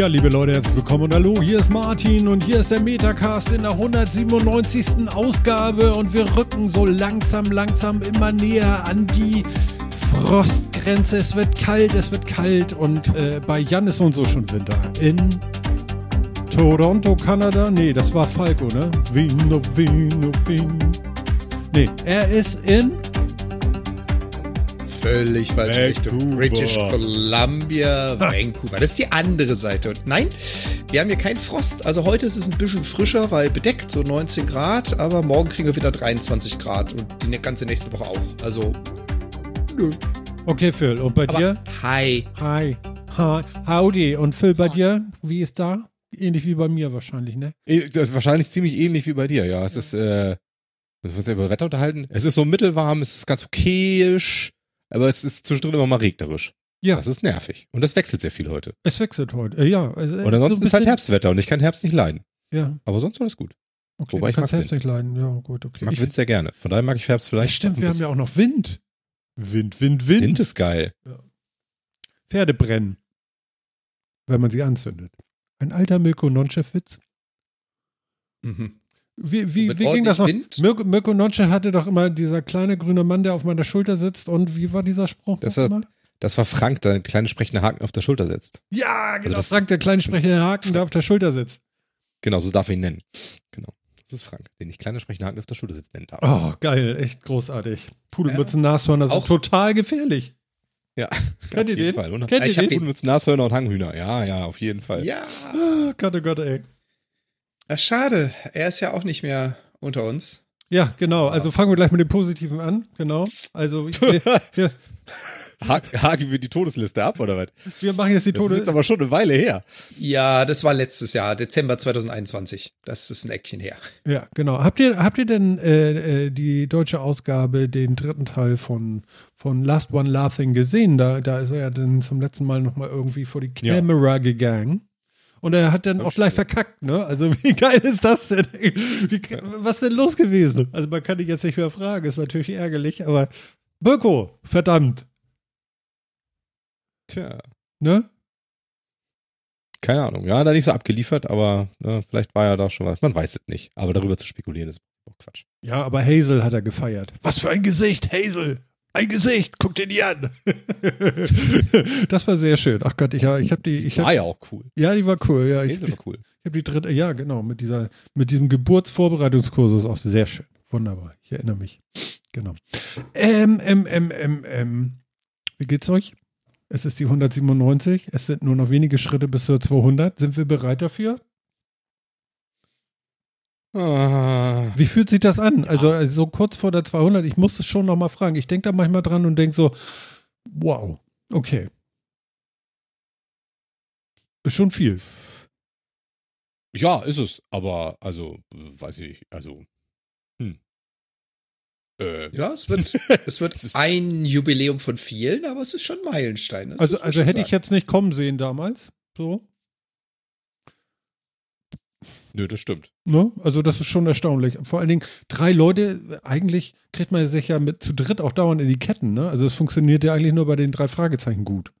Tja, liebe Leute, herzlich willkommen und hallo, hier ist Martin und hier ist der Metacast in der 197. Ausgabe und wir rücken so langsam, langsam immer näher an die Frostgrenze. Es wird kalt, es wird kalt und äh, bei Jan ist und so schon Winter. In Toronto, Kanada? Nee, das war Falco, ne? Vino, Vino, Vino. Nee, er ist in Völlig falsche Richtung. British Columbia, Vancouver. Das ist die andere Seite. Und nein, wir haben hier keinen Frost. Also heute ist es ein bisschen frischer, weil bedeckt, so 19 Grad. Aber morgen kriegen wir wieder 23 Grad und die ganze nächste Woche auch. Also, nö. Okay, Phil, und bei Aber dir? hi. Hi. Hi. Howdy. Und Phil, bei dir? Wie ist da? Ähnlich wie bei mir wahrscheinlich, ne? Eh, Das ist wahrscheinlich ziemlich ähnlich wie bei dir, ja. Es ist, äh, müssen wir uns ja über Wetter unterhalten. Es ist so mittelwarm, es ist ganz okayisch, aber es ist zwischendrin immer mal regnerisch. Ja. Das ist nervig. Und das wechselt sehr viel heute. Es wechselt heute. Äh, ja. Also, Und ansonsten ist halt Herbstwetter und ich kann Herbst nicht leiden. Ja, Aber sonst alles gut. okay. Wobei ich mag Herbst nicht leiden. Ja, gut, okay. Ich mag Ich- Wind sehr gerne. Von daher mag ich Herbst vielleicht. Stimmt, wir haben ja auch noch Wind. Wind, Wind, Wind. Wind ist geil. Pferde brennen, wenn man sie anzündet. Ein alter Mirko Nonchef-Witz. Mhm. Wie, wie, wie ging das noch? Wind? Mirko, Mirko Nonchef hatte doch immer dieser kleine grüne Mann, der auf meiner Schulter sitzt. Und wie war dieser Spruch? Das war-? Das war Frank, der einen kleinen sprechenden Haken auf der Schulter setzt. Ja, genau. das- Frank, der kleine sprechende Haken, der auf der Schulter sitzt. Genau, so darf ich ihn nennen. Genau. Das ist Frank, den ich kleiner sprechenden Haken auf der Schulter sitzt nennen darf. Oh, geil. Echt großartig. Pudelmützen, Nashörner sind Auch- total gefährlich. Ja, Kennt ihr auf jeden den? Fall. Und Kennt Ich ihr hab den? den- mit Nashörner und Hanghühner. Ja, ja, auf jeden Fall. Ja. Ah, Gott, oh Gott, ey. ja, schade. Er ist ja auch nicht mehr unter uns. Ja, genau. Also fangen wir gleich mit dem Positiven an. Genau. Also wir, wir, Ha haken wir die Todesliste ab, oder was? wir machen jetzt die Das ist jetzt aber schon eine Weile her. Ja, das war letztes Jahr, Dezember 2021. Das ist ein Eckchen her. Ja, genau. Habt ihr, habt ihr denn äh, äh, die deutsche Ausgabe, den dritten Teil von, von Last One Laughing gesehen? Da, da ist er ja dann zum letzten Mal nochmal irgendwie vor die Ja. Kamera gegangen. Und er hat dann auch gleich verkackt, ne? Also wie geil ist das denn? Wie, was ist denn los gewesen? Also man kann dich jetzt nicht mehr fragen, ist natürlich ärgerlich, aber Birko, verdammt, Tja. ne? Keine Ahnung. Ja, da nicht so abgeliefert, aber äh, vielleicht war ja da schon was. Man weiß es nicht. Aber darüber zu spekulieren ist auch Quatsch. Ja, aber Hazel hat er gefeiert. Was für ein Gesicht, Hazel! Ein Gesicht, guck dir die an. das war sehr schön. Ach Gott, ich, ich habe die, ich war hab, ja auch cool. ja, die war cool. Ja, ich, Hazel ich war cool. habe die dritte, ja, genau, mit dieser, mit diesem Geburtsvorbereitungskursus auch sehr schön. Wunderbar. Ich erinnere mich. Genau. Ähm, ähm, ähm, ähm, ähm. Wie geht's euch? Es ist die 197. Es sind nur noch wenige Schritte bis zur 200. Sind wir bereit dafür? Ah, Wie fühlt sich das an? Also, also so kurz vor der 200, ich muss es schon noch mal fragen. Ich denke da manchmal dran und denke so, wow, okay. Ist schon viel. ja, ist es. Aber, also, weiß ich nicht. Also. Äh, Ja, es wird, es wird Es ist- ein Jubiläum von vielen, aber es ist schon ein Meilenstein. das Also, also hätte ich sagen. jetzt nicht kommen sehen damals. So. nö, das stimmt. Ne? Also, das ist schon erstaunlich. Vor allen Dingen, drei Leute, eigentlich kriegt man sich ja mit zu dritt auch dauernd in die Ketten, ne? Also, es funktioniert ja eigentlich nur bei den drei Fragezeichen gut.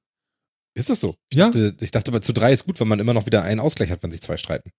Ist das so? Ich Ja. dachte, ich dachte aber zu drei ist gut, weil man immer noch wieder einen Ausgleich hat, wenn sich zwei streiten.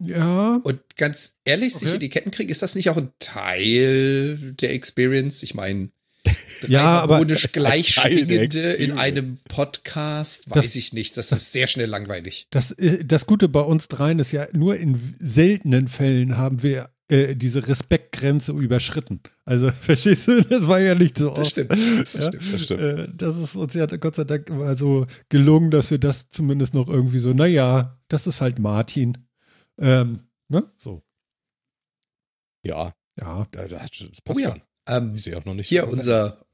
Ja. Und ganz ehrlich, sich Okay. in die Ketten kriegen, ist das nicht auch ein Teil der Experience? Ich meine, Ja, harmonisch Gleichschwingende in einem Podcast, Das- weiß ich nicht. Das ist sehr schnell langweilig. Das, das Gute bei uns dreien ist ja, nur in seltenen Fällen haben wir äh, diese Respektgrenze überschritten. Also, verstehst du, das war ja nicht so Das oft. stimmt. Das Ja? stimmt. Das stimmt. Äh, das ist uns ja Gott sei Dank immer so gelungen, dass wir das zumindest noch irgendwie so, naja, das ist halt Martin. Ähm, ne? So. Ja, Ja. da- da- das passt Oh ja. schon. Ähm, Ich sehe auch noch nicht. hier das- unser,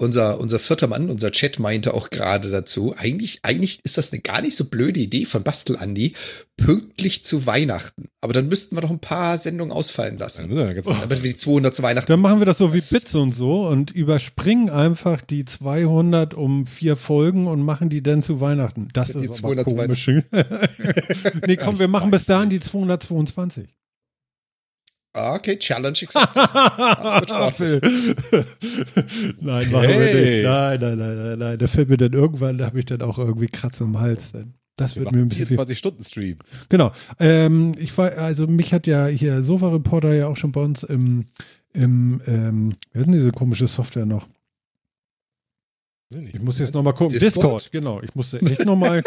unser, unser vierter Mann, unser Chat meinte auch gerade dazu, eigentlich, eigentlich ist das eine gar nicht so blöde Idee von Bastel Andi, pünktlich zu Weihnachten. Aber dann müssten wir doch ein paar Sendungen ausfallen Dann lassen. müssen wir ganz Damit wir die 200 zu Weihnachten Dann machen wir das so wie Bits und so und überspringen einfach die 200 um vier Folgen und machen die dann zu Weihnachten. Das Die ist 200 aber komisch. nee, komm, wir machen bis dahin die 222. Ah, Okay, Challenge accepted. Nein, machen wir nicht. Nein, nein, nein, nein, nein. Der fällt mir dann irgendwann, da habe ich dann auch irgendwie Kratzen im Hals. Dann. Das Wir wird mir ein bisschen. 24-Stunden-Stream. Genau. Ähm, ich war, also mich hat ja hier Sofa-Reporter ja auch schon bei uns im, im ähm, wie ist denn diese komische Software noch? Ich muss jetzt nochmal gucken. Discord? Discord? genau. Ich musste echt nochmal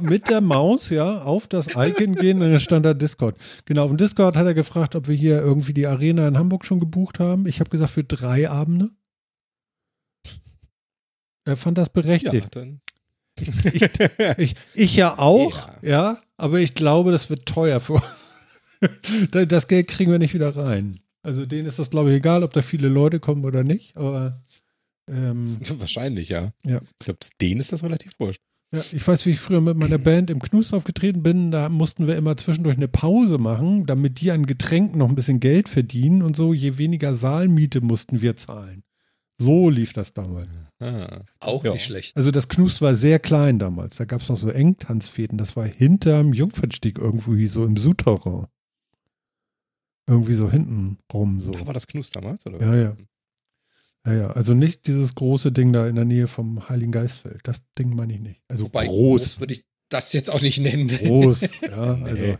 mit der Maus, ja, auf das Icon gehen und dann stand da Discord. Genau, auf dem Discord hat er gefragt, ob wir hier irgendwie die Arena in Hamburg schon gebucht haben. Ich habe gesagt, für drei Abende. Er fand das Ja, berechtigt. dann. Ich, ich ja auch, ja. aber ich glaube, das wird teuer für Da- Das Geld kriegen wir nicht wieder rein. Also denen ist das, glaube ich, egal, ob da viele Leute kommen oder nicht, aber ähm, Wahrscheinlich, ja. Ja. Ich glaube, denen ist das relativ wurscht. ja, ich weiß, wie ich früher mit meiner Band im Knus aufgetreten bin, da mussten wir immer zwischendurch eine Pause machen, damit die an Getränken noch ein bisschen Geld verdienen und so, je weniger Saalmiete mussten wir zahlen. So lief das damals. Ah. Auch Ja. nicht schlecht. Also das Knus war sehr klein damals. Da gab es noch so Engtanzfäden. Das war hinterm Jungfernstieg irgendwo hier so im Souterrain. Irgendwie so hinten rum so. Da war das Knus damals, oder? Ja, ja. Ja, ja. Also nicht dieses große Ding da in der Nähe vom Heiligen Geistfeld. Das Ding meine ich nicht. Also Wobei, groß. würde ich das jetzt auch nicht nennen. Groß. Ja, also. Nee.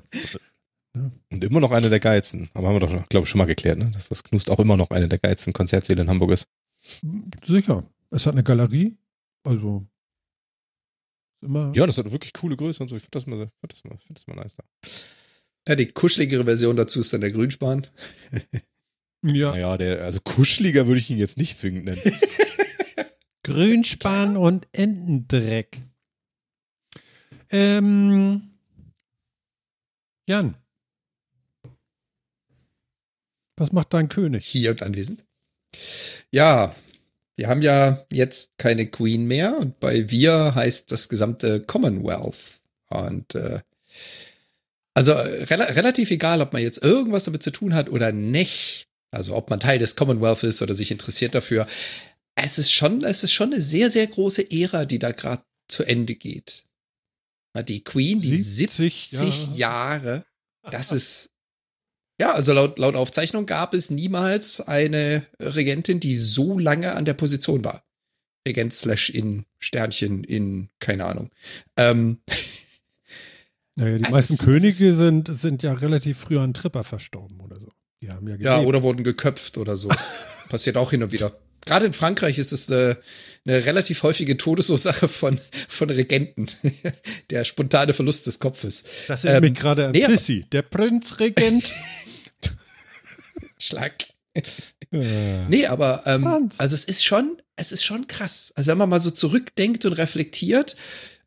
Und immer noch eine der geilsten. Aber haben wir doch, glaube ich, schon mal geklärt, ne? dass das Knust auch immer noch eine der geilsten Konzertsäle in Hamburg ist. Sicher. Es hat eine Galerie. Also. Immer. Ja, das hat wirklich coole Größe und so. Ich finde das, mal- find das, mal- find das mal nice da. Ja, die kuscheligere Version dazu ist dann der Grünspan. ja. Naja, der, also kuscheliger würde ich ihn jetzt nicht zwingend nennen. Grünspan und Entendreck. Ähm, Jan. Was macht dein König? Hier und anwesend. Ja, wir haben ja jetzt keine Queen mehr und bei wir heißt das gesamte Commonwealth. Und äh, also äh, rela relativ egal, ob man jetzt irgendwas damit zu tun hat oder nicht. Also ob man Teil des Commonwealth ist oder sich interessiert dafür. Es ist schon, es ist schon eine sehr, sehr große Ära, die da gerade zu Ende geht. Die Queen, die 70 70 Jahre, das ist ja, also laut, laut Aufzeichnung gab es niemals eine Regentin, die so lange an der Position war. Regent slash in Sternchen in, keine Ahnung. Ähm, Naja, die Es meisten Könige sind, sind ja relativ früh an Tripper verstorben. Die haben ja ja, oder wurden geköpft oder so. Passiert auch hin und wieder. Gerade in Frankreich ist es eine, eine relativ häufige Todesursache von, von Regenten. der spontane Verlust des Kopfes. Das erinnert Ähm, mich gerade an nee, Sissy, der Prinzregent. Schlag. Äh, Nee, aber ähm, also es ist schon, es ist schon krass. Also wenn man mal so zurückdenkt und reflektiert,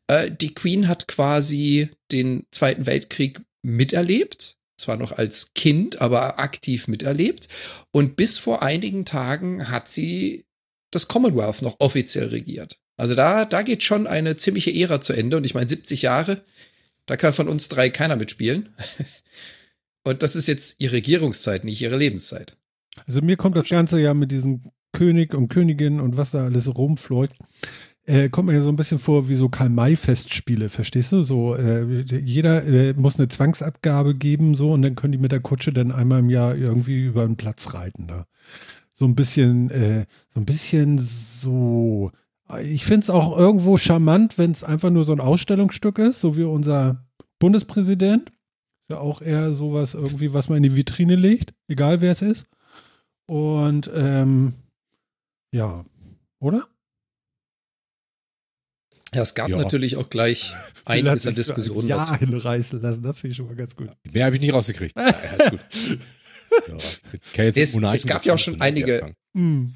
äh, die Queen hat quasi den Zweiten Weltkrieg miterlebt. Zwar noch als Kind, aber aktiv miterlebt. Und bis vor einigen Tagen hat sie das Commonwealth noch offiziell regiert. Also da, da geht schon eine ziemliche Ära zu Ende. Und ich meine, 70 Jahre, da kann von uns drei keiner mitspielen. Und das ist jetzt ihre Regierungszeit, nicht ihre Lebenszeit. Also mir kommt das Ganze ja mit diesem König und Königin und was da alles rumfleucht, äh, kommt mir ja so ein bisschen vor wie so Karl-May-Festspiele, verstehst du? So, äh, jeder äh, muss eine Zwangsabgabe geben, so, und dann können die mit der Kutsche dann einmal im Jahr irgendwie über den Platz reiten da. So ein bisschen, äh, so ein bisschen so. Ich finde es auch irgendwo charmant, wenn es einfach nur so ein Ausstellungsstück ist, so wie unser Bundespräsident. Ist ja auch eher sowas irgendwie, was man in die Vitrine legt, egal wer es ist. Und ähm, ja, oder? Ja, es gab Ja. natürlich auch gleich einiges an Diskussionen ja, dazu. hinreißen lassen, das finde ich schon mal ganz gut. Mehr habe ich nicht rausgekriegt. Ja, alles gut. Ja, Es- es gab ja auch schon einige-. Hm.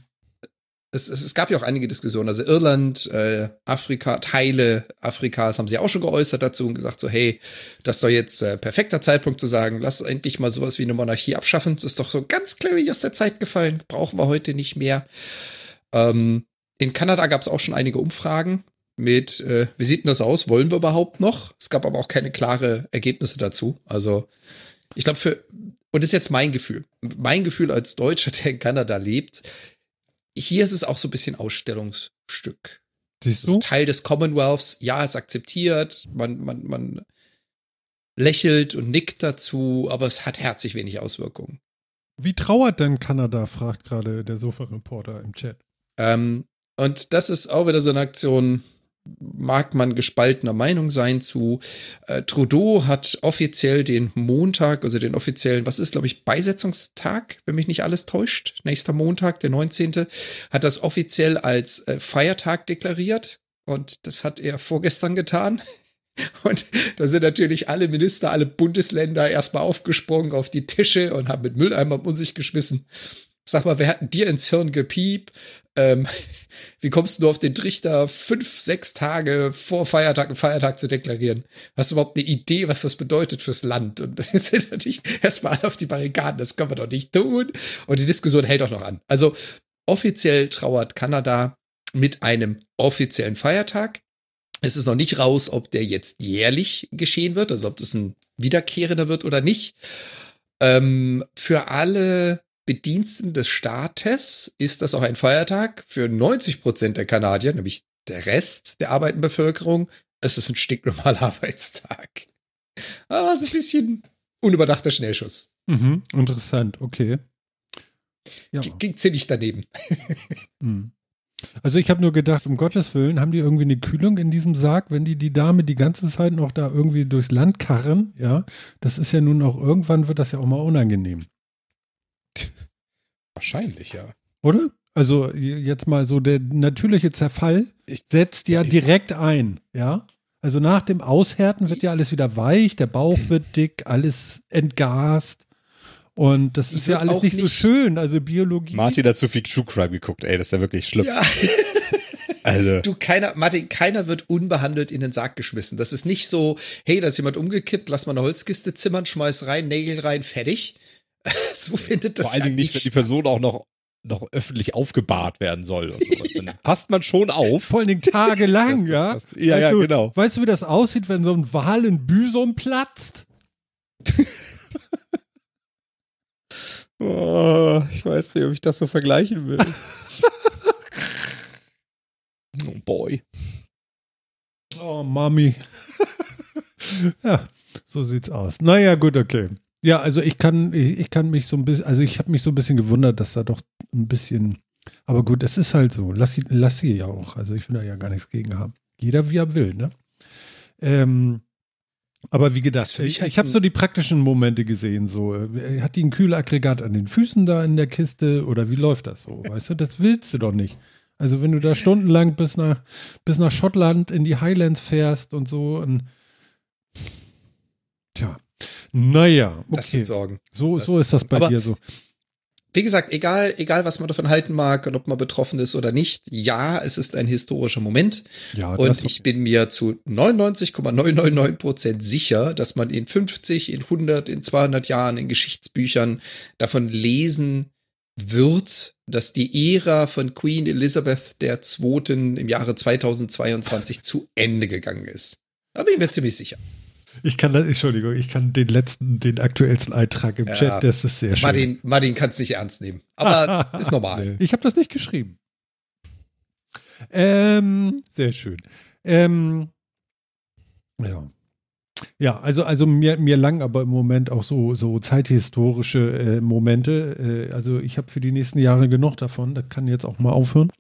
Es, es, es gab ja auch einige Diskussionen. Also Irland, äh, Afrika, Teile Afrikas haben sie auch schon geäußert dazu und gesagt so, hey, das ist doch jetzt äh, perfekter Zeitpunkt zu sagen, lass endlich mal sowas wie eine Monarchie abschaffen. Das ist doch so ganz klar aus der Zeit gefallen. Brauchen wir heute nicht mehr. Ähm, in Kanada gab es auch schon einige Umfragen mit, äh, wie sieht denn das aus? Wollen wir überhaupt noch? Es gab aber auch keine klare Ergebnisse dazu. Also ich glaube für, und das ist jetzt mein Gefühl. Mein Gefühl als Deutscher, der in Kanada lebt, hier ist es auch so ein bisschen Ausstellungsstück. Siehst Also du? Teil des Commonwealths, ja, ist akzeptiert, man, man, man lächelt und nickt dazu, aber es hat herzlich wenig Auswirkungen. Wie trauert denn Kanada, fragt gerade der Sofa-Reporter im Chat. Ähm, und das ist auch wieder so eine Aktion, mag man gespaltener Meinung sein zu. Äh, Trudeau hat offiziell den Montag, also den offiziellen, was ist, glaube ich, Beisetzungstag, wenn mich nicht alles täuscht, nächster Montag, der 19., hat das offiziell als äh, Feiertag deklariert. Und das hat er vorgestern getan. Und da sind natürlich alle Minister, alle Bundesländer erstmal aufgesprungen auf die Tische und haben mit Mülleimer um sich geschmissen. Sag mal, wer hat dir ins Hirn gepiept? Ähm, wie kommst du auf den Trichter, fünf, sechs Tage vor Feiertag einen Feiertag zu deklarieren? Hast du überhaupt eine Idee, was das bedeutet fürs Land? Und da sind natürlich erstmal alle auf die Barrikaden, das können wir doch nicht tun. Und die Diskussion hält auch noch an. Also offiziell trauert Kanada mit einem offiziellen Feiertag. Es ist noch nicht raus, ob der jetzt jährlich geschehen wird, also ob das ein wiederkehrender wird oder nicht. Ähm, für alle Bediensteten des Staates ist das auch ein Feiertag. Für 90 Prozent der Kanadier, nämlich der Rest der arbeitenden Bevölkerung, ist es ein stinknormaler Arbeitstag. Aber so ein bisschen unüberdachter Schnellschuss. Mhm, interessant, okay. Ja. Ging ziemlich daneben. Mhm. Also ich habe nur gedacht, um Gottes Willen, haben die irgendwie eine Kühlung in diesem Sarg, wenn die die Dame die ganze Zeit noch da irgendwie durchs Land karren, ja, das ist ja nun auch, irgendwann wird das ja auch mal unangenehm. Wahrscheinlich, ja. Oder? Also jetzt mal so, der natürliche Zerfall setzt ja direkt ein, ja. Also nach dem Aushärten wird ja alles wieder weich, der Bauch wird dick, alles entgast. Und das ist ja alles nicht, nicht, so schön, also Biologie. Martin hat zu viel True Crime geguckt, ey, das ist ja wirklich schlimm. Ja. Also. Du, keiner, Martin, keiner wird unbehandelt in den Sarg geschmissen. Das ist nicht so, hey, da ist jemand umgekippt, lass mal eine Holzkiste zimmern, schmeiß rein, Nägel rein, fertig. so findet das Vor allen Dingen nicht, wenn die Person auch noch noch öffentlich aufgebahrt werden soll und sowas. Dann passt man schon auf. Vor allen Dingen tagelang, ja. Das, ja, weißt ja, du, genau. Weißt du, wie das aussieht, wenn so ein Wal in Büson platzt? Oh, ich weiß nicht, ob ich das so vergleichen will. oh boy. Oh, Mami. ja, so sieht's aus. Naja, gut, okay. Ja, also ich kann, ich, ich kann mich so ein bisschen, also ich habe mich so ein bisschen gewundert, dass da doch ein bisschen, aber gut, es ist halt so. Lass sie, lass sie ja auch. Also ich will da ja gar nichts gegen haben. Jeder wie er will, ne? Ähm, aber wie gedacht, ich, halt ich habe so die praktischen Momente gesehen. So, äh, hat die ein Kühlaggregat an den Füßen da in der Kiste oder wie läuft das so? Weißt du, das willst du doch nicht. Also wenn du da stundenlang bis nach bis nach Schottland in die Highlands fährst und so und tja, naja, okay. Das sind Sorgen. So, das so ist das bei dir so wie gesagt, egal, egal, was man davon halten mag und ob man betroffen ist oder nicht, ja, es ist ein historischer Moment. Ja, und ich bin mir zu 99,999 Prozent sicher, dass man in 50, in 100, in 200 Jahren in Geschichtsbüchern davon lesen wird, dass die Ära von Queen Elizabeth II. im Jahre 2022 zu Ende gegangen ist. Da bin ich mir ziemlich sicher. Ich kann das, Entschuldigung, ich kann den letzten, den aktuellsten Eintrag im ja, Chat, das ist sehr schön. Martin, Martin kann es nicht ernst nehmen. Aber ist normal. Ich habe das nicht geschrieben. Ähm, sehr schön. Ähm, ja. Ja, also, also mir, mir lang aber im Moment auch so, so zeithistorische äh, Momente. Äh, also ich habe für die nächsten Jahre genug davon. Das kann jetzt auch mal aufhören.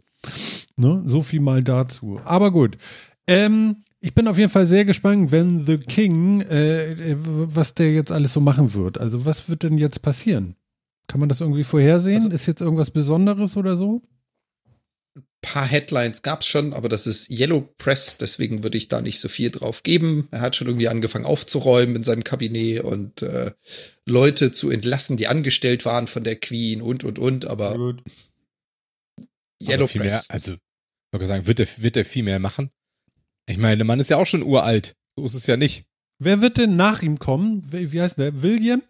Ne? So viel mal dazu. Aber gut. Ähm, ich bin auf jeden Fall sehr gespannt, wenn The King, äh, was der jetzt alles so machen wird. Also was wird denn jetzt passieren? Kann man das irgendwie vorhersehen? Also, ist jetzt irgendwas Besonderes oder so? Ein paar Headlines gab es schon, aber das ist Yellow Press, deswegen würde ich da nicht so viel drauf geben. Er hat schon irgendwie angefangen aufzuräumen in seinem Kabinett und äh, Leute zu entlassen, die angestellt waren von der Queen und und und, aber Gut. Yellow aber Press. Mehr, also, ich würde sagen, wird er, wird er viel mehr machen? Ich meine, der Mann ist ja auch schon uralt. So ist es ja nicht. Wer wird denn nach ihm kommen? Wie, heißt der? William?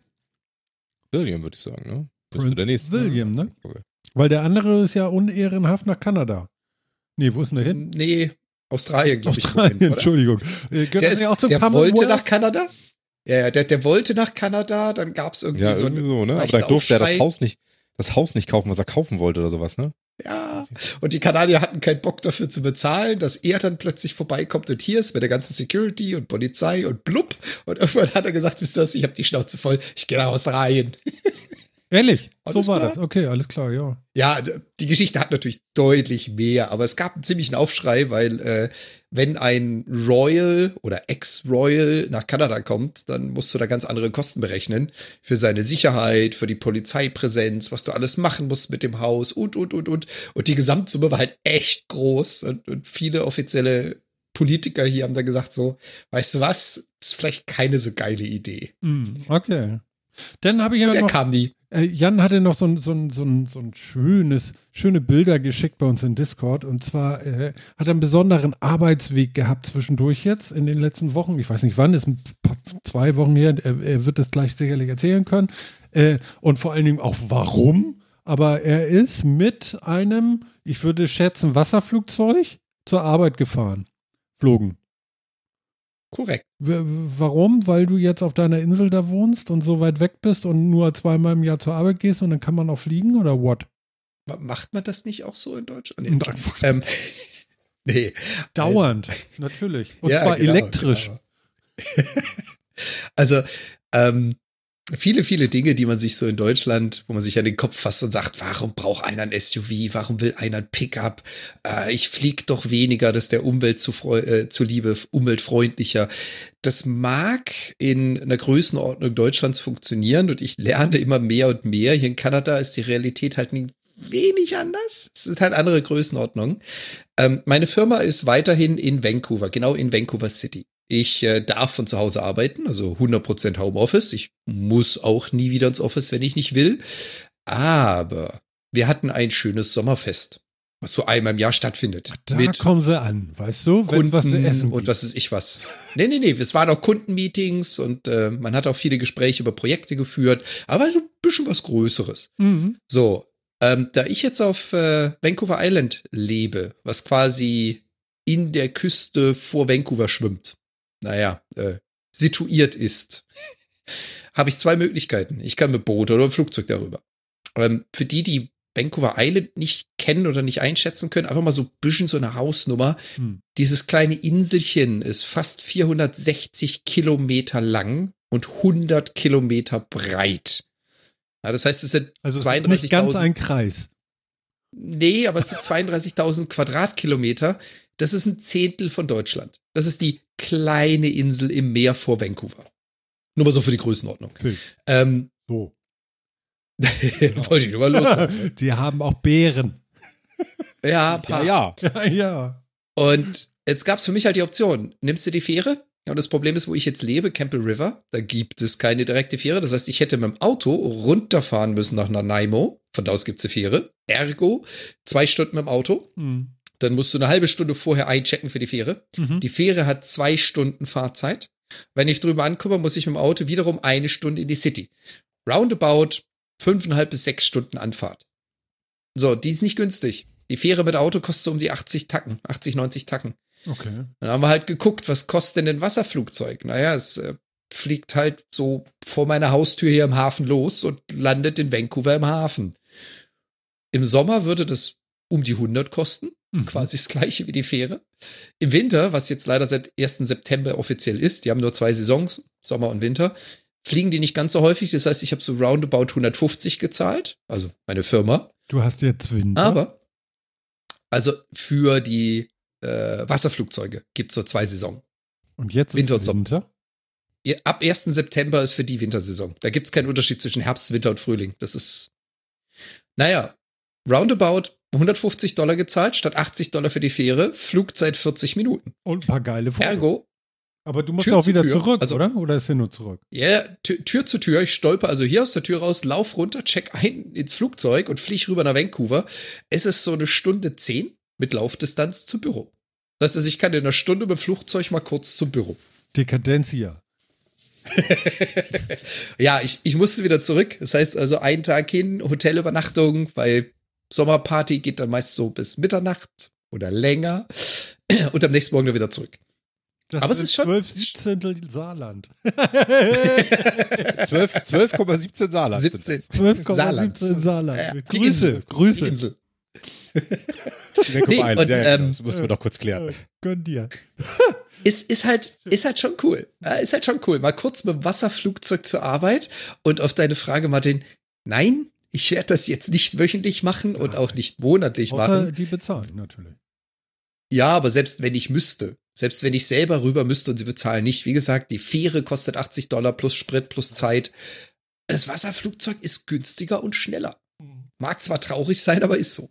William, würde ich sagen, ne? Das wird der nächste. William, ne? Okay. Weil der andere ist ja unehrenhaft nach Kanada. Nee, wo ist denn der hin? Nee, Australien, glaube ich. Australien, Entschuldigung. Äh, der, ist, ja auch zum der wollte nach Kanada? Ja, ja, der, der wollte nach Kanada, dann gab es irgendwie ja, so, irgendwie so ne? Aber dann durfte er das Haus nicht, das Haus nicht kaufen, was er kaufen wollte oder sowas, ne? Und die Kanadier hatten keinen Bock dafür zu bezahlen, dass er dann plötzlich vorbeikommt und hier ist mit der ganzen Security und Polizei und blub. Und irgendwann hat er gesagt, wisst ihr was, ich habe die Schnauze voll, ich gehe nach Australien. Ehrlich? Alles so war klar. das. Okay, alles klar, ja. Ja, die Geschichte hat natürlich deutlich mehr, aber es gab einen ziemlichen Aufschrei, weil äh, wenn ein Royal oder Ex-Royal nach Kanada kommt, dann musst du da ganz andere Kosten berechnen. Für seine Sicherheit, für die Polizeipräsenz, was du alles machen musst mit dem Haus und, und, und, und. Und die Gesamtsumme war halt echt groß. Und, und viele offizielle Politiker hier haben da gesagt so, weißt du was, das ist vielleicht keine so geile Idee. Hm, okay. Dann habe ich ja Der noch kam nie. Äh, Jan hatte noch so ein, so ein, so ein, so ein schönes, schöne Bilder geschickt bei uns in Discord. Und zwar äh, hat er einen besonderen Arbeitsweg gehabt zwischendurch jetzt in den letzten Wochen. Ich weiß nicht wann, ist ein paar, zwei Wochen her. Er, er wird das gleich sicherlich erzählen können. Äh, und vor allen Dingen auch warum. Aber er ist mit einem, ich würde schätzen, Wasserflugzeug zur Arbeit gefahren. Flogen. Korrekt. Warum? Weil du jetzt auf deiner Insel da wohnst und so weit weg bist und nur zweimal im Jahr zur Arbeit gehst und dann kann man auch fliegen oder what? Ma- Macht man das nicht auch so in Deutschland? Nein. ähm, nee. Dauernd, natürlich. Und Ja, zwar genau, elektrisch. genau. also, ähm, viele, viele Dinge, die man sich so in Deutschland, wo man sich an den Kopf fasst und sagt, warum braucht einer ein SUV? Warum will einer ein Pickup? Äh, ich fliege doch weniger, das ist der Umwelt zu äh, zuliebe umweltfreundlicher. Das mag in einer Größenordnung Deutschlands funktionieren und ich lerne immer mehr und mehr. Hier in Kanada ist die Realität halt ein wenig anders. Es sind halt andere Größenordnungen. Ähm, meine Firma ist weiterhin in Vancouver, genau in Vancouver City. Ich äh, darf von zu Hause arbeiten, also 100% Homeoffice. Ich muss auch nie wieder ins Office, wenn ich nicht will. Aber wir hatten ein schönes Sommerfest, was so einmal im Jahr stattfindet. Da mit kommen sie an, weißt du? Kunden was zu essen und was ist ich was. Nee, nee, nee, es waren auch Kundenmeetings und äh, man hat auch viele Gespräche über Projekte geführt, aber so ein bisschen was Größeres. Mhm. So, ähm, da ich jetzt auf äh, Vancouver Island lebe, was quasi in der Küste vor Vancouver schwimmt, naja, äh, situiert ist, habe ich zwei Möglichkeiten. Ich kann mit Boot oder mit Flugzeug darüber. Ähm, für die, die Vancouver Island nicht kennen oder nicht einschätzen können, einfach mal so ein bisschen so eine Hausnummer. Hm. Dieses kleine Inselchen ist fast 460 Kilometer lang und 100 Kilometer breit. Ja, das heißt, es sind Also es ist nicht ganz 32.000 ein Kreis. Nee, aber es sind 32.000 Quadratkilometer. Das ist ein Zehntel von Deutschland. Das ist die kleine Insel im Meer vor Vancouver. Nur mal so für die Größenordnung. Okay. Ähm, So. wollte ich nur mal los. Die haben auch Bären. Ja, Ja, paar. ja. Ja, ja. Und jetzt gab es für mich halt die Option, nimmst du die Fähre? Ja, und das Problem ist, wo ich jetzt lebe, Campbell River, da gibt es keine direkte Fähre. Das heißt, ich hätte mit dem Auto runterfahren müssen nach Nanaimo. Von da aus gibt's eine Fähre. Ergo, zwei Stunden mit dem Auto. Hm. Dann musst du eine halbe Stunde vorher einchecken für die Fähre. Mhm. Die Fähre hat zwei Stunden Fahrzeit. Wenn ich drüber ankomme, muss ich mit dem Auto wiederum eine Stunde in die City. Roundabout fünfeinhalb bis sechs Stunden Anfahrt. So, die ist nicht günstig. Die Fähre mit Auto kostet so um die 80 Tacken, 80, 90 Tacken. Okay. Dann haben wir halt geguckt, was kostet denn ein Wasserflugzeug? Naja, es äh, fliegt halt so vor meiner Haustür hier im Hafen los und landet in Vancouver im Hafen. Im Sommer würde das um die 100 kosten, Mhm. quasi das gleiche wie die Fähre. Im Winter, was jetzt leider seit 1. September offiziell ist, die haben nur zwei Saisons, Sommer und Winter, fliegen die nicht ganz so häufig. Das heißt, ich habe so roundabout 150 gezahlt, also meine Firma. Du hast jetzt Winter. Aber, also für die äh, Wasserflugzeuge gibt es so zwei Saison. und jetzt Winter und Sommer. Winter. Ab 1. September ist für die Wintersaison. Da gibt es keinen Unterschied zwischen Herbst, Winter und Frühling. Das ist, naja, roundabout 150 Dollar gezahlt, statt 80 Dollar für die Fähre, Flugzeit 40 Minuten. Und ein paar geile Fotos. Ergo, Aber du musst Tür auch zu wieder Tür. zurück, Also- oder? Oder ist er nur zurück? ja, Tür, Tür zu Tür, ich stolper also hier aus der Tür raus, lauf runter, check ein ins Flugzeug und flieg rüber nach Vancouver. Es ist so eine Stunde zehn mit Laufdistanz zum Büro. Das heißt, ich kann in einer Stunde mit dem Flugzeug mal kurz zum Büro. Dekadenzia. Ja, ich, ich musste wieder zurück. Das heißt also einen Tag hin, Hotelübernachtung, weil Sommerparty geht dann meist so bis Mitternacht oder länger und am nächsten Morgen dann wieder zurück. Das Aber es ist schon- 12 Siebzehntel Saarland. 12 12,17 Saarland. sind 17. das. 12,17 Saarland. Saarland. Ja, die Grüße, Insel. Grüße. Die Insel. Nee, und, ja, ähm, das müssen wir doch kurz klären. Äh, Gönn dir. Ist, ist halt, ist halt schon cool. Ist halt schon cool. Mal kurz mit dem Wasserflugzeug zur Arbeit und auf deine Frage, Martin, nein, Ich werde das jetzt nicht wöchentlich machen und auch nicht monatlich Außer machen. die bezahlen natürlich. Ja, aber selbst wenn ich müsste, selbst wenn ich selber rüber müsste und sie bezahlen nicht, wie gesagt, die Fähre kostet 80 Dollar plus Sprit plus Zeit. Das Wasserflugzeug ist günstiger und schneller. Mag zwar traurig sein, aber ist so.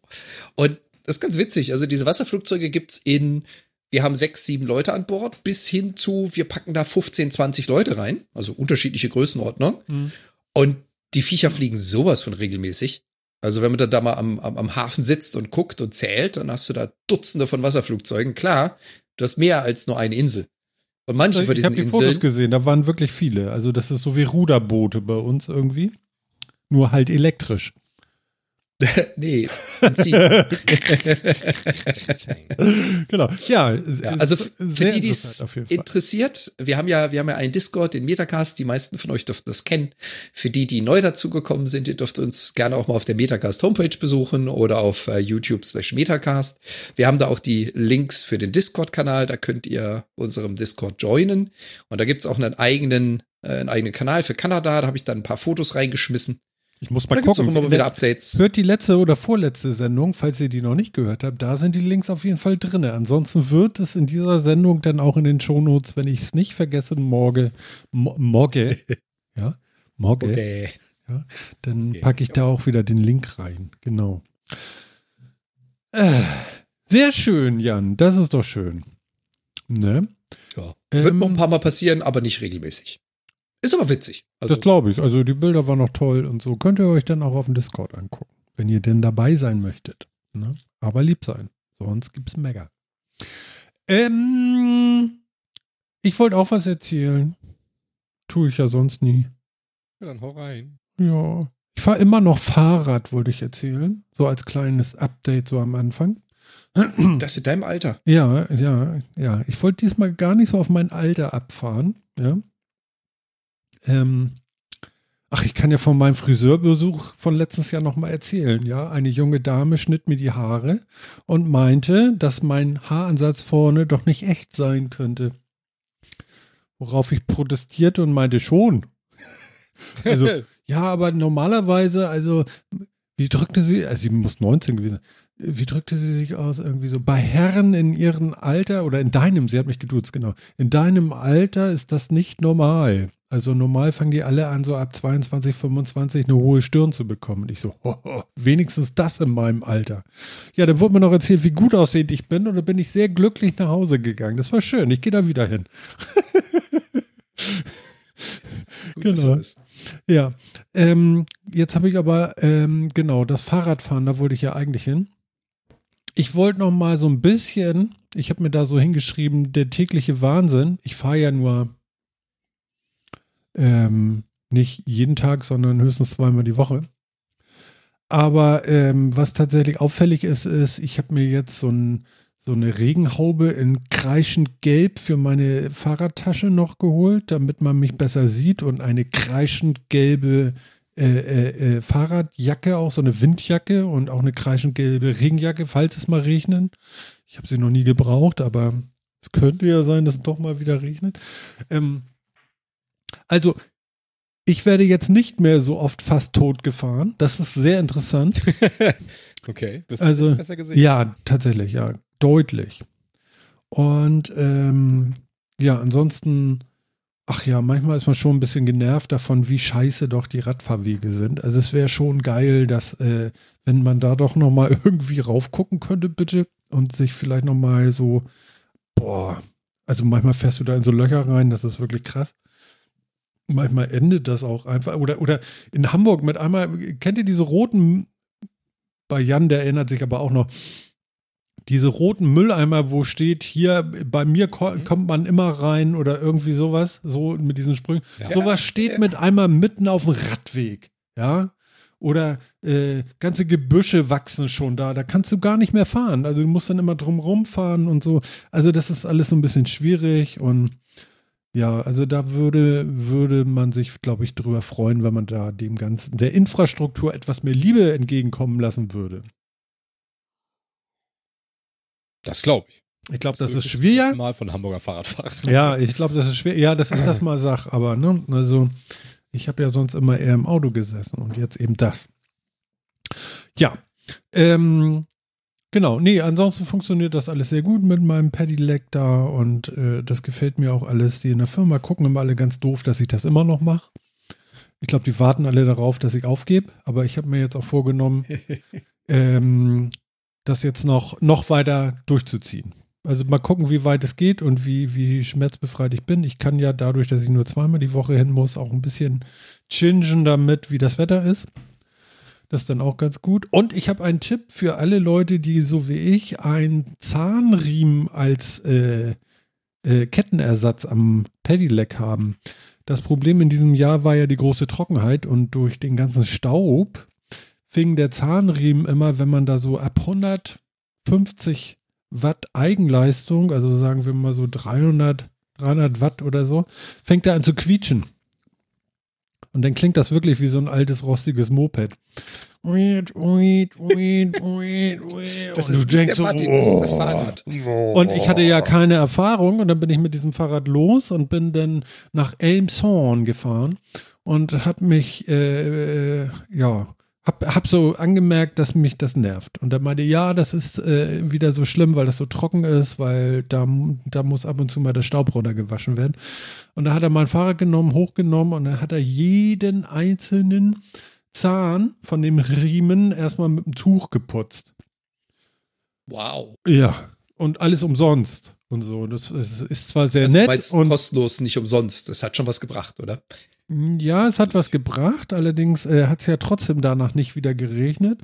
Und das ist ganz witzig. Also diese Wasserflugzeuge gibt's in, wir haben sechs, sieben Leute an Bord, bis hin zu, wir packen da 15, 20 Leute rein. Also unterschiedliche Größenordnung. Mhm. Und die Viecher fliegen sowas von regelmäßig. Also wenn man da mal am, am, am Hafen sitzt und guckt und zählt, dann hast du da Dutzende von Wasserflugzeugen. Klar, du hast mehr als nur eine Insel. Und manche von Ich habe diesen die Fotos Inseln, gesehen, da waren wirklich viele. Also das ist so wie Ruderboote bei uns irgendwie. Nur halt elektrisch. nee, Benzin. Genau. Ja, Ja, also für die, die es interessiert, wir haben ja, wir haben ja einen Discord, den Metacast, die meisten von euch dürften das kennen. Für die, die neu dazugekommen sind, ihr dürft uns gerne auch mal auf der Metacast Homepage besuchen oder auf äh, YouTube slash Metacast. Wir haben da auch die Links für den Discord-Kanal, da könnt ihr unserem Discord joinen. Und da gibt's auch einen eigenen, äh, einen eigenen Kanal für Kanada, da habe ich dann ein paar Fotos reingeschmissen. Ich muss Da mal auch gucken. immer mal wieder Updates. Hört die letzte oder vorletzte Sendung, falls ihr die noch nicht gehört habt, da sind die Links auf jeden Fall drin. Ansonsten wird es in dieser Sendung dann auch in den Shownotes, wenn ich es nicht vergesse, morgen, mo- morgen, ja, morgen, Okay. dann Okay. packe ich da auch wieder den Link rein. Genau. Äh, sehr schön, Jan. Das ist doch schön. Ne? Ja. Wird Ähm, noch ein paar Mal passieren, aber nicht regelmäßig. Ist aber witzig. Also, Das glaube ich. Also die Bilder waren noch toll und so. Könnt ihr euch dann auch auf dem Discord angucken, wenn ihr denn dabei sein möchtet. Ne? Aber lieb sein. Sonst gibt's Mega. Ähm, ich wollte auch was erzählen. Tue ich ja sonst nie. Ja, dann hau rein. Ja. Ich fahre immer noch Fahrrad, wollte ich erzählen. So als kleines Update so am Anfang. das in deinem Alter. Ja, ja, ja. Ich wollte diesmal gar nicht so auf mein Alter abfahren. Ja. Ähm, ach, ich kann ja von meinem Friseurbesuch von letztes Jahr nochmal erzählen. Ja, eine junge Dame schnitt mir die Haare und meinte, dass mein Haaransatz vorne doch nicht echt sein könnte. Worauf ich protestierte und meinte schon. Also, ja, aber normalerweise, also, wie drückte sie, also sie muss 19 gewesen sein, wie drückte sie sich aus? Irgendwie so, bei Herren in ihrem Alter oder in deinem, sie hat mich geduzt, genau, in deinem Alter ist das nicht normal. Also normal fangen die alle an, so ab 22, 25 eine hohe Stirn zu bekommen. Und ich so, hoho, wenigstens das in meinem Alter. Ja, dann wurde mir noch erzählt, wie gut aussehend ich bin und da bin ich sehr glücklich nach Hause gegangen. Das war schön, ich gehe da wieder hin. Gut, Genau. Ja, ähm, jetzt habe ich aber, ähm, genau, das Fahrradfahren, da wollte ich ja eigentlich hin. Ich wollte noch mal so ein bisschen, ich habe mir da so hingeschrieben, der tägliche Wahnsinn. Ich fahre ja nur ähm, nicht jeden Tag, sondern höchstens zweimal die Woche. Aber ähm, was tatsächlich auffällig ist, ist, ich habe mir jetzt so, ein, so eine Regenhaube in kreischend gelb für meine Fahrradtasche noch geholt, damit man mich besser sieht und eine kreischend gelbe äh, äh, äh, Fahrradjacke, auch so eine Windjacke und auch eine kreischend gelbe Regenjacke, falls es mal regnet. Ich habe sie noch nie gebraucht, aber es könnte ja sein, dass es doch mal wieder regnet. Ähm, also, ich werde jetzt nicht mehr so oft fast tot gefahren. Das ist sehr interessant. Okay, bist Also, besser gesehen. Ja, tatsächlich, ja. Deutlich. Und ähm, ja, ansonsten, ach ja, manchmal ist man schon ein bisschen genervt davon, wie scheiße doch die Radfahrwege sind. Also es wäre schon geil, dass, äh, wenn man da doch nochmal irgendwie raufgucken könnte, bitte, und sich vielleicht nochmal so, boah, also manchmal fährst du da in so Löcher rein, das ist wirklich krass. Manchmal endet das auch einfach. Oder, oder in Hamburg mit einmal, kennt ihr diese roten, bei Jan, der erinnert sich aber auch noch, diese roten Mülleimer, wo steht, hier bei mir ko kommt man immer rein oder irgendwie sowas, so mit diesen Sprüngen. Ja. sowas steht mit einmal mitten auf dem Radweg, ja. Oder äh, ganze Gebüsche wachsen schon da, da kannst du gar nicht mehr fahren. Also du musst dann immer drum fahren und so. Also das ist alles so ein bisschen schwierig und ja, also da würde, würde man sich, glaube ich, drüber freuen, wenn man da dem Ganzen, der Infrastruktur etwas mehr Liebe entgegenkommen lassen würde. Das glaube ich. Ich glaube, das ist Das schwer. Mal von Hamburger Fahrradfahrer. Ja, ich glaube, das ist schwer. Ja, das ist das mal Sach, aber ne, also ich habe ja sonst immer eher im Auto gesessen und jetzt eben das. Ja. Ähm, genau, nee, ansonsten funktioniert das alles sehr gut mit meinem Pedelec da und äh, das gefällt mir auch alles. Die in der Firma gucken immer alle ganz doof, dass ich das immer noch mache. Ich glaube, die warten alle darauf, dass ich aufgebe, aber ich habe mir jetzt auch vorgenommen, ähm, das jetzt noch, noch weiter durchzuziehen. Also mal gucken, wie weit es geht und wie, wie schmerzbefreit ich bin. Ich kann ja dadurch, dass ich nur zweimal die Woche hin muss, auch ein bisschen chingen damit, wie das Wetter ist. Das ist dann auch ganz gut. Und ich habe einen Tipp für alle Leute, die so wie ich einen Zahnriemen als äh, äh, Kettenersatz am Pedelec haben. Das Problem in diesem Jahr war ja die große Trockenheit und durch den ganzen Staub fing der Zahnriemen immer, wenn man da so ab 150 Watt Eigenleistung, also sagen wir mal so 300, 300 Watt oder so, fängt er an zu quietschen. Und dann klingt das wirklich wie so ein altes, rostiges Moped. Das ist nicht der Martin, das ist das Fahrrad. Und ich hatte ja keine Erfahrung und dann bin ich mit diesem Fahrrad los und bin dann nach Elmshorn gefahren und hab mich, äh, ja, hab, hab so angemerkt, dass mich das nervt. Und er meinte, ja, das ist äh, wieder so schlimm, weil das so trocken ist, weil da, da muss ab und zu mal der Staub runtergewaschen werden. Und da hat er mein Fahrrad genommen, hochgenommen und dann hat er jeden einzelnen Zahn von dem Riemen erstmal mit dem Tuch geputzt. Wow. Ja, und alles umsonst und so. Das ist, ist zwar sehr Also nett und kostenlos, nicht umsonst. Das hat schon was gebracht, oder? Ja, es hat was gebracht, allerdings äh, hat es ja trotzdem danach nicht wieder geregnet.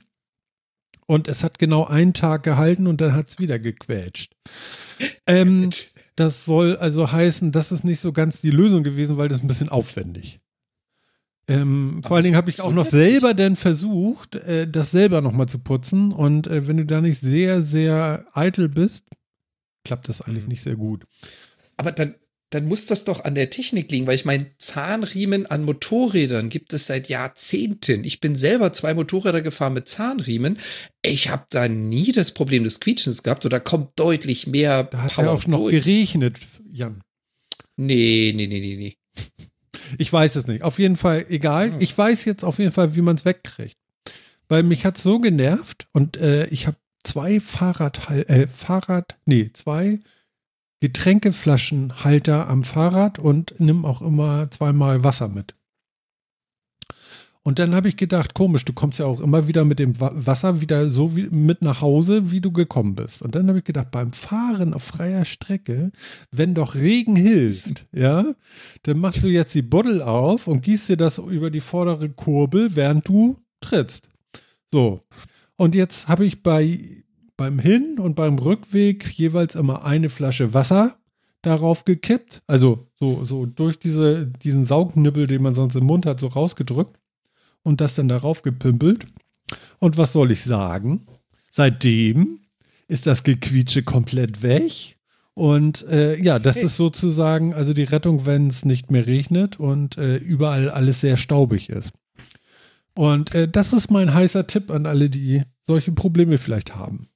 Und es hat genau einen Tag gehalten und dann hat es wieder gequetscht. Ähm, das soll also heißen, das ist nicht so ganz die Lösung gewesen, weil das ist ein bisschen aufwendig. Ähm, vor allen Dingen habe ich auch noch selber dann versucht, äh, das selber nochmal zu putzen. Und äh, wenn du da nicht sehr, sehr eitel bist, klappt das eigentlich Mhm. nicht sehr gut. Aber dann, dann muss das doch an der Technik liegen, weil ich meine, Zahnriemen an Motorrädern gibt es seit Jahrzehnten. Ich bin selber zwei Motorräder gefahren mit Zahnriemen. Ich habe da nie das Problem des Quietschens gehabt oder kommt deutlich mehr Da hat Power ja auch noch durch. geregnet, Jan. Nee, nee, nee, nee, nee. Ich weiß es nicht. Auf jeden Fall egal. Hm. Ich weiß jetzt auf jeden Fall, wie man es wegkriegt. Weil mich hat so genervt und äh, ich habe zwei Fahrrad, äh, Fahrrad, nee, zwei Getränkeflaschenhalter am Fahrrad und nimm auch immer zweimal Wasser mit. Und dann habe ich gedacht, komisch, du kommst ja auch immer wieder mit dem Wa- Wasser wieder so mit nach Hause, wie du gekommen bist. Und dann habe ich gedacht, beim Fahren auf freier Strecke, wenn doch Regen hilft, ja, dann machst du jetzt die Buddel auf und gießt dir das über die vordere Kurbel, während du trittst. So. Und jetzt habe ich bei, beim Hin- und beim Rückweg jeweils immer eine Flasche Wasser darauf gekippt. Also so, so durch diese, diesen Saugnibbel, den man sonst im Mund hat, so rausgedrückt und das dann darauf gepimpelt. Und was soll ich sagen? Seitdem ist das Gequietsche komplett weg. Und äh, ja, das ist sozusagen also die Rettung, wenn es nicht mehr regnet und äh, überall alles sehr staubig ist. Und äh, das ist mein heißer Tipp an alle, die solche Probleme vielleicht haben.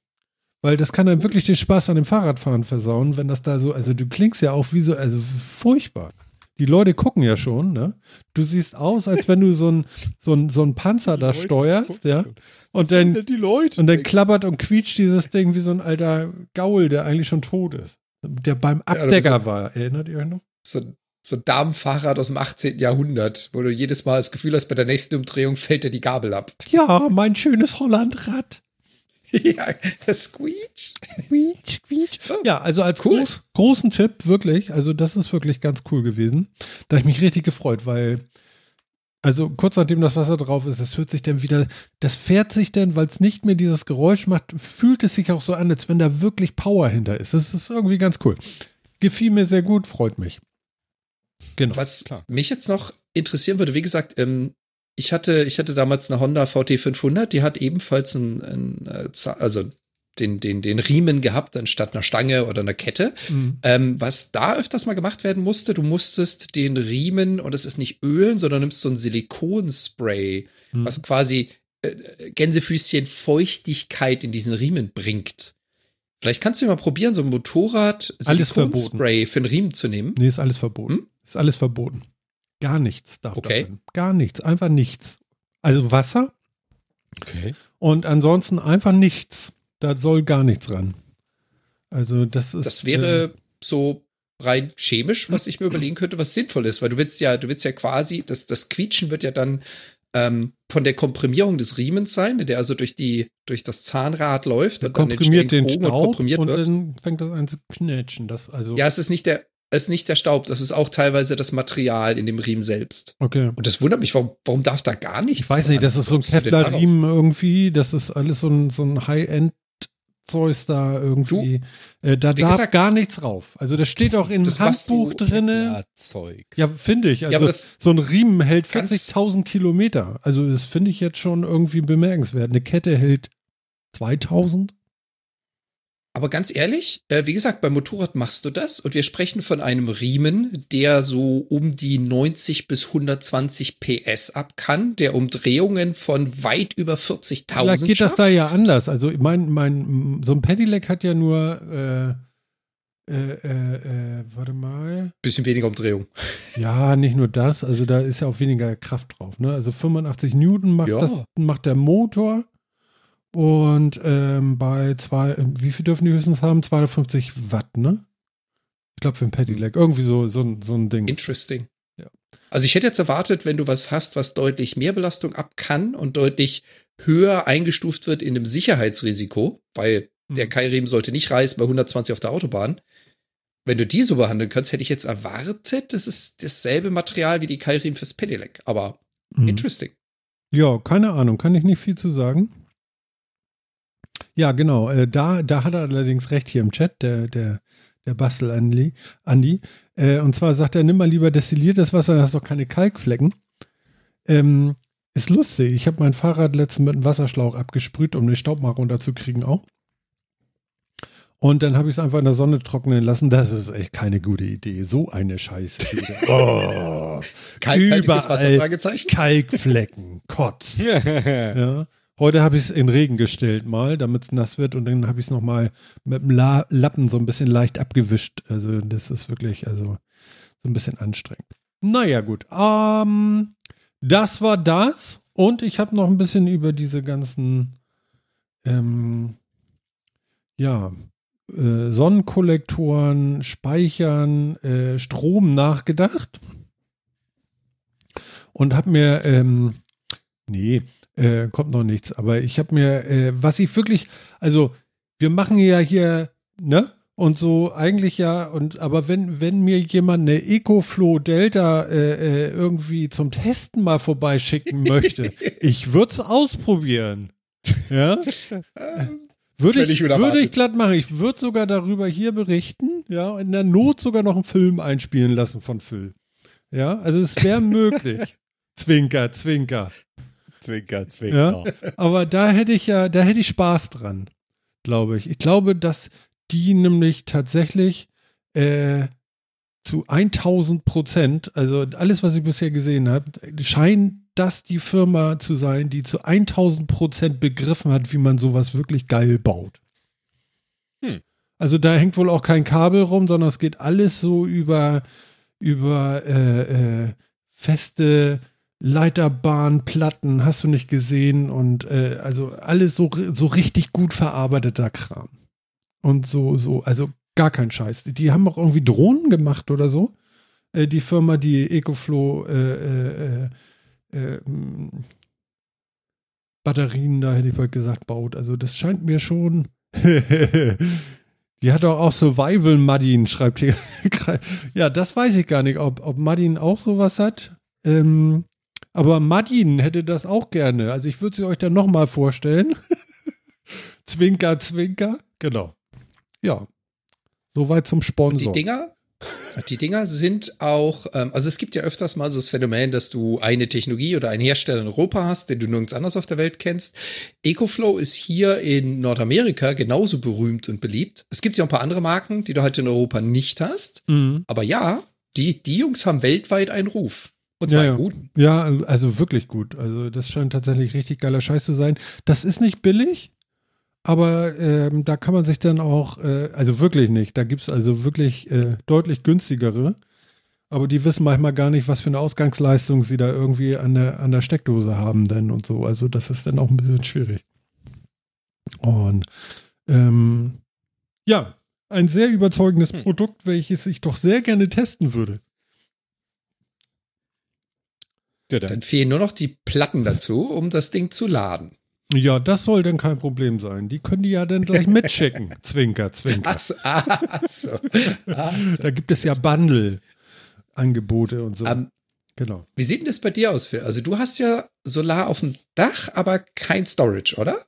Weil das kann dann wirklich den Spaß an dem Fahrradfahren versauen, wenn das da so, also du klingst ja auch wie so, also furchtbar. Die Leute gucken ja schon, ne? Du siehst aus, als wenn du so ein, so ein, so ein Panzer da steuerst, ja? Und dann, die Leute. und dann klappert und quietscht dieses Ding wie so ein alter Gaul, der eigentlich schon tot ist. Der beim Ja, Abdecker so- war. Erinnert ihr euch noch? So, so ein Damenfahrrad aus dem 18. Jahrhundert, wo du jedes Mal das Gefühl hast, bei der nächsten Umdrehung fällt dir die Gabel ab. Ja, mein schönes Hollandrad. ja, Squeech. Quietsch, quietsch. Ja, also als Cool. groß, großen Tipp, wirklich, also das ist wirklich ganz cool gewesen. Da habe ich mich richtig gefreut, weil, also kurz nachdem das Wasser drauf ist, es hört sich dann wieder, das fährt sich dann, weil es nicht mehr dieses Geräusch macht, fühlt es sich auch so an, als wenn da wirklich Power hinter ist. Das ist irgendwie ganz cool. Gefiel mir sehr gut, freut mich. Genau. Was klar. mich jetzt noch interessieren würde, wie gesagt, ähm, ich hatte, ich hatte damals eine Honda VT 500, die hat ebenfalls einen, einen äh, also den, den, den Riemen gehabt, anstatt einer Stange oder einer Kette. Mhm. Ähm, was da öfters mal gemacht werden musste, du musstest den Riemen, und es ist nicht ölen, sondern nimmst so ein Silikonspray, Mhm. was quasi äh, Gänsefüßchen Feuchtigkeit in diesen Riemen bringt. Vielleicht kannst du mal probieren, so ein Motorrad. Silikonspray für einen Riemen zu nehmen. Nee, ist alles verboten. Hm? Ist alles verboten. Gar nichts darf Okay. da drin. Gar nichts. Einfach nichts. Also Wasser Okay. Und ansonsten einfach nichts. Da soll gar nichts ran. Also das ist. Das wäre äh, so rein chemisch, was ich mir überlegen könnte, was sinnvoll ist, weil du willst ja, du willst ja quasi, das, das Quietschen wird ja dann ähm, von der Komprimierung des Riemens sein, wenn der also durch die, durch das Zahnrad läuft und dann komprimiert den, den Staub und komprimiert und wird. dann fängt das an zu knetschen. Das also ja, es ist nicht der, ist nicht der Staub, das ist auch teilweise das Material in dem Riemen selbst. Okay. Und das wundert mich, warum, warum darf da gar nichts? Ich weiß nicht, das ist so ein Kevlar-Riemen irgendwie, das ist alles so ein, so ein High-End Zeus da irgendwie. Du, äh, da darf gesagt, gar nichts drauf. Also das steht auch im Handbuch drinne. Ja, finde ich. Also ja, so ein Riemen hält 40.000 Kilometer. Also das finde ich jetzt schon irgendwie bemerkenswert. Eine Kette hält 2000. Aber ganz ehrlich, äh, wie gesagt, beim Motorrad machst du das und wir sprechen von einem Riemen, der so um die 90 bis 120 PS ab kann, der Umdrehungen von weit über 40.000 Da geht schafft. das da ja anders. Also mein, mein, so ein Pedelec hat ja nur, äh, äh, äh, äh, warte mal. Bisschen weniger Umdrehung. Ja, nicht nur das, also da ist ja auch weniger Kraft drauf. Ne? Also 85 Newton macht, ja. das, macht der Motor und ähm, bei zwei, wie viel dürfen die höchstens haben? 250 Watt, ne? Ich glaube für ein Pedelec. Irgendwie so, so, so ein Ding. Interesting. Ja. Also ich hätte jetzt erwartet, wenn du was hast, was deutlich mehr Belastung ab kann und deutlich höher eingestuft wird in dem Sicherheitsrisiko, weil mhm. der Keilriemen sollte nicht reißen bei 120 auf der Autobahn. Wenn du die so behandeln kannst, hätte ich jetzt erwartet, das ist dasselbe Material wie die Keilriemen fürs Pedelec. Aber mhm. interesting. Ja, keine Ahnung, kann ich nicht viel zu sagen. Ja, genau. Äh, da, da hat er allerdings recht hier im Chat, der, der, der Bastel Andi. Andi. Äh, und zwar sagt er, nimm mal lieber destilliertes Wasser, dann hast du doch keine Kalkflecken. Ähm, ist lustig. Ich habe mein Fahrrad letztens mit einem Wasserschlauch abgesprüht, um den Staub mal runterzukriegen auch. Und dann habe ich es einfach in der Sonne trocknen lassen. Das ist echt keine gute Idee. So eine Scheiße. oh, Kalk, Wasser, Kalkflecken, Kotz. ja. Heute habe ich es in Regen gestellt mal, damit es nass wird und dann habe ich es nochmal mit dem La Lappen so ein bisschen leicht abgewischt. Also das ist wirklich also so ein bisschen anstrengend. Naja gut, ähm, das war das und ich habe noch ein bisschen über diese ganzen ähm, ja, äh, Sonnenkollektoren, Speichern, äh, Strom nachgedacht und habe mir ähm, nee, äh, kommt noch nichts. Aber ich habe mir, äh, was ich wirklich, also wir machen ja hier, ne? Und so eigentlich ja, und aber wenn, wenn mir jemand eine EcoFlow Delta äh, äh irgendwie zum Testen mal vorbeischicken möchte, ich würde es ausprobieren. Ja. Würde ich, würde ich glatt machen. Ich würde sogar darüber hier berichten, ja, in der Not sogar noch einen Film einspielen lassen von Phil. Ja, also es wäre möglich. zwinker, zwinker. Zwinker, zwinker. Ja, aber da hätte ich ja, da hätte ich Spaß dran, glaube ich. Ich glaube, dass die nämlich tatsächlich äh, zu 1000 Prozent, also alles, was ich bisher gesehen habe, scheint das die Firma zu sein, die zu 1000 Prozent begriffen hat, wie man sowas wirklich geil baut. Hm. Also da hängt wohl auch kein Kabel rum, sondern es geht alles so über, über äh, äh, feste Leiterbahnplatten, hast du nicht gesehen und äh, also alles so, so richtig gut verarbeiteter Kram. Und so, so, also gar kein Scheiß. Die haben auch irgendwie Drohnen gemacht oder so. Äh, die Firma, die Ecoflow äh, äh, äh, äh Batterien, da hätte ich bald gesagt, baut. Also das scheint mir schon. die hat doch auch Survival Madin, schreibt hier. ja, das weiß ich gar nicht, ob, ob Madin auch sowas hat. Ähm, aber Madin hätte das auch gerne. Also ich würde sie euch dann nochmal vorstellen. zwinker, zwinker. Genau. Ja. Soweit zum Sponsor. Und die Dinger? Die Dinger sind auch, ähm, also es gibt ja öfters mal so das Phänomen, dass du eine Technologie oder einen Hersteller in Europa hast, den du nirgends anders auf der Welt kennst. EcoFlow ist hier in Nordamerika genauso berühmt und beliebt. Es gibt ja ein paar andere Marken, die du halt in Europa nicht hast. Mhm. Aber ja, die, die Jungs haben weltweit einen Ruf. Und zwar ja, gut. Ja, also wirklich gut. Also das scheint tatsächlich richtig geiler Scheiß zu sein. Das ist nicht billig, aber ähm, da kann man sich dann auch, äh, also wirklich nicht. Da gibt es also wirklich äh, deutlich günstigere. Aber die wissen manchmal gar nicht, was für eine Ausgangsleistung sie da irgendwie an der, an der Steckdose haben denn und so. Also das ist dann auch ein bisschen schwierig. Und ähm, ja, ein sehr überzeugendes Hm. Produkt, welches ich doch sehr gerne testen würde. Ja, dann, Dann fehlen nur noch die Platten dazu, um das Ding zu laden. Ja, das soll dann kein Problem sein. Die können die ja dann gleich mitchecken. zwinker, zwinker. Achso, achso. Da gibt es ja Bundle-Angebote und so. Ähm, genau. wie sieht denn das bei dir aus, Phil? Also du hast ja Solar auf dem Dach, aber kein Storage, oder?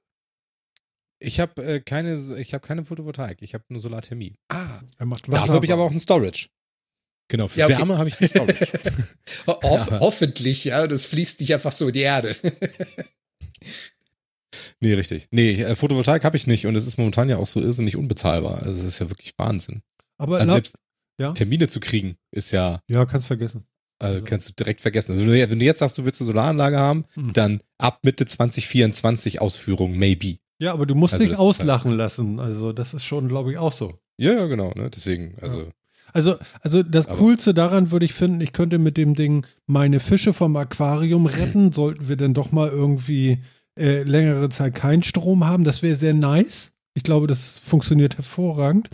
ich habe äh, keine, ich habe keine Photovoltaik, ich habe nur Solarthermie. Ah. Er macht Dafür habe ich aber auch ein Storage. Genau, für Ja, okay. Wärme habe ich Storage. Hoff, Ja. Hoffentlich, ja. Das fließt nicht einfach so in die Erde. nee, richtig. Nee, äh, Photovoltaik habe ich nicht und es ist momentan ja auch so irrsinnig unbezahlbar. Also es ist ja wirklich Wahnsinn. aber Also selbst ja? Termine zu kriegen, ist ja, ja, kannst vergessen. äh, kannst du direkt vergessen. Also wenn du- jetzt sagst, du willst eine Solaranlage haben, Hm. dann ab Mitte 2024 Ausführung, maybe. Ja, aber du musst Also dich halt- auslachen lassen. Also das ist schon, glaube ich, auch so. Ja, ja, genau, ne? Deswegen, also. Also, also das Aber- Coolste daran würde ich finden, ich könnte mit dem Ding meine Fische vom Aquarium retten, sollten wir dann doch mal irgendwie äh, längere Zeit keinen Strom haben. Das wäre sehr nice. Ich glaube, das funktioniert hervorragend.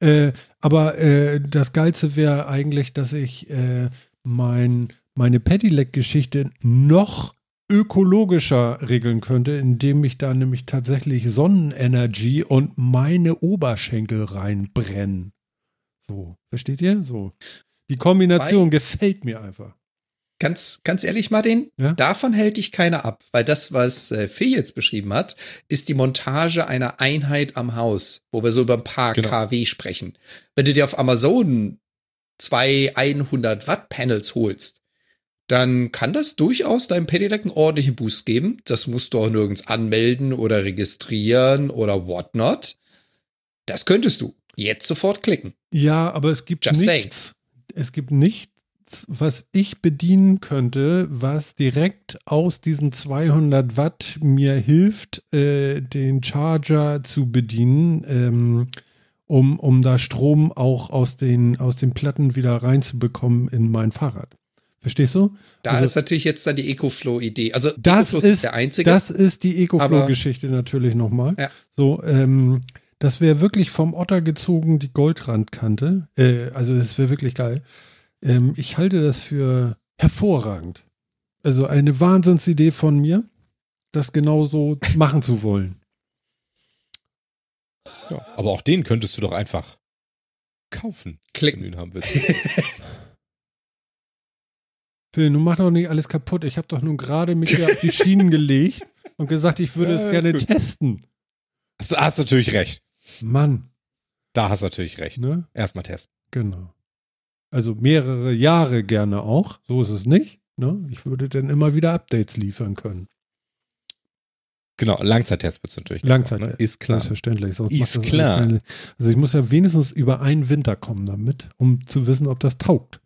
Äh, aber äh, das Geilste wäre eigentlich, dass ich äh, mein, meine Pedelec-Geschichte noch ökologischer regeln könnte, indem ich da nämlich tatsächlich Sonnenenergie und meine Oberschenkel reinbrenne. So, versteht ihr? So. Die Kombination gefällt mir einfach. Ganz, ganz ehrlich, Martin, Ja? davon hält dich keiner ab, weil das, was äh, Phil jetzt beschrieben hat, ist die Montage einer Einheit am Haus, wo wir so über ein paar Genau. kW sprechen. Wenn du dir auf Amazon zwei 100 Watt Panels holst, dann kann das durchaus deinem Pedelec einen ordentlichen Boost geben. Das musst du auch nirgends anmelden oder registrieren oder whatnot. Das könntest du jetzt sofort klicken. Ja, aber es gibt Just nichts. Es gibt nichts, was ich bedienen könnte, was direkt aus diesen 200 Watt mir hilft, äh, den Charger zu bedienen, ähm, um, um da Strom auch aus den, aus den Platten wieder reinzubekommen in mein Fahrrad. Verstehst du? Da Also- ist natürlich jetzt dann die EcoFlow-Idee. Also Das EcoFlow ist, der einzige. das ist die Ecoflow-Geschichte natürlich nochmal. Ja. So, ähm, das wäre wirklich vom Otter gezogen, die Goldrandkante. Äh, also das wäre wirklich geil. Ähm, ich halte das für hervorragend. Also eine Wahnsinnsidee von mir, das genauso machen zu wollen. Ja. Aber auch den könntest du doch einfach kaufen, wenn Klicken. du ihn haben willst. Phil, nun mach doch nicht alles kaputt. Ich habe doch nun gerade mich hier auf die Schienen gelegt und gesagt, ich würde Ja, es gerne testen. Hast, hast natürlich recht. Mann, Da hast du natürlich recht. ne? Erstmal testen. Genau. Also mehrere Jahre gerne auch. So ist es nicht. Ne? Ich würde dann immer wieder Updates liefern können. Genau, Langzeittest wird es natürlich. Langzeittest. Ne? Ist klar. Selbstverständlich. Sonst Ist klar. keine- Also ich muss ja wenigstens über einen Winter kommen damit, um zu wissen, ob das taugt.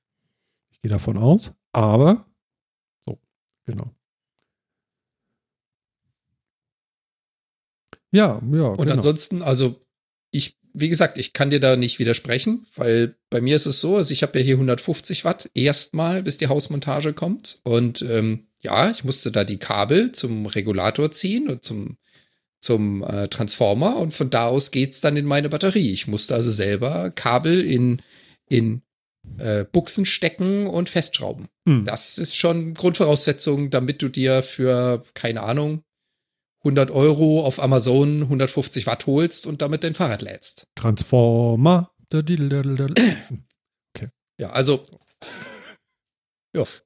Ich gehe davon aus. Aber so, genau. Ja, ja. Und genau. ansonsten, also ich, wie gesagt, ich kann dir da nicht widersprechen, weil bei mir ist es so, also ich habe ja hier 150 Watt erstmal, bis die Hausmontage kommt. Und ähm, ja, ich musste da die Kabel zum Regulator ziehen und zum, zum äh, Transformer und von da aus geht's dann in meine Batterie. Ich musste also selber Kabel in, in äh, Buchsen stecken und festschrauben. Hm. Das ist schon Grundvoraussetzung, damit du dir für, keine Ahnung, 100 Euro auf Amazon 150 Watt holst und damit dein Fahrrad lädst. Transformer. Dadel. Ja, also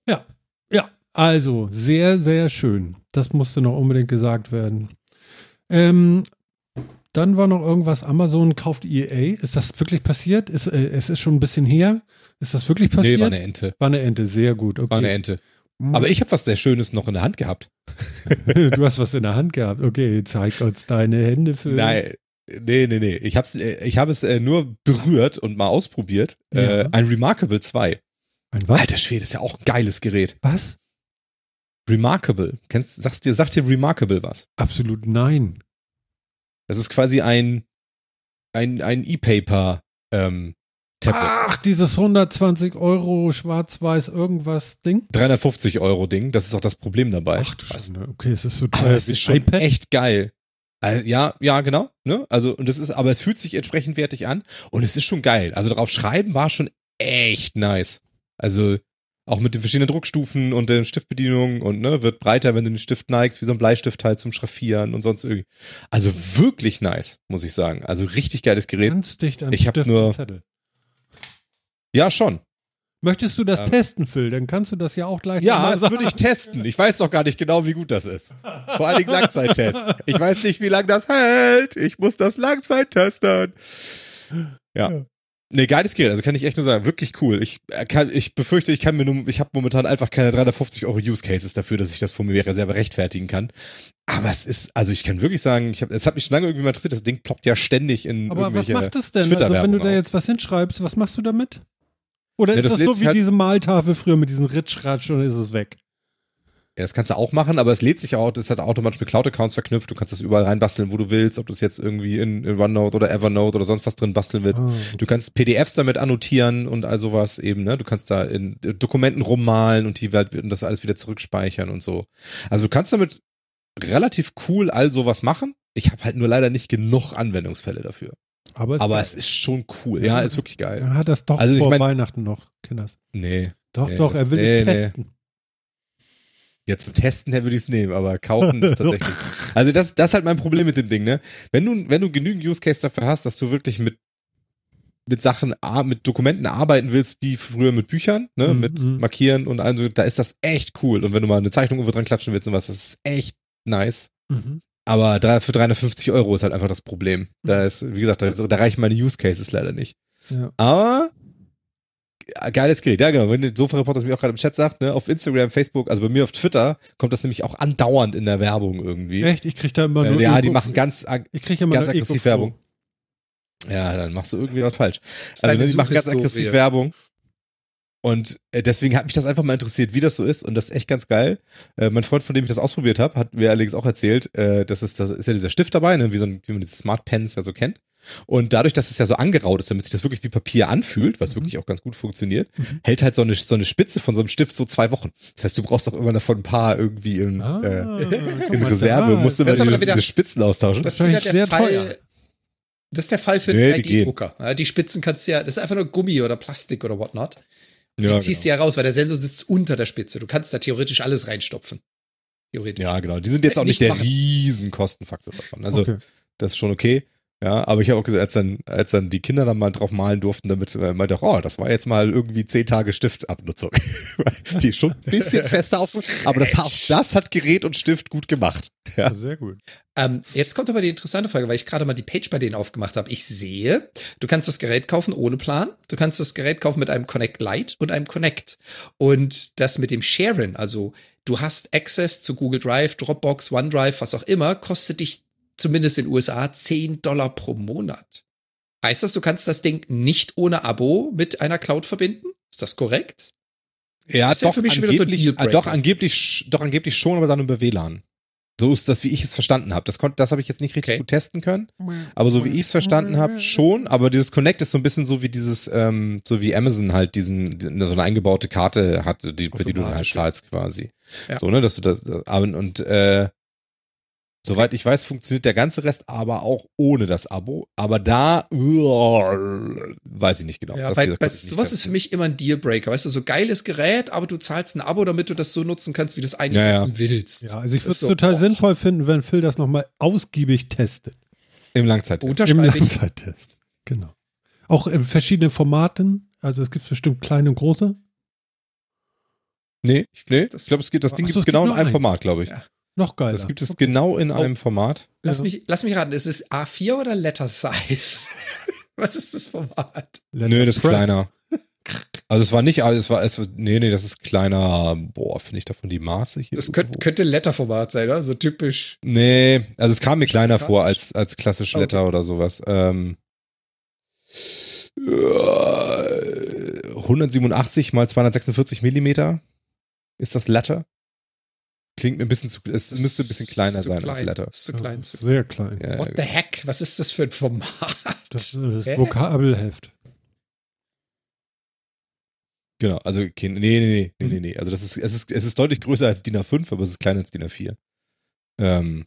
Ja, ja, also sehr, sehr schön. Das musste noch unbedingt gesagt werden. Ähm, dann war noch irgendwas, Amazon kauft EA. Ist das wirklich passiert? Ist, äh, es ist schon ein bisschen her. Ist das wirklich passiert? Nee, war eine Ente. War eine Ente, sehr gut. Okay. War eine Ente. Aber ich habe was sehr Schönes noch in der Hand gehabt. du hast was in der Hand gehabt. Okay, zeig uns deine Hände für. Nein, nee, nee, nee. Ich hab's, äh, ich habe es äh, nur berührt und mal ausprobiert. Ja. Äh, ein Remarkable 2. Ein was? Alter Schwede, ist ja auch ein geiles Gerät. Was? Remarkable. Kennst, sagst dir, sagt dir Remarkable was? Absolut nein. Das ist quasi ein, ein, ein E-Paper, ähm, Tablet. Ach, dieses 120 Euro schwarz-weiß irgendwas Ding. 350 Euro Ding, das ist auch das Problem dabei. Ach du Schande. Okay, es ist so Aber teuer. es wie ist schon iPad. echt geil. Also, ja, ja, genau. Ne? Also, und das ist, aber es fühlt sich entsprechend wertig an und es ist schon geil. Also drauf schreiben war schon echt nice. Also auch mit den verschiedenen Druckstufen und der Stiftbedienung und ne, wird breiter, wenn du den Stift neigst, wie so ein Bleistift halt zum Schraffieren und sonst irgendwie. Also wirklich nice, muss ich sagen. Also richtig geiles Gerät. Ganz dicht an Ich hab Stift nur- Zettel. Ja, schon. Möchtest du das Ja. testen, Phil? Dann kannst du das ja auch gleich Ja, das würde ich testen. Ich weiß doch gar nicht genau, wie gut das ist. Vor Dingen Langzeittest. Ich weiß nicht, wie lange das hält. Ich muss das Langzeit testen. Ja. Nee, geiles Gerät, also kann ich echt nur sagen, wirklich cool. Ich äh, kann, ich befürchte, ich kann mir nur, ich habe momentan einfach keine 350 Euro Use Cases dafür, dass ich das von mir selber rechtfertigen kann. Aber es ist, also ich kann wirklich sagen, ich hab, es hat mich schon lange irgendwie mal interessiert, das Ding ploppt ja ständig in Aber was irgendwelche macht es denn? Also, wenn du da jetzt was hinschreibst, was machst du damit? Oder Ja, ist das das, so wie halt- diese Maltafel früher mit diesem Ritschratsch und dann ist es weg? Ja, das kannst du auch machen, aber es lädt sich auch, das hat automatisch mit Cloud-Accounts verknüpft. Du kannst das überall reinbasteln, wo du willst, ob du es jetzt irgendwie in, in OneNote oder Evernote oder sonst was drin basteln willst. Ah, Du kannst PDFs damit annotieren und all sowas eben, ne? Du kannst da in Dokumenten rummalen und die halt, und das alles wieder zurückspeichern und so. Also du kannst damit relativ cool all sowas machen. Ich habe halt nur leider nicht genug Anwendungsfälle dafür. Aber es, Aber es ist schon cool. Ja, ist wirklich geil. er hat das doch Also ich vor mein- Weihnachten noch, Kinders. Nee. Doch, Nee, doch, er will nee, es nee. testen. Ja, zum Testen her würde ich es nehmen, aber kaufen ist tatsächlich. Also das, das ist halt mein Problem mit dem Ding, ne? Wenn du, wenn du genügend Use Case dafür hast, dass du wirklich mit, mit Sachen, mit Dokumenten arbeiten willst, wie früher mit Büchern, ne? Mhm, Mit mhm. Markieren und also, da ist das echt cool. Und wenn du mal eine Zeichnung irgendwo dran klatschen willst und was, das ist echt nice. Mhm. Aber für 350 Euro ist halt einfach das Problem. Da ist, wie gesagt, da, da reichen meine Use Cases leider nicht. Ja. Aber ja, geiles Gerät, ja genau. Wenn der Sofa-Reporter das mir auch gerade im Chat sagt, ne, auf Instagram, Facebook, also bei mir auf Twitter, kommt das nämlich auch andauernd in der Werbung irgendwie. Echt? Ich krieg da immer Äh, nur ja, Öko- die machen ganz, ich krieg immer ganz nur aggressiv. Werbung. Ja, dann machst du irgendwie was falsch. Also deine ne, die machen ganz aggressiv Werbung. Und äh, deswegen hat mich das einfach mal interessiert, wie das so ist. Und das ist echt ganz geil. Äh, mein Freund, von dem ich das ausprobiert habe, hat mir allerdings auch erzählt, äh, das ist, das ist ja dieser Stift dabei, ne, wie, so ein, wie man diese Smart Pens ja so kennt. Und dadurch, dass es ja so angeraut ist, damit sich das wirklich wie Papier anfühlt, was Mhm. wirklich auch ganz gut funktioniert, hält halt so eine, so eine Spitze von so einem Stift so zwei Wochen. Das heißt, du brauchst doch immer davon ein paar irgendwie in, Ah, äh, in Reserve, musst du Das immer diese, wieder- diese Spitzen austauschen. Das ist wieder der sehr Fall. teuer. Das ist der Fall für Nee, einen die gehen. ID-Drucker. Ja, die Spitzen kannst du ja, das ist einfach nur Gummi oder Plastik oder whatnot. Die ja, ziehst du ja raus, weil der Sensor sitzt unter der Spitze. Du kannst da theoretisch alles reinstopfen. Theoretisch. Ja, genau. Die sind jetzt auch Nicht nicht, der machen. riesen Kostenfaktor davon. Also okay. das ist schon okay. Ja, aber ich habe auch gesagt, als dann, als dann die Kinder dann mal drauf malen durften, damit äh, meinte ich, oh, das war jetzt mal irgendwie zehn Tage Stiftabnutzung. die ist schon ein bisschen fester auf, aber das, auch das hat Gerät und Stift gut gemacht. Ja. Sehr gut. Ähm, jetzt kommt aber die interessante Frage, weil ich gerade mal die Page bei denen aufgemacht habe. Ich sehe, du kannst das Gerät kaufen ohne Plan. Du kannst das Gerät kaufen mit einem Connect Lite und einem Connect. Und das mit dem Sharen, also du hast Access zu Google Drive, Dropbox, OneDrive, was auch immer, kostet dich zumindest in den USA 10 Dollar pro Monat. Heißt das, du kannst das Ding nicht ohne Abo mit einer Cloud verbinden? Ist das korrekt? Ja, Das ist ja doch, für mich schon wieder so ein äh, doch, angeblich, doch, angeblich schon, aber dann über WLAN. So ist das, wie ich es verstanden habe. Das, das habe ich jetzt nicht richtig Okay. gut testen können. Aber so wie ich es verstanden habe, schon. Aber dieses Connect ist so ein bisschen so wie dieses, ähm, so wie Amazon halt diesen, diesen so eine eingebaute Karte hat, die, für die du dann halt zahlst quasi. Ja. So, ne, dass du das, aber, und, äh, Soweit ich weiß, funktioniert der ganze Rest aber auch ohne das Abo. Aber da uah, weiß ich nicht genau. Ja, Das, wie gesagt, nicht sowas ist für mich immer ein Dealbreaker. Weißt du, so geiles Gerät, aber du zahlst ein Abo, damit du das so nutzen kannst, wie du es eigentlich Ja, ja. willst. Ja, also ich würde es so, total boah, sinnvoll finden, wenn Phil das nochmal ausgiebig testet. im Langzeit. Im Unterschreibe ich. Langzeittest. Genau. Auch in verschiedenen Formaten. Also es gibt bestimmt kleine und große. Nee, ich, nee, Das- ich glaube, es gibt das Ding gibt es genau in nur einem einen. Format, glaube ich. Ja. Noch geiler. Das gibt es Okay. genau in Oh. einem Format. Lass Ja. mich, lass mich raten, ist es A4 oder Letter Size? Was ist das Format? Nö, das ist Press. kleiner. Also es war nicht, also es war, es war, nee, nee, das ist kleiner, boah, finde ich davon die Maße hier? Das könnte, könnte Letterformat sein, oder? So typisch. Nee, also es kam mir kleiner Letter? vor als, als klassisch Okay. Letter oder sowas. Ähm, äh, 187 mal 246 Millimeter ist das Letter. Klingt mir ein bisschen zu, es Das müsste ein bisschen kleiner sein klein. als Letter. Das ist zu Das klein. ist Zu sehr klein. Ja, What the heck? Was ist das für ein Format? Das ist das? Vokabelheft. Genau, also okay, nee, nee, nee, nee, nee, nee. Also das ist, es ist, es ist deutlich größer als DIN A5, aber es ist kleiner als DIN A4. Ähm,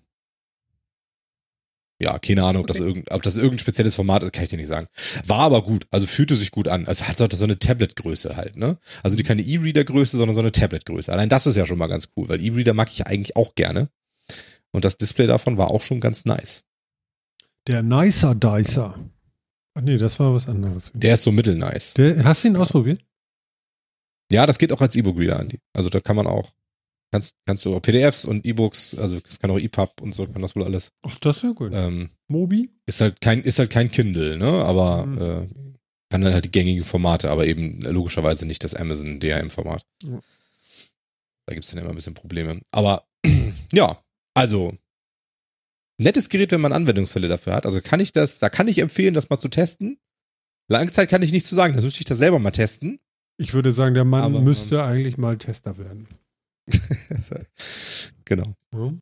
Ja, keine Ahnung, ob, das irgend, ob das irgendein spezielles Format ist, kann ich dir nicht sagen. War aber gut, also fühlte sich gut an. Also hat so so eine Tablet-Größe halt, ne? Also die keine E-Reader-Größe, sondern so eine Tablet-Größe. Allein das ist ja schon mal ganz cool, weil E-Reader mag ich eigentlich auch gerne. Und das Display davon war auch schon ganz nice. Der Nicer Dicer. Ach nee, das war was anderes. Der ist so mittelnice. Der, hast du ihn ausprobiert? Ja, das geht auch als E-Book-Reader, Andi. Also da kann man auch, kannst, kannst du auch PDFs und E-Books, also es kann auch EPUB und so, kann das wohl alles. Ach, das ist ja gut. Ähm, Mobi? ist halt kein, ist halt kein Kindle, ne? Aber Mhm. äh, kann dann halt die gängigen Formate, aber eben logischerweise nicht das Amazon DRM-Format. Ja. Da gibt's dann immer ein bisschen Probleme. Aber ja, also nettes Gerät, wenn man Anwendungsfälle dafür hat. Also kann ich das, da kann ich empfehlen, das mal zu testen. Langzeit kann ich nicht zu sagen, da müsste ich das selber mal testen. Ich würde sagen, der Mann Aber, ähm, müsste eigentlich mal Tester werden. genau. Ja?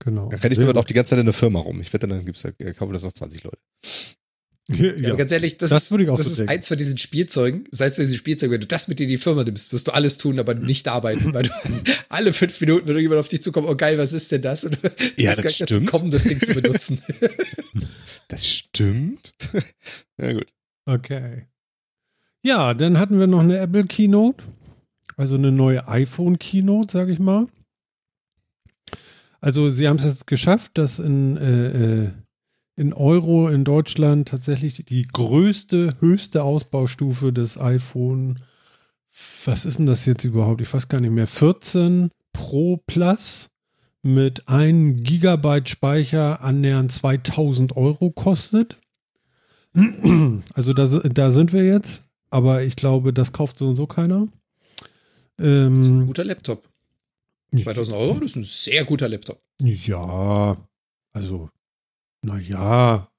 Genau. Dann renne ich damit auch die ganze Zeit in eine Firma rum. Ich wette, dann gibt's da, äh, kaufen das noch 20 Leute. Ja, ja. ganz ehrlich, das, Das ist, würde ich auch das so ist denken. eins von diesen Spielzeugen. Das heißt, für diese Spielzeuge, wenn du das mit in die Firma nimmst, wirst du alles tun, aber nicht arbeiten, weil du alle fünf Minuten, wenn jemand auf dich zukommt, oh geil, was ist denn das? Und du Ja, das gar nicht dazu kommen, das Ding zu benutzen. Das stimmt. ja, gut. Okay. Ja, dann hatten wir noch eine Apple Keynote. Also eine neue iPhone Keynote, sage ich mal. Also sie haben es jetzt geschafft, dass in, äh, äh, in Euro in Deutschland tatsächlich die größte, höchste Ausbaustufe des iPhone, was ist denn das jetzt überhaupt? Ich weiß gar nicht mehr, 14 Pro Plus mit 1 Gigabyte Speicher annähernd 2000 Euro kostet. Also da, da sind wir jetzt, aber ich glaube, das kauft so und so keiner. Das ist ein Ähm, guter Laptop. 2000 Euro, das ist ein sehr guter Laptop. ja, also, naja.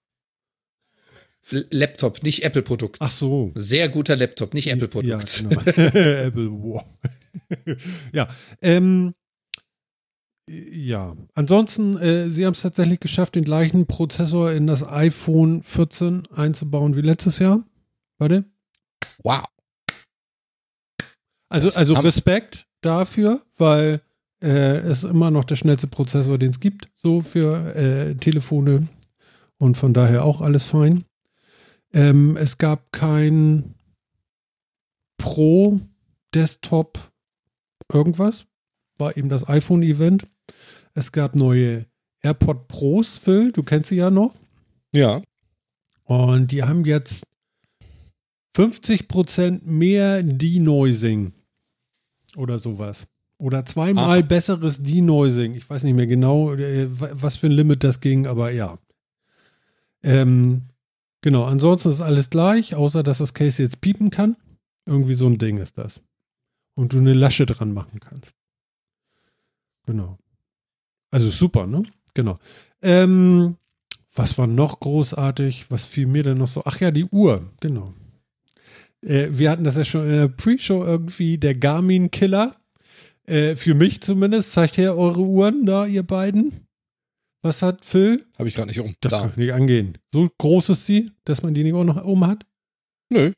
Laptop, nicht Apple-Produkt. Ach so. Sehr guter Laptop, nicht Ja, Apple-Produkt. genau. Apple, wow. ja, ähm, ja. Ansonsten, äh, sie haben es tatsächlich geschafft, den gleichen Prozessor in das iPhone 14 einzubauen wie letztes Jahr. Warte. Wow. Also, Das also Respekt dafür, weil äh, es immer noch der schnellste Prozessor, den es gibt, so für äh, Telefone und von daher auch alles fein. Ähm, es gab kein Pro Desktop irgendwas, war eben das iPhone-Event. Es gab neue AirPod Pros, Phil, du kennst sie ja noch. Ja. Und die haben jetzt 50% mehr Denoising oder sowas. Oder zweimal Ah. besseres Denoising. Ich weiß nicht mehr genau, äh, wa- was für ein Limit das ging, aber ja. Ähm, genau, ansonsten ist alles gleich, außer dass das Case jetzt piepen kann. Irgendwie so ein Ding ist das. Und du eine Lasche dran machen kannst. Genau. Also super, ne? Genau. Ähm, was war noch großartig? Was fiel mir denn noch so? Ach ja, die Uhr, genau. Äh, wir hatten das ja schon in der Pre-Show irgendwie, der Garmin-Killer. Äh, für mich zumindest. Zeigt her eure Uhren da, ihr beiden. Was hat Phil? Habe ich gerade nicht um. Das Da. kann ich nicht angehen. So groß ist sie, dass man die nicht auch noch oben hat? Nö.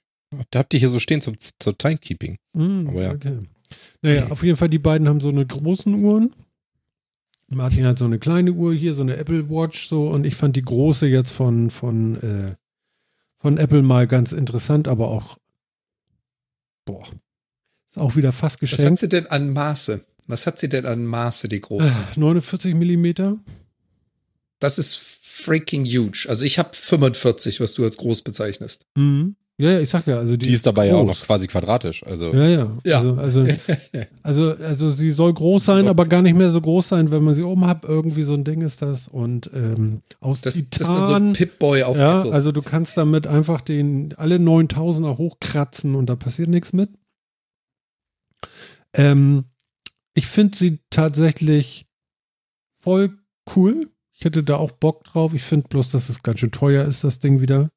Da habt ihr hier so stehen zum, zum Timekeeping. Hm, Aber ja. Okay. Naja, auf jeden Fall, die beiden haben so eine großen Uhren. Martin hat so eine kleine Uhr hier, so eine Apple Watch, so, und ich fand die große jetzt von, von, äh, von Apple mal ganz interessant, aber auch, boah, ist auch wieder fast Was hat geschenkt. sie denn an Maße? Was hat sie denn an Maße, die große? Ah, 49 Millimeter. Das ist freaking huge. Also ich habe 45, was du als groß bezeichnest. Mhm. Ja, ja, ich sag ja, also die, Die ist dabei ja auch groß. noch quasi quadratisch. Also Ja, ja. Ja. Also, also, also, also sie soll groß sein, aber gar nicht mehr so groß sein, wenn man sie oben hat. Irgendwie so ein Ding ist das. Und ähm, aus Das, das ist Titan. dann so ein Pip-Boy auf ja, Apple. also du kannst damit einfach den alle 9000er hochkratzen und da passiert nichts mit. Ähm, ich finde sie tatsächlich voll cool. Ich hätte da auch Bock drauf. Ich finde bloß, dass es ganz schön teuer ist, das Ding wieder.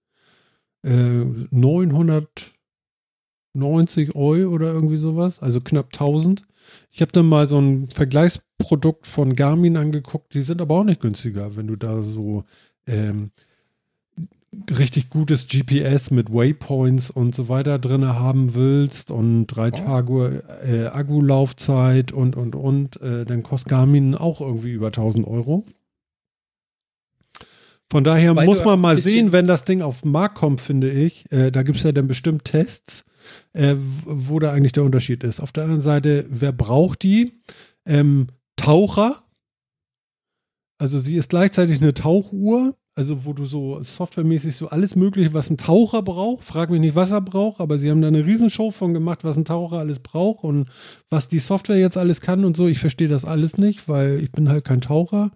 Äh, 990 Euro oder irgendwie sowas, also knapp 1000. Ich habe dann mal so ein Vergleichsprodukt von Garmin angeguckt. Die sind aber auch nicht günstiger, wenn du da so ähm, richtig gutes GPS mit Waypoints und so weiter drin haben willst und drei Oh. Tage äh, Akkulaufzeit und und und, äh, dann kostet Garmin auch irgendwie über 1000 Euro. Von daher Weil muss man mal sehen, wenn das Ding auf den Markt kommt, finde ich. Äh, da gibt es ja dann bestimmt Tests, äh, wo da eigentlich der Unterschied ist. Auf der anderen Seite, wer braucht die? Ähm, Taucher. Also sie ist gleichzeitig eine Tauchuhr, also wo du so softwaremäßig so alles mögliche, was ein Taucher braucht. Frag mich nicht, was er braucht, aber sie haben da eine Riesenshow von gemacht, was ein Taucher alles braucht und was die Software jetzt alles kann und so. Ich verstehe das alles nicht, weil ich bin halt kein Taucher.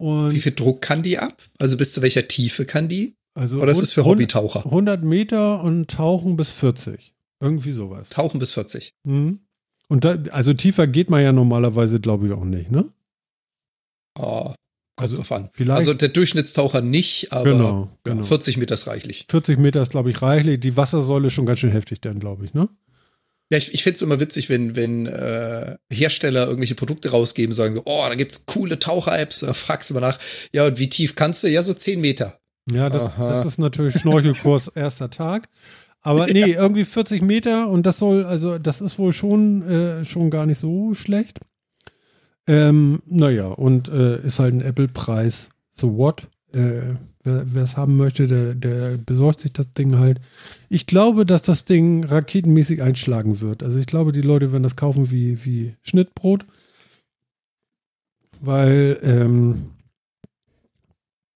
Und Wie viel Druck kann die ab? Also bis zu welcher Tiefe kann die? also Oder ist es für Hobbytaucher? 100 Meter und tauchen bis 40. Irgendwie sowas. Tauchen bis 40. Mhm. Und da, also tiefer geht man ja normalerweise, glaube ich, auch nicht, ne? Oh, kommt Also drauf an. vielleicht- Also der Durchschnittstaucher nicht, aber Genau, genau. 40 Meter ist reichlich. 40 Meter ist, glaube ich, reichlich. Die Wassersäule ist schon ganz schön heftig dann, glaube ich, ne? Ja, ich, ich finde es immer witzig, wenn, wenn äh, Hersteller irgendwelche Produkte rausgeben, sagen so, oh, da gibt's coole Taucher-Apps. Da fragst du mal nach, ja, und wie tief kannst du? Ja, so 10 Meter. Ja, das, das ist natürlich Schnorchelkurs erster Tag. Aber nee, irgendwie 40 Meter und das soll, also das ist wohl schon, äh, schon gar nicht so schlecht. Ähm, naja, und äh, ist halt ein Apple-Preis. So what? Äh, wer es haben möchte, der, der besorgt sich das Ding halt. Ich glaube, dass das Ding raketenmäßig einschlagen wird. Also ich glaube, die Leute werden das kaufen wie, wie Schnittbrot. Weil, ähm,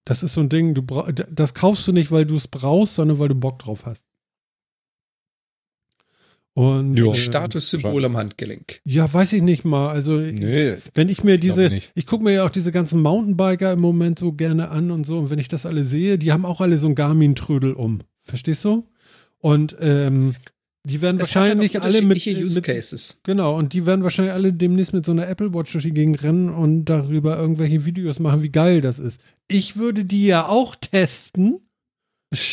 das ist so ein Ding, du das kaufst du nicht, weil du es brauchst, sondern weil du Bock drauf hast. Und Jo. äh, Statussymbol am Handgelenk. ja, weiß ich nicht mal. Also Nee, wenn ich mir diese, nicht. ich gucke mir ja auch diese ganzen Mountainbiker im Moment so gerne an und so. Und wenn ich das alle sehe, die haben auch alle so ein Garmin-Trödel um. Verstehst du? Und ähm, die werden Es wahrscheinlich alle mit, Use mit Cases. Genau, und die werden wahrscheinlich alle demnächst mit so einer Apple Watch durch die Gegend rennen und darüber irgendwelche Videos machen, wie geil das ist. Ich würde die ja auch testen.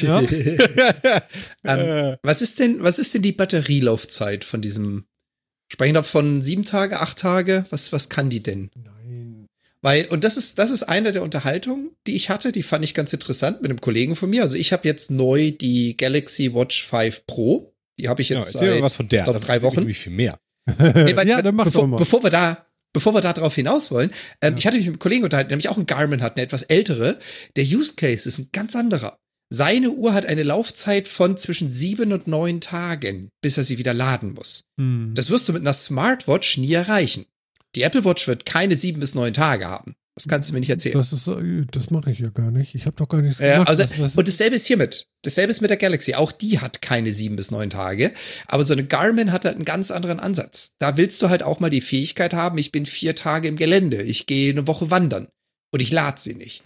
Ja. ähm, Äh, was ist denn, was ist denn die Batterielaufzeit von diesem? Sprechen wir von sieben Tage, acht Tage? Was, was kann die denn? Nein. Weil, und das ist, das ist eine der Unterhaltungen, die ich hatte, die fand ich ganz interessant mit einem Kollegen von mir. Also ich habe jetzt neu die Galaxy Watch 5 Pro. Die habe ich ja, jetzt mal seit was von der. glaub, Das drei Wochen. nämlich viel mehr. Nee, weil- ja, dann mach bevor, doch mal. bevor wir da, bevor wir da drauf hinaus wollen, ähm, ich hatte mich mit einem Kollegen unterhalten, der nämlich auch einen Garmin hat, eine etwas ältere. Der Use Case ist ein ganz anderer. Seine Uhr hat eine Laufzeit von zwischen sieben und neun Tagen, bis er sie wieder laden muss. Hm. Das wirst du mit einer Smartwatch nie erreichen. Die Apple Watch wird keine sieben bis neun Tage haben. Das kannst du mir nicht erzählen. Das ist, äh, das mache ich ja gar nicht. Ich habe doch gar nichts Ja, gemacht. also, Was- was- und dasselbe ist hiermit. Dasselbe ist mit der Galaxy. Auch die hat keine sieben bis neun Tage. Aber so eine Garmin hat halt einen ganz anderen Ansatz. Da willst du halt auch mal die Fähigkeit haben, ich bin vier Tage im Gelände. Ich gehe eine Woche wandern. Und ich lade sie nicht.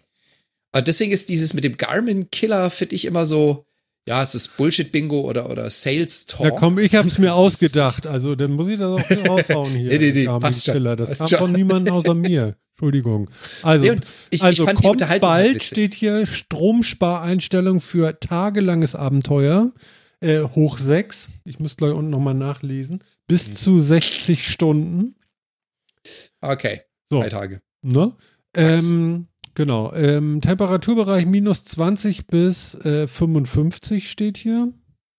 Und deswegen ist dieses mit dem Garmin-Killer für dich immer so, ja, es ist Bullshit-Bingo oder, oder Sales-Talk. ja, komm, ich habe es mir ausgedacht. Also, dann muss ich das auch raushauen hier. Nee, nee, nee, Garmin passt schon, Killer. Das passt kam schon. von niemandem außer mir. Entschuldigung. Also, Nee, ich, also ich kommt halt bald, steht hier Stromspareinstellung für tagelanges Abenteuer. Äh, hoch 6. Ich müsste gleich unten nochmal nachlesen. Bis Mhm. zu 60 Stunden. Okay, So, drei Tage. ne? Nice. Ähm, genau. Ähm, Temperaturbereich minus 20 bis äh, 55 steht hier.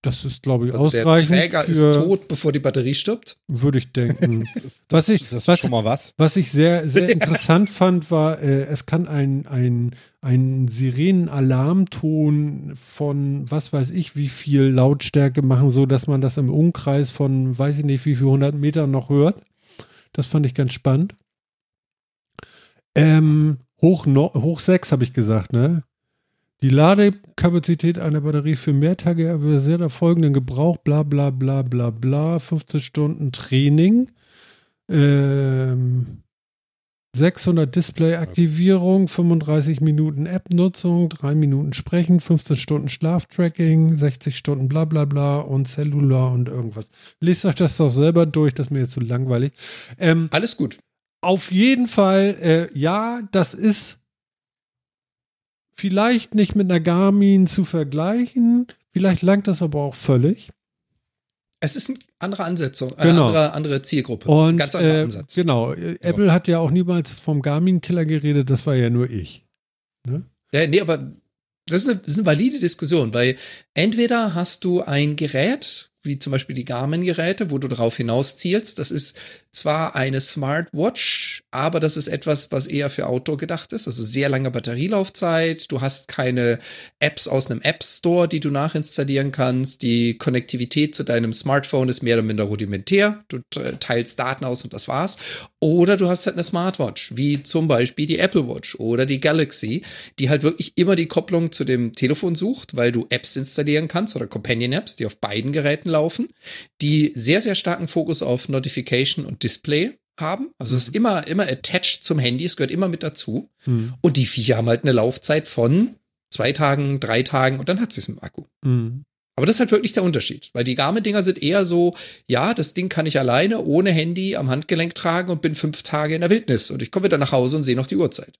Das ist, glaube ich, Also der ausreichend. Träger ist tot, bevor die Batterie stirbt. Würde ich denken. Das, Was ich- das ist was- schon mal was. Was ich sehr, sehr interessant fand, war, äh, es kann ein, ein, ein Sirenenalarmton von was weiß ich wie viel Lautstärke machen, so dass man das im Umkreis von weiß ich nicht wie viel 100 Metern noch hört. Das fand ich ganz spannend. Ähm, hoch, no, hoch 6 habe ich gesagt, ne? Die Ladekapazität einer Batterie für Mehrtage avisiert der folgenden Gebrauch, bla bla bla bla bla, 15 Stunden Training, ähm, 600 Display-Aktivierung, 35 Minuten App-Nutzung, 3 Minuten Sprechen, 15 Stunden Schlaftracking, 60 Stunden bla bla bla und Cellular und irgendwas. Lest euch das doch selber durch, das ist mir jetzt zu langweilig. Ähm, Alles gut. Auf jeden Fall, äh, ja, das ist vielleicht nicht mit einer Garmin zu vergleichen. Vielleicht langt das aber auch völlig. Es ist eine andere Ansetzung, eine Genau. andere, andere Zielgruppe. Und Ganz anderer äh, Ansatz. genau, Apple hat ja auch niemals vom Garmin-Killer geredet, das war ja nur ich. Ja, nee, aber das ist, eine, das ist eine valide Diskussion, weil entweder hast du ein Gerät, wie zum Beispiel die Garmin-Geräte, wo du darauf hinaus zielst. Das ist zwar eine Smartwatch, aber das ist etwas, was eher für Outdoor gedacht ist. Also sehr lange Batterielaufzeit. Du hast keine Apps aus einem App Store, die du nachinstallieren kannst. Die Konnektivität zu deinem Smartphone ist mehr oder minder rudimentär. Du teilst Daten aus und das war's. Oder du hast halt eine Smartwatch, wie zum Beispiel die Apple Watch oder die Galaxy, die halt wirklich immer die Kopplung zu dem Telefon sucht, weil du Apps installieren kannst oder Companion Apps, die auf beiden Geräten laufen, die sehr, sehr starken Fokus auf Notification und Display haben. Also es ist mhm. immer, immer attached zum Handy, es gehört immer mit dazu. Mhm. Und die Viecher haben halt eine Laufzeit von zwei Tagen, drei Tagen und dann hat sie es im Akku. Mhm. Aber das ist halt wirklich der Unterschied, weil die Garmin-Dinger sind eher so, ja, das Ding kann ich alleine ohne Handy am Handgelenk tragen und bin fünf Tage in der Wildnis und ich komme wieder nach Hause und sehe noch die Uhrzeit.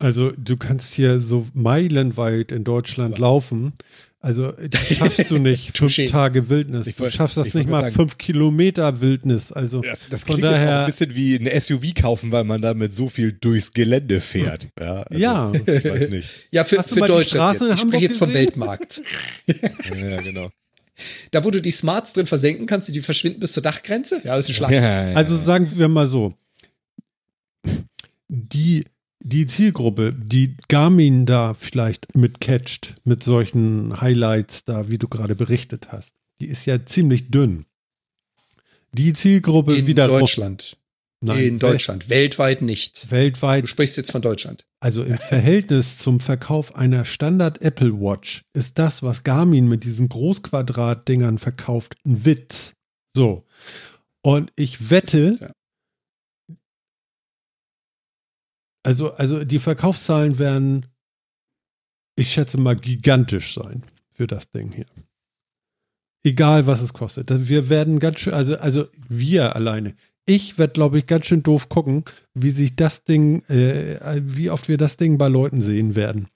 Also du kannst hier so meilenweit in Deutschland Aber laufen also das schaffst du nicht, fünf Tage Wildnis. Ich du schaffst das nicht mal sagen, fünf Kilometer Wildnis. Also das, das klingt daher, jetzt auch ein bisschen wie ein SUV kaufen, weil man damit so viel durchs Gelände fährt. Ja, also, ja. ich weiß nicht. Ja, für, für Deutschland jetzt. Ich spreche jetzt vom Weltmarkt. ja, genau. Da, wo du die Smarts drin versenken kannst, die verschwinden bis zur Dachgrenze? Ja, das ist ein Schlag. Ja, ja, also sagen wir mal so, die die Zielgruppe, die Garmin da vielleicht mitcatcht, mit solchen Highlights da, wie du gerade berichtet hast, die ist ja ziemlich dünn. Die Zielgruppe in wieder. Deutschland. Nein, in Deutschland. Weltweit nicht. Weltweit. Du sprichst jetzt von Deutschland. Also im Verhältnis zum Verkauf einer Standard Apple Watch ist das, was Garmin mit diesen Großquadrat-Dingern verkauft, ein Witz. So. Und ich wette, ja. Also, also die Verkaufszahlen werden, ich schätze mal, gigantisch sein für das Ding hier. Egal, was es kostet. Wir werden ganz schön, also, also wir alleine. Ich werde, glaube ich, ganz schön doof gucken, wie sich das Ding, äh, wie oft wir das Ding bei Leuten sehen werden.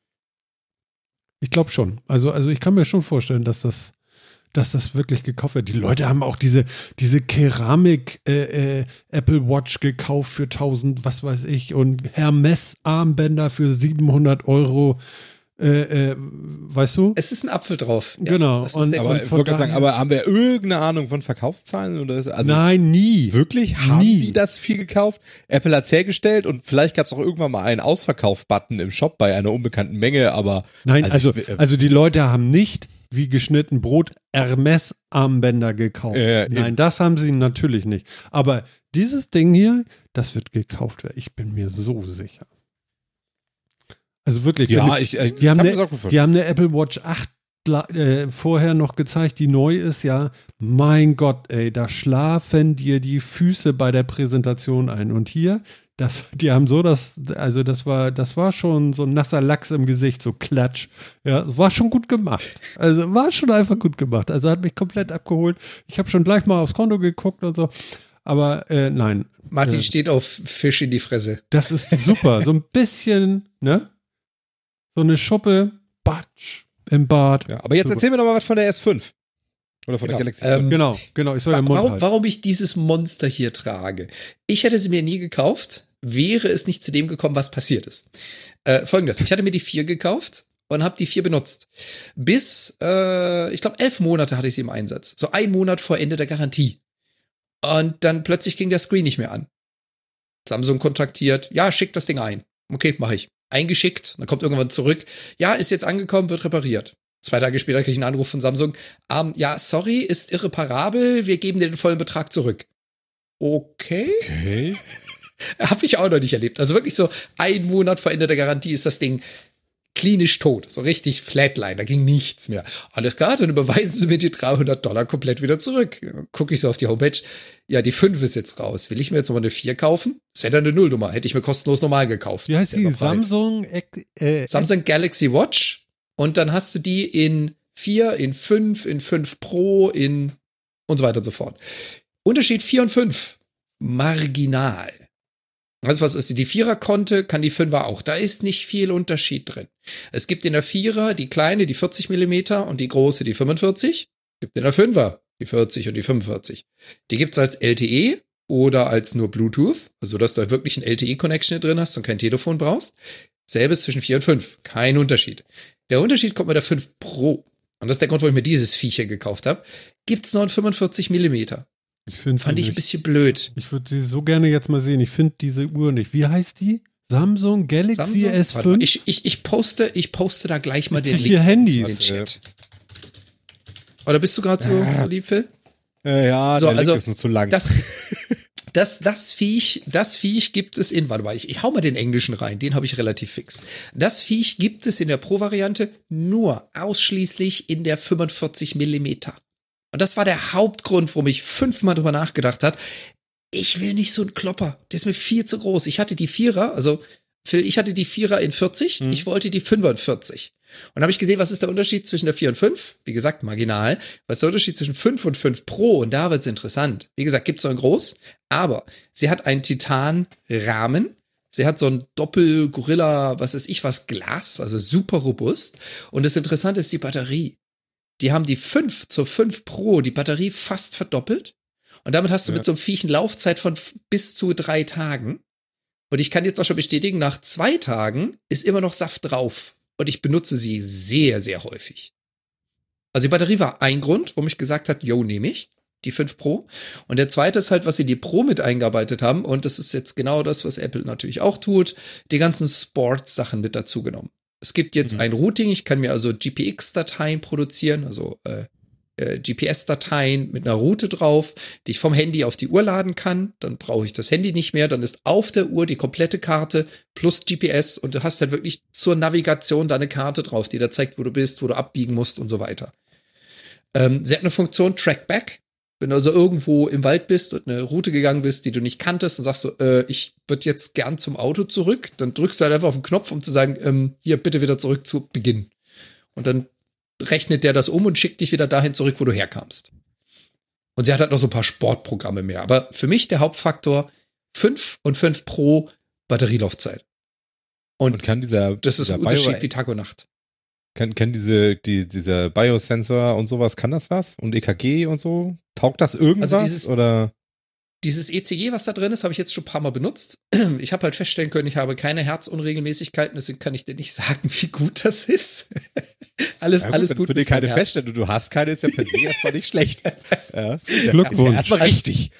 Ich glaube schon. Also, also ich kann mir schon vorstellen, dass das dass das wirklich gekauft wird. Die Leute haben auch diese, diese Keramik äh, äh, Apple Watch gekauft für 1000, was weiß ich, und Hermes Armbänder für 700 Euro. Äh, äh, weißt du? Es ist ein Apfel drauf. Ja, genau. Und, aber, ich wollte sagen, aber haben wir irgendeine Ahnung von Verkaufszahlen? Oder ist, also Nein, nie. Wirklich? Haben nie. die das viel gekauft? Apple hat es hergestellt und vielleicht gab es auch irgendwann mal einen Ausverkauf-Button im Shop bei einer unbekannten Menge, aber. Nein, also, also, ich, äh, also die Leute haben nicht wie geschnitten Brot Hermes-Armbänder gekauft. Äh, Nein, das haben sie natürlich nicht. Aber dieses Ding hier, das wird gekauft werden. Ich bin mir so sicher. Also wirklich. Ja, ich, ich, die, haben eine, die haben eine Apple Watch 8 äh, vorher noch gezeigt, die neu ist, ja. Mein Gott, ey, da schlafen dir die Füße bei der Präsentation ein. Und hier das, die haben so das, also das war, das war schon so ein nasser Lachs im Gesicht, so klatsch. Ja, war schon gut gemacht. Also war schon einfach gut gemacht. Also hat mich komplett abgeholt. Ich habe schon gleich mal aufs Konto geguckt und so. Aber äh, nein. Martin äh, steht auf Fisch in die Fresse. Das ist super. so ein bisschen, ne? So eine Schuppe, Batsch im Bad. Ja, aber jetzt super. erzähl mir doch mal was von der S5. Oder von genau. der Galaxy. Ähm, genau, genau. Ich soll ja warum, warum ich dieses Monster hier trage. Ich hätte sie mir nie gekauft, wäre es nicht zu dem gekommen, was passiert ist. Äh, Folgendes, ich hatte mir die vier gekauft und habe die vier benutzt. Bis, äh, ich glaube, elf Monate hatte ich sie im Einsatz. So ein Monat vor Ende der Garantie. Und dann plötzlich ging der Screen nicht mehr an. Samsung kontaktiert, ja, schick das Ding ein. Okay, mache ich. Eingeschickt, dann kommt irgendwann zurück. Ja, ist jetzt angekommen, wird repariert. Zwei Tage später kriege ich einen Anruf von Samsung. Ähm, ja, sorry, ist irreparabel, wir geben dir den vollen Betrag zurück. Okay. Okay. Habe ich auch noch nicht erlebt. Also wirklich so ein Monat vor Ende der Garantie ist das Ding klinisch tot. So richtig Flatline, da ging nichts mehr. Alles klar, dann überweisen Sie mir die 300 Dollar komplett wieder zurück. Gucke ich so auf die Homepage. Ja, die 5 ist jetzt raus. Will ich mir jetzt nochmal eine 4 kaufen? Das wäre dann eine Nullnummer. Hätte ich mir kostenlos normal gekauft. Wie heißt die? Samsung? Äh, Samsung Galaxy Watch und dann hast du die in 4, in 5, in 5 Pro, in und so weiter und so fort. Unterschied 4 und 5. Marginal. Also was ist die Vierer konnte, kann die Fünfer auch. Da ist nicht viel Unterschied drin. Es gibt in der Vierer die kleine, die 40 Millimeter und die große, die 45. Es gibt in der Fünfer die 40 und die 45. Die gibt's als LTE oder als nur Bluetooth, also dass du wirklich ein LTE-Connection drin hast und kein Telefon brauchst. Selbes zwischen 4 und 5. Kein Unterschied. Der Unterschied kommt mit der 5 Pro. und das ist der Grund, warum ich mir dieses Viecher gekauft habe, gibt es noch einen 45 Millimeter. Ich finde Fand ich ein bisschen blöd. Ich würde sie so gerne jetzt mal sehen. Ich finde diese Uhr nicht. Wie heißt die? Samsung Galaxy Samsung? Warte S5? mal, Ich, ich, ich, poste, ich poste da gleich mal Ich den hier Handys. in den Chat. Oder bist du gerade so, so lieb, Phil? Äh, ja, So, der Link also, ist nur zu lang. Das, das, das Viech, das Viech gibt es in, warte mal, ich, ich hau mal den Englischen rein, den habe ich relativ fix. Das Viech gibt es in der Pro-Variante nur ausschließlich in der 45 Millimeter. Und das war der Hauptgrund, warum ich fünfmal drüber nachgedacht hat. Ich will nicht so einen Klopper. Der ist mir viel zu groß. Ich hatte die Vierer, also Phil, ich hatte die Vierer in 40, Mhm. ich wollte die Fünfer in 40. Und habe ich gesehen, was ist der Unterschied zwischen der 4 und 5? Wie gesagt, marginal. Was ist der Unterschied zwischen 5 und 5 Pro? Und da wird's interessant. Wie gesagt, gibt's noch in groß, aber sie hat einen Titan-Rahmen. Sie hat so ein Doppel-Gorilla, was ist ich, was Glas, also super robust. Und das Interessante ist die Batterie. Die haben die 5 zur 5 Pro die Batterie fast verdoppelt. Und damit hast du Ja. mit so einem Viech eine Laufzeit von bis zu drei Tagen. Und ich kann jetzt auch schon bestätigen, nach zwei Tagen ist immer noch Saft drauf. Und ich benutze sie sehr, sehr häufig. Also die Batterie war ein Grund, warum ich gesagt habe, yo, nehme ich die 5 Pro. Und der zweite ist halt, was sie die Pro mit eingearbeitet haben. Und das ist jetzt genau das, was Apple natürlich auch tut. Die ganzen Sports-Sachen mit dazu genommen. Es gibt jetzt Mhm. ein Routing. Ich kann mir also GPX-Dateien produzieren, also äh, äh, GPS-Dateien mit einer Route drauf, die ich vom Handy auf die Uhr laden kann. Dann brauche ich das Handy nicht mehr. Dann ist auf der Uhr die komplette Karte plus GPS und du hast halt wirklich zur Navigation deine Karte drauf, die da zeigt, wo du bist, wo du abbiegen musst und so weiter. Ähm, sie hat eine Funktion Trackback. Wenn du also irgendwo im Wald bist und eine Route gegangen bist, die du nicht kanntest, dann sagst du, äh, ich würde jetzt gern zum Auto zurück, dann drückst du halt einfach auf den Knopf, um zu sagen, ähm, hier bitte wieder zurück zu Beginn. Und dann rechnet der das um und schickt dich wieder dahin zurück, wo du herkamst. Und sie hat halt noch so ein paar Sportprogramme mehr. Aber für mich der Hauptfaktor 5 und 5 Pro Batterielaufzeit. Und, Und kann dieser, das ist dieser ein Unterschied Bio, wie Tag und Nacht. kann, kann diese, die, dieser Biosensor und sowas, kann das was? Und EKG und so? Taugt das irgendwas? Also dieses- oder? Dieses ECG, was da drin ist, habe ich jetzt schon ein paar Mal benutzt. Ich habe halt feststellen können, ich habe keine Herzunregelmäßigkeiten, deswegen kann ich dir nicht sagen, wie gut das ist. alles, Ja, gut, alles wenn gut. du dir keine feststellst und du hast keine, ist ja per se erstmal nicht schlecht. Ja. Glückwunsch. Ja erstmal richtig.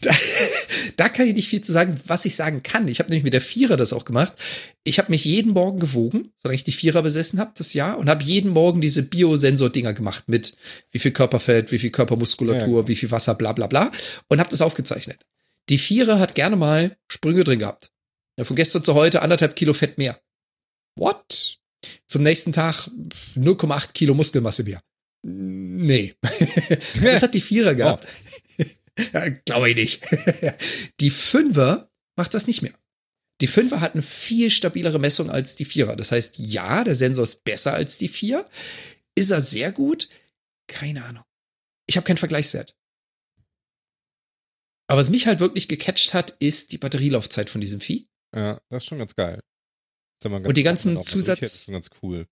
Da kann ich nicht viel zu sagen, was ich sagen kann. Ich habe nämlich mit der Vierer das auch gemacht. Ich habe mich jeden Morgen gewogen, solange ich die Vierer besessen habe, das Jahr, und habe jeden Morgen diese Biosensor-Dinger gemacht mit wie viel Körperfett, wie viel Körpermuskulatur, Ja, wie viel Wasser, bla bla bla, und habe das aufgezeichnet. Die Vierer hat gerne mal Sprünge drin gehabt. Ja, von gestern zu heute anderthalb Kilo Fett mehr. What? Zum nächsten Tag 0,8 Kilo Muskelmasse mehr. Nee. das hat die Vierer gehabt. Ja, Glaube ich nicht. Die Fünfer macht das nicht mehr. Die Fünfer hat eine viel stabilere Messung als die Vierer. Das heißt, ja, der Sensor ist besser als die Vier. Ist er sehr gut? Keine Ahnung. Ich habe keinen Vergleichswert. Aber was mich halt wirklich gecatcht hat, ist die Batterielaufzeit von diesem Vieh. Ja, das ist schon ganz geil. Mal Und die ganzen Zusatz- ist schon ganz cool.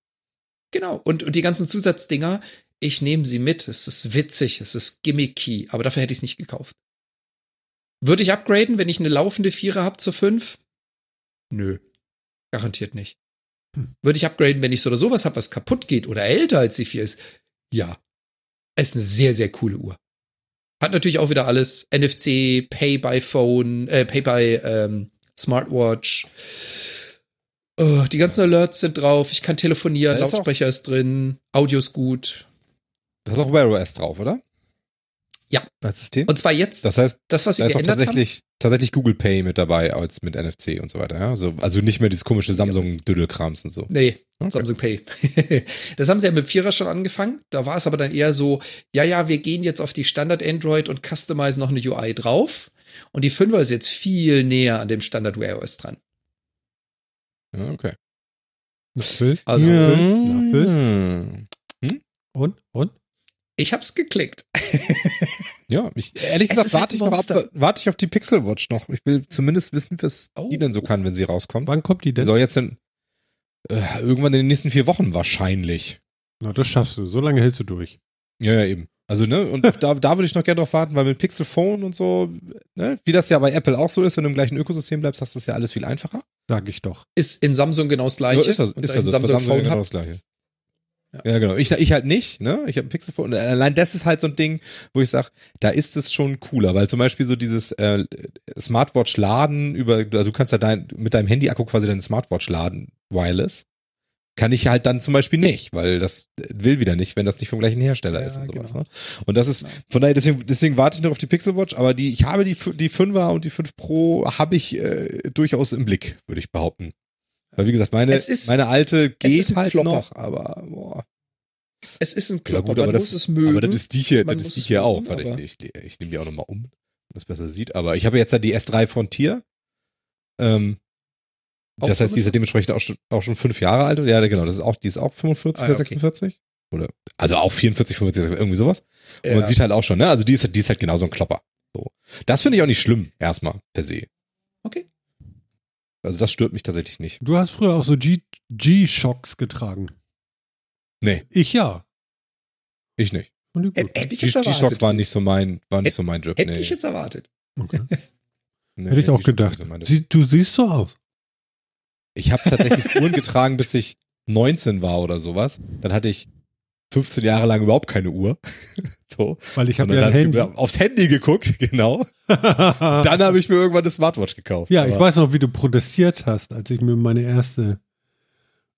Genau. Und, und die ganzen Zusatzdinger, ich nehme sie mit. Es ist witzig, es ist gimmicky, aber dafür hätte ich es nicht gekauft. Würde ich upgraden, wenn ich eine laufende Vierer habe zur 5? Nö. Garantiert nicht. Hm. Würde ich upgraden, wenn ich so oder sowas habe, was kaputt geht oder älter als die 4 ist? Ja. Es ist eine sehr, sehr coole Uhr. Hat natürlich auch wieder alles. NFC, Pay by Phone, äh, Pay by ähm, Smartwatch. Oh, die ganzen Alerts sind drauf. Ich kann telefonieren, ist Lautsprecher ist drin, Audio ist gut. Da ist auch Wear OS drauf, oder? Ja. Als System? Und zwar jetzt, das heißt, das, was sie da ist auch geändert haben. tatsächlich, tatsächlich Google Pay mit dabei, als mit NFC und so weiter. Ja? Also, also nicht mehr dieses komische Samsung-Düdelkrams und so. Nee, Okay. Samsung Pay. das haben sie ja mit Vierer schon angefangen. Da war es aber dann eher so, ja, ja, wir gehen jetzt auf die Standard Android und customizen noch eine UI drauf. Und die 5er ist jetzt viel näher an dem Standard Wear OS dran. Ja, okay. Also, Na, Phil? Und? Und? Ich hab's geklickt. Ja, ich, ehrlich Es gesagt, halt warte ich noch ab, warte ich auf die Pixel Watch noch. Ich will zumindest wissen, was Oh. die denn so kann, wenn sie rauskommt. Wann kommt die denn? soll jetzt in, äh, irgendwann in den nächsten vier Wochen wahrscheinlich. Na, das schaffst du. So lange hältst du durch. Ja, ja, eben. Also, ne, und da, da würde ich noch gerne drauf warten, weil mit Pixel Phone und so, ne, wie das ja bei Apple auch so ist, wenn du im gleichen Ökosystem bleibst, hast du das ja alles viel einfacher. Sag ich doch. Ist in Samsung genau das gleiche. Ja, ist das, Und ist das, das Samsung Phone genau das gleiche. Ja, genau. Ich, ich halt nicht, ne? Ich habe ein Pixelphone. Und allein das ist halt so ein Ding, wo ich sage, da ist es schon cooler, weil zum Beispiel so dieses äh, Smartwatch laden über, also du kannst ja dein, mit deinem Handy-Akku quasi deine Smartwatch laden, wireless. Kann ich halt dann zum Beispiel nicht, weil das will wieder nicht, wenn das nicht vom gleichen Hersteller Ja, ist und sowas. genau. Ne? Und das ist, von daher, deswegen, deswegen warte ich noch auf die Pixelwatch, aber die, ich habe die, die 5er und die 5 Pro habe ich äh, durchaus im Blick, würde ich behaupten. Weil wie gesagt, meine, ist- meine alte geht halt Klopper. noch, aber boah. Es ist ein Ja Klopper, gut, man aber das, muss es mögen. aber das ist die hier, Man das ist die hier auch. mögen, Warte, ich, ich, ich nehme die auch nochmal um, damit man es besser sieht. Aber ich habe jetzt ja die S3 Frontier. Ähm, Auch das heißt, die ist 45? ja dementsprechend auch schon, auch schon fünf Jahre alt. Ja, genau, das ist auch, die ist auch 45 Ah, oder ja, okay. 46. Oder, also auch 44, 45, irgendwie sowas. Und Ja. man sieht halt auch schon, ne? Also die ist, die ist halt genauso ein Klopper. So. Das finde ich auch nicht schlimm, erstmal, per se. Okay. Also das stört mich tatsächlich nicht. Du hast früher auch so G- G-Shocks getragen. Nee, Ich ja. ich nicht. Hätte ich Die, jetzt die erwartet. Shock war nicht so mein, war nicht so mein Drip. Hätte nee. ich jetzt erwartet. Okay. Nee, Hätte ich auch gedacht. so du siehst so aus. Ich habe tatsächlich Uhren getragen, bis ich 19 war oder sowas. Dann hatte ich 15 Jahre lang überhaupt keine Uhr. so. Weil ich habe ja ein dann Handy. aufs Handy geguckt, genau. Dann habe ich mir irgendwann eine Smartwatch gekauft. ja, ich Aber- weiß noch, wie du protestiert hast, als ich mir meine erste.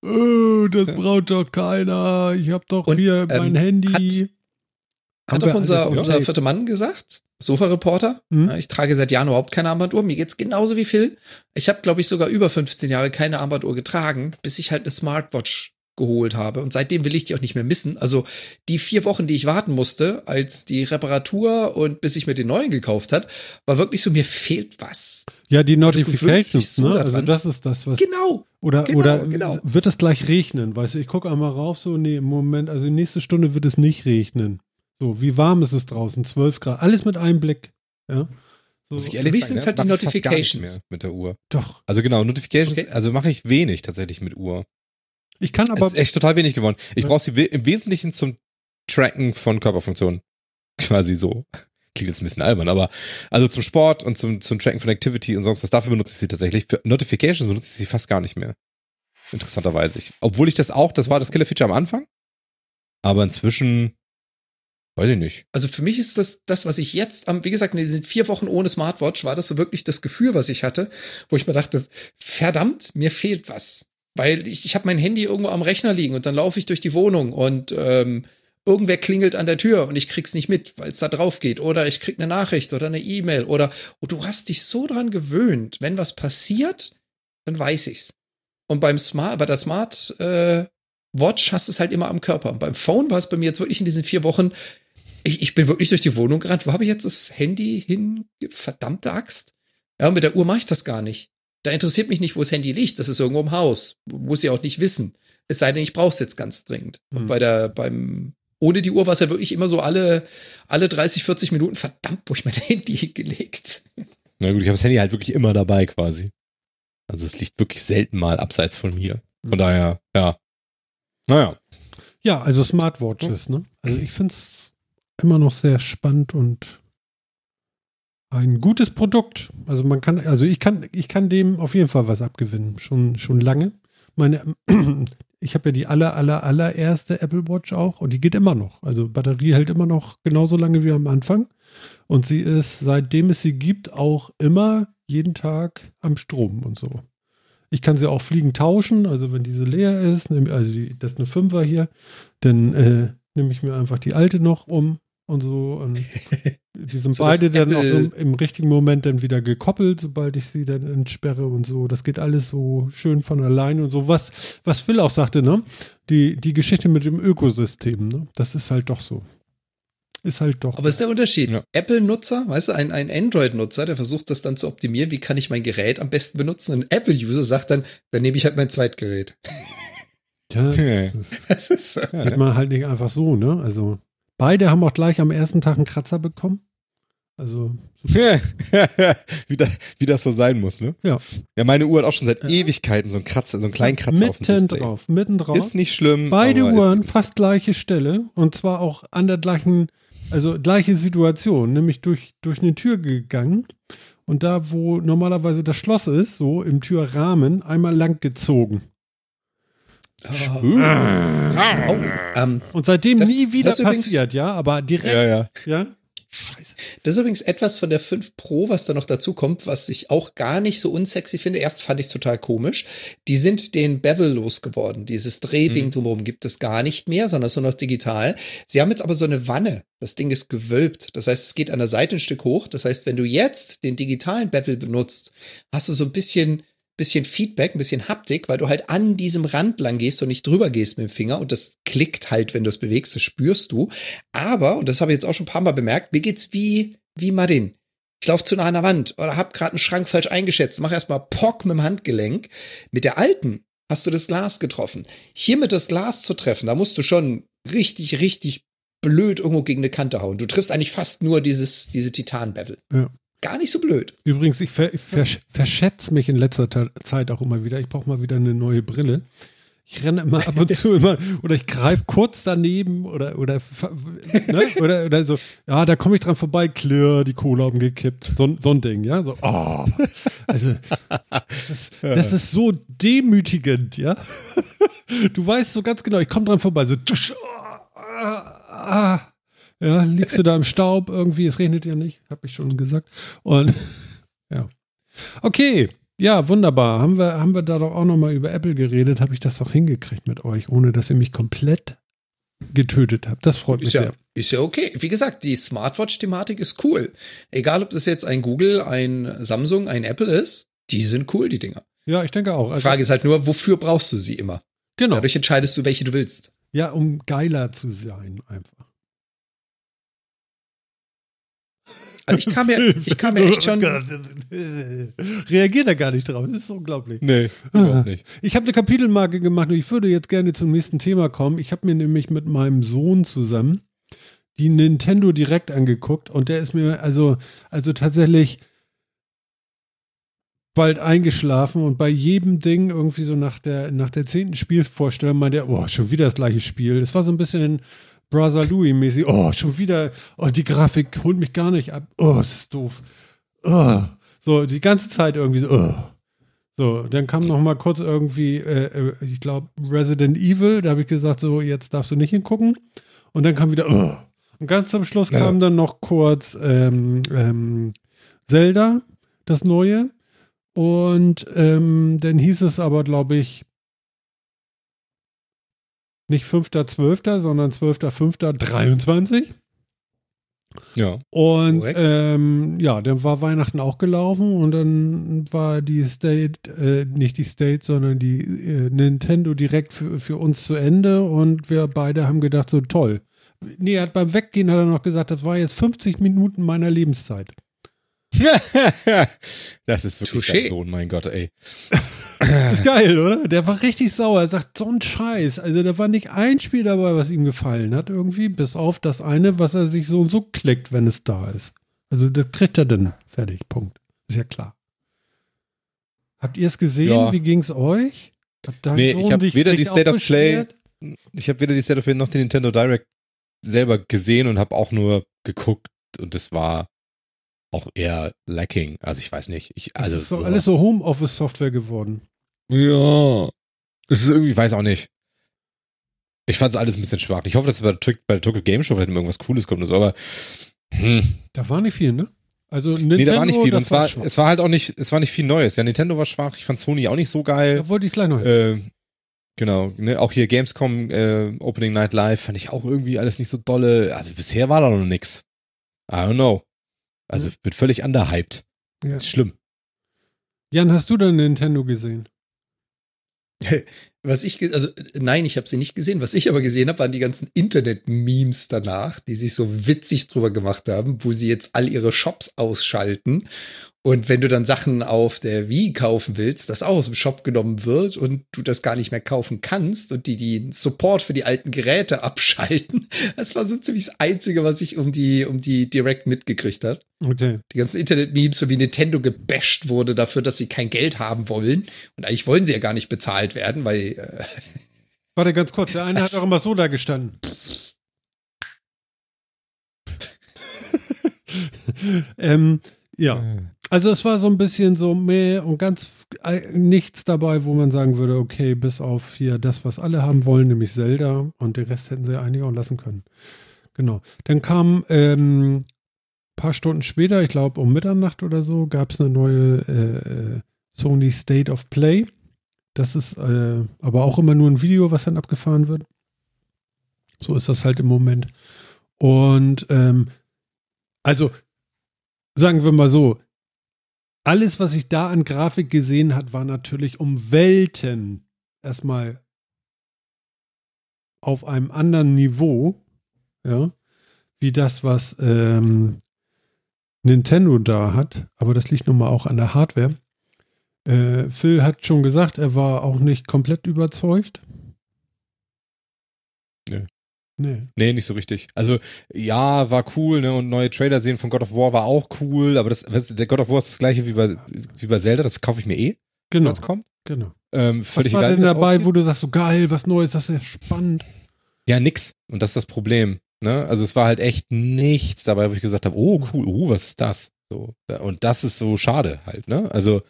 Oh, das Ja. braucht doch keiner. Ich habe doch Und, hier ähm, mein Handy. hat- Hat doch unser, unser vierter Mann gesagt, Sofa-Reporter. Hm? Ja, Ich trage seit Jahren überhaupt keine Armbanduhr. Mir geht's genauso wie Phil. Ich habe, glaube ich, sogar über 15 Jahre keine Armbanduhr getragen, bis ich halt eine Smartwatch geholt habe. Und seitdem will ich die auch nicht mehr missen. Also die vier Wochen, die ich warten musste, als die Reparatur und bis ich mir den neuen gekauft hat, war wirklich so, mir fehlt was. Ja, die Notifications, so ne? Also das ist das, was. Genau. Oder, genau, oder genau. wird es gleich regnen? Weißt du, ich gucke einmal rauf, so, nee, im Moment, also nächste Stunde wird es nicht regnen. So, wie warm ist es draußen? 12 Grad. Alles mit einem Blick. Ja. So, Muss ich Für ehrlich mich sagen, sind's ne? halt die Notifications. mehr Mit der Uhr. doch. Also genau, Notifications, Okay. also mache ich wenig tatsächlich mit Uhr. Ich kann Aber es ist echt total wenig geworden. Ich Ja. brauche sie im Wesentlichen zum Tracken von Körperfunktionen. Quasi so. Klingt jetzt ein bisschen albern, aber also zum Sport und zum, zum Tracken von Activity und sonst was, dafür benutze ich sie tatsächlich. Für Notifications benutze ich sie fast gar nicht mehr. Interessanterweise. Ich, obwohl ich das auch, das war das Killer-Feature am Anfang. Aber inzwischen, weiß ich nicht. Also für mich ist das, das, was ich jetzt, am, wie gesagt, in diesen vier Wochen ohne Smartwatch, war das so wirklich das Gefühl, was ich hatte, wo ich mir dachte, verdammt, mir fehlt was. Weil ich, ich habe mein Handy irgendwo am Rechner liegen und dann laufe ich durch die Wohnung und ähm, irgendwer klingelt an der Tür und ich krieg's nicht mit, weil es da drauf geht. Oder ich krieg eine Nachricht oder eine E-Mail oder oh, du hast dich so dran gewöhnt, wenn was passiert, dann weiß ich's. Und beim Smart, bei der Smart äh, Watch hast du es halt immer am Körper. Und beim Phone war es bei mir jetzt wirklich in diesen vier Wochen ich, ich bin wirklich durch die Wohnung gerannt. Wo habe ich jetzt das Handy hin? Verdammte Axt. Ja, mit der Uhr mache ich das gar nicht. Da interessiert mich nicht, wo das Handy liegt. Das ist irgendwo im Haus. Muss ich auch nicht wissen. Es sei denn, ich brauche es jetzt ganz dringend. Und Hm. bei der, beim, ohne die Uhr war es halt wirklich immer so alle, alle 30, 40 Minuten, verdammt, wo ich mein Handy gelegt. Na gut, ich habe das Handy halt wirklich immer dabei quasi. Also es liegt wirklich selten mal abseits von mir. Von daher, ja. Naja. Ja, also Smartwatches, ne? Also ich finde es immer noch sehr spannend und ein gutes Produkt. Also man kann, also ich kann, ich kann dem auf jeden Fall was abgewinnen. Schon, schon lange. Meine, ich habe ja die aller, aller, allererste Apple Watch auch und die geht immer noch. Also Batterie hält immer noch genauso lange wie am Anfang. Und sie ist, seitdem es sie gibt, auch immer jeden Tag am Strom und so. Ich kann sie auch fliegen tauschen, also wenn diese leer ist, also das ist eine Fünfer hier, dann äh, nehme ich mir einfach die alte noch um und so. Und die sind So, beide dann auch im, im richtigen Moment dann wieder gekoppelt, sobald ich sie dann entsperre und so. Das geht alles so schön von allein und so. Was, was Phil auch sagte, ne? Die, die Geschichte mit dem Ökosystem, ne? Das ist halt doch so. Ist halt doch. Aber ist der Unterschied. Ja. Apple-Nutzer, weißt du, ein, ein Android-Nutzer, der versucht das dann zu optimieren, wie kann ich mein Gerät am besten benutzen? Ein Apple-User sagt dann, dann nehme ich halt mein Zweitgerät. ja, Ja. das Das ist so. Ja, hat man halt nicht einfach so, ne? Also beide haben auch gleich am ersten Tag einen Kratzer bekommen. Also wie, da, wie das so sein muss, ne? Ja. Ja, meine Uhr hat auch schon seit Ewigkeiten so einen Kratzer, so einen kleinen Kratzer auf dem mitten Display. drauf, mitten drauf. Ist nicht schlimm. Beide Uhren fast gleiche Stelle und zwar auch an der gleichen, also gleiche Situation, nämlich durch, durch eine Tür gegangen und da, wo normalerweise das Schloss ist, so im Türrahmen, einmal lang gezogen. Oh, ähm, Und seitdem Das- nie wieder das übrigens- passiert, ja, aber direkt, Ja, ja. ja. Scheiße. Das ist übrigens etwas von der 5 Pro, was da noch dazu kommt, was ich auch gar nicht so unsexy finde. Erst fand ich es total komisch. Die sind den Bevel losgeworden. Dieses Drehding Mhm. drumherum gibt es gar nicht mehr, sondern ist nur noch digital. Sie haben jetzt aber so eine Wanne. Das Ding ist gewölbt. Das heißt, es geht an der Seite ein Stück hoch. Das heißt, wenn du jetzt den digitalen Bevel benutzt, hast du so ein bisschen bisschen Feedback, ein bisschen Haptik, weil du halt an diesem Rand lang gehst und nicht drüber gehst mit dem Finger und das klickt halt, wenn du es bewegst, das spürst du. Aber, und das habe ich jetzt auch schon ein paar Mal bemerkt, mir geht's wie, wie Martin. Ich laufe zu nah an der Wand oder hab gerade einen Schrank falsch eingeschätzt, mach erstmal Pock mit dem Handgelenk. Mit der alten hast du das Glas getroffen. Hiermit das Glas zu treffen, da musst du schon richtig, richtig blöd irgendwo gegen eine Kante hauen. Du triffst eigentlich fast nur dieses, diese Titan-Bevel. Ja. Gar nicht so blöd. Übrigens, ich ver versch verschätze mich in letzter Zeit auch immer wieder. Ich brauche mal wieder eine neue Brille. Ich renne immer ab und zu immer, oder ich greife kurz daneben oder, oder, ne? oder, oder so, ja, da komme ich dran vorbei, klirr, die Kohle umgekippt. So, so ein Ding, ja, so, oh. Also, das ist, das ist so demütigend, ja. Du weißt so ganz genau, ich komme dran vorbei, so, tusch, oh, ah, ah. Ja, liegst du da im Staub irgendwie, es regnet ja nicht, habe ich schon gesagt. Und ja. Okay, ja, wunderbar. Haben wir, haben wir da doch auch nochmal über Apple geredet, habe ich das doch hingekriegt mit euch, ohne dass ihr mich komplett getötet habt. Das freut mich Ist ja, sehr. ist ja okay. Wie gesagt, die Smartwatch-Thematik ist cool. Egal, ob das jetzt ein Google, ein Samsung, ein Apple ist, die sind cool, die Dinger. Ja, ich denke auch. Die Also, Frage ist halt nur, wofür brauchst du sie immer? genau. Dadurch entscheidest du, welche du willst. Ja, um geiler zu sein, einfach. Also ich kam mir, ich kam mir echt schon. Reagiert er gar nicht drauf. Das ist unglaublich. Nee, überhaupt nicht. Ich habe eine Kapitelmarke gemacht und ich würde jetzt gerne zum nächsten Thema kommen. Ich habe mir nämlich mit meinem Sohn zusammen die Nintendo Direct angeguckt und der ist mir also, also tatsächlich bald eingeschlafen und bei jedem Ding irgendwie so nach der, nach der zehnten Spielvorstellung meinte er, oh, schon wieder das gleiche Spiel. Das war so ein bisschen Brother Louis mäßig. Oh, schon wieder, oh, die Grafik holt mich gar nicht ab. Oh, es ist doof. Oh. So, die ganze Zeit irgendwie so, oh. So, dann kam noch mal kurz irgendwie, äh, äh, ich glaube, Resident Evil. Da habe ich gesagt, so, jetzt darfst du nicht hingucken. Und dann kam wieder, oh. Und ganz zum Schluss Ja. kam dann noch kurz ähm, ähm, Zelda, das neue. Und ähm, dann hieß es aber, glaube ich, nicht 5.12., sondern 12.05.23. Ja. Und ähm, ja, dann war Weihnachten auch gelaufen und dann war die State, äh, nicht die State, sondern die äh, Nintendo direkt für, für uns zu Ende und wir beide haben gedacht, so toll. Nee, er hat beim Weggehen hat er noch gesagt, das war jetzt 50 Minuten meiner Lebenszeit. das ist wirklich Touché. dein Sohn, mein Gott, ey. Ist geil, oder? Der war richtig sauer. Er sagt, so ein Scheiß. Also da war nicht ein Spiel dabei, was ihm gefallen hat irgendwie, bis auf das eine, was er sich so und so klickt, wenn es da ist. Also das kriegt er dann fertig. Punkt. Ist ja klar. Habt ihr es gesehen? Ja. Wie ging es euch? Dein Nee, ich hab sich weder die State of Play-? Ich habe weder die State of Play noch die Nintendo Direct selber gesehen und habe auch nur geguckt und das war auch eher lacking. Also ich weiß nicht. Ich, Das also, ist doch alles so Homeoffice-Software geworden. Ja. Es ist irgendwie, weiß auch nicht. Ich fand es alles ein bisschen schwach. Ich hoffe, dass bei der, bei der Tokyo Game Show vielleicht irgendwas Cooles kommt oder so, aber hm. Da war nicht viel, ne? Also Nintendo, nee, da war nicht viel. das Und zwar, schwach. es war halt auch nicht, es war nicht viel Neues. Ja, Nintendo war schwach. Ich fand Sony auch nicht so geil. Da wollte ich gleich noch. Äh, genau. Ne? Auch hier Gamescom äh, Opening Night Live fand ich auch irgendwie alles nicht so dolle. Also bisher war da noch nix. I don't know. Also bin völlig underhyped. Ja. Ist schlimm. Jan, hast du denn Nintendo gesehen? Was ich, also nein, ich habe sie nicht gesehen. Was ich aber gesehen habe, waren die ganzen Internet-Memes danach, die sich so witzig drüber gemacht haben, wo sie jetzt all ihre Shops ausschalten. Und wenn du dann Sachen auf der Wii kaufen willst, das auch aus dem Shop genommen wird und du das gar nicht mehr kaufen kannst und die den Support für die alten Geräte abschalten. Das war so ziemlich das Einzige, was ich um die, um die Direct mitgekriegt hat. Okay. Die ganzen Internet-Memes, so wie Nintendo gebasht wurde dafür, dass sie kein Geld haben wollen. Und eigentlich wollen sie ja gar nicht bezahlt werden, weil äh, Warte ganz kurz, der eine hat auch immer so da gestanden. ähm, ja, Also es war so ein bisschen so mehr und ganz äh, nichts dabei, wo man sagen würde, okay, bis auf hier das, was alle haben wollen, nämlich Zelda und den Rest hätten sie eigentlich auch lassen können. Genau. Dann kam ähm, paar Stunden später, ich glaube um Mitternacht oder so, gab es eine neue äh, Sony State of Play. Das ist äh, aber auch immer nur ein Video, was dann abgefahren wird. So ist das halt im Moment. Und ähm, also sagen wir mal so, alles, was ich da an Grafik gesehen hat, war natürlich um Welten erstmal auf einem anderen Niveau, ja, wie das, was ähm, Nintendo da hat. Aber das liegt nun mal auch an der Hardware. Äh, Phil hat schon gesagt, er war auch nicht komplett überzeugt. Nö. Nee. Nee, nicht so richtig. Also, ja, war cool, ne? Und neue Trailer sehen von God of War war auch cool, aber das, der God of War ist das gleiche wie bei, wie bei Zelda, das kaufe ich mir eh, genau. wenn es kommt. Genau. Ähm, völlig was war egal, denn dabei, aussieht. wo du sagst, so geil, was Neues, das ist ja spannend? Ja, nix. Und das ist das Problem. Ne? Also es war halt echt nichts dabei, wo ich gesagt habe, oh cool, oh, was ist das? So. Und das ist so schade halt, ne? Also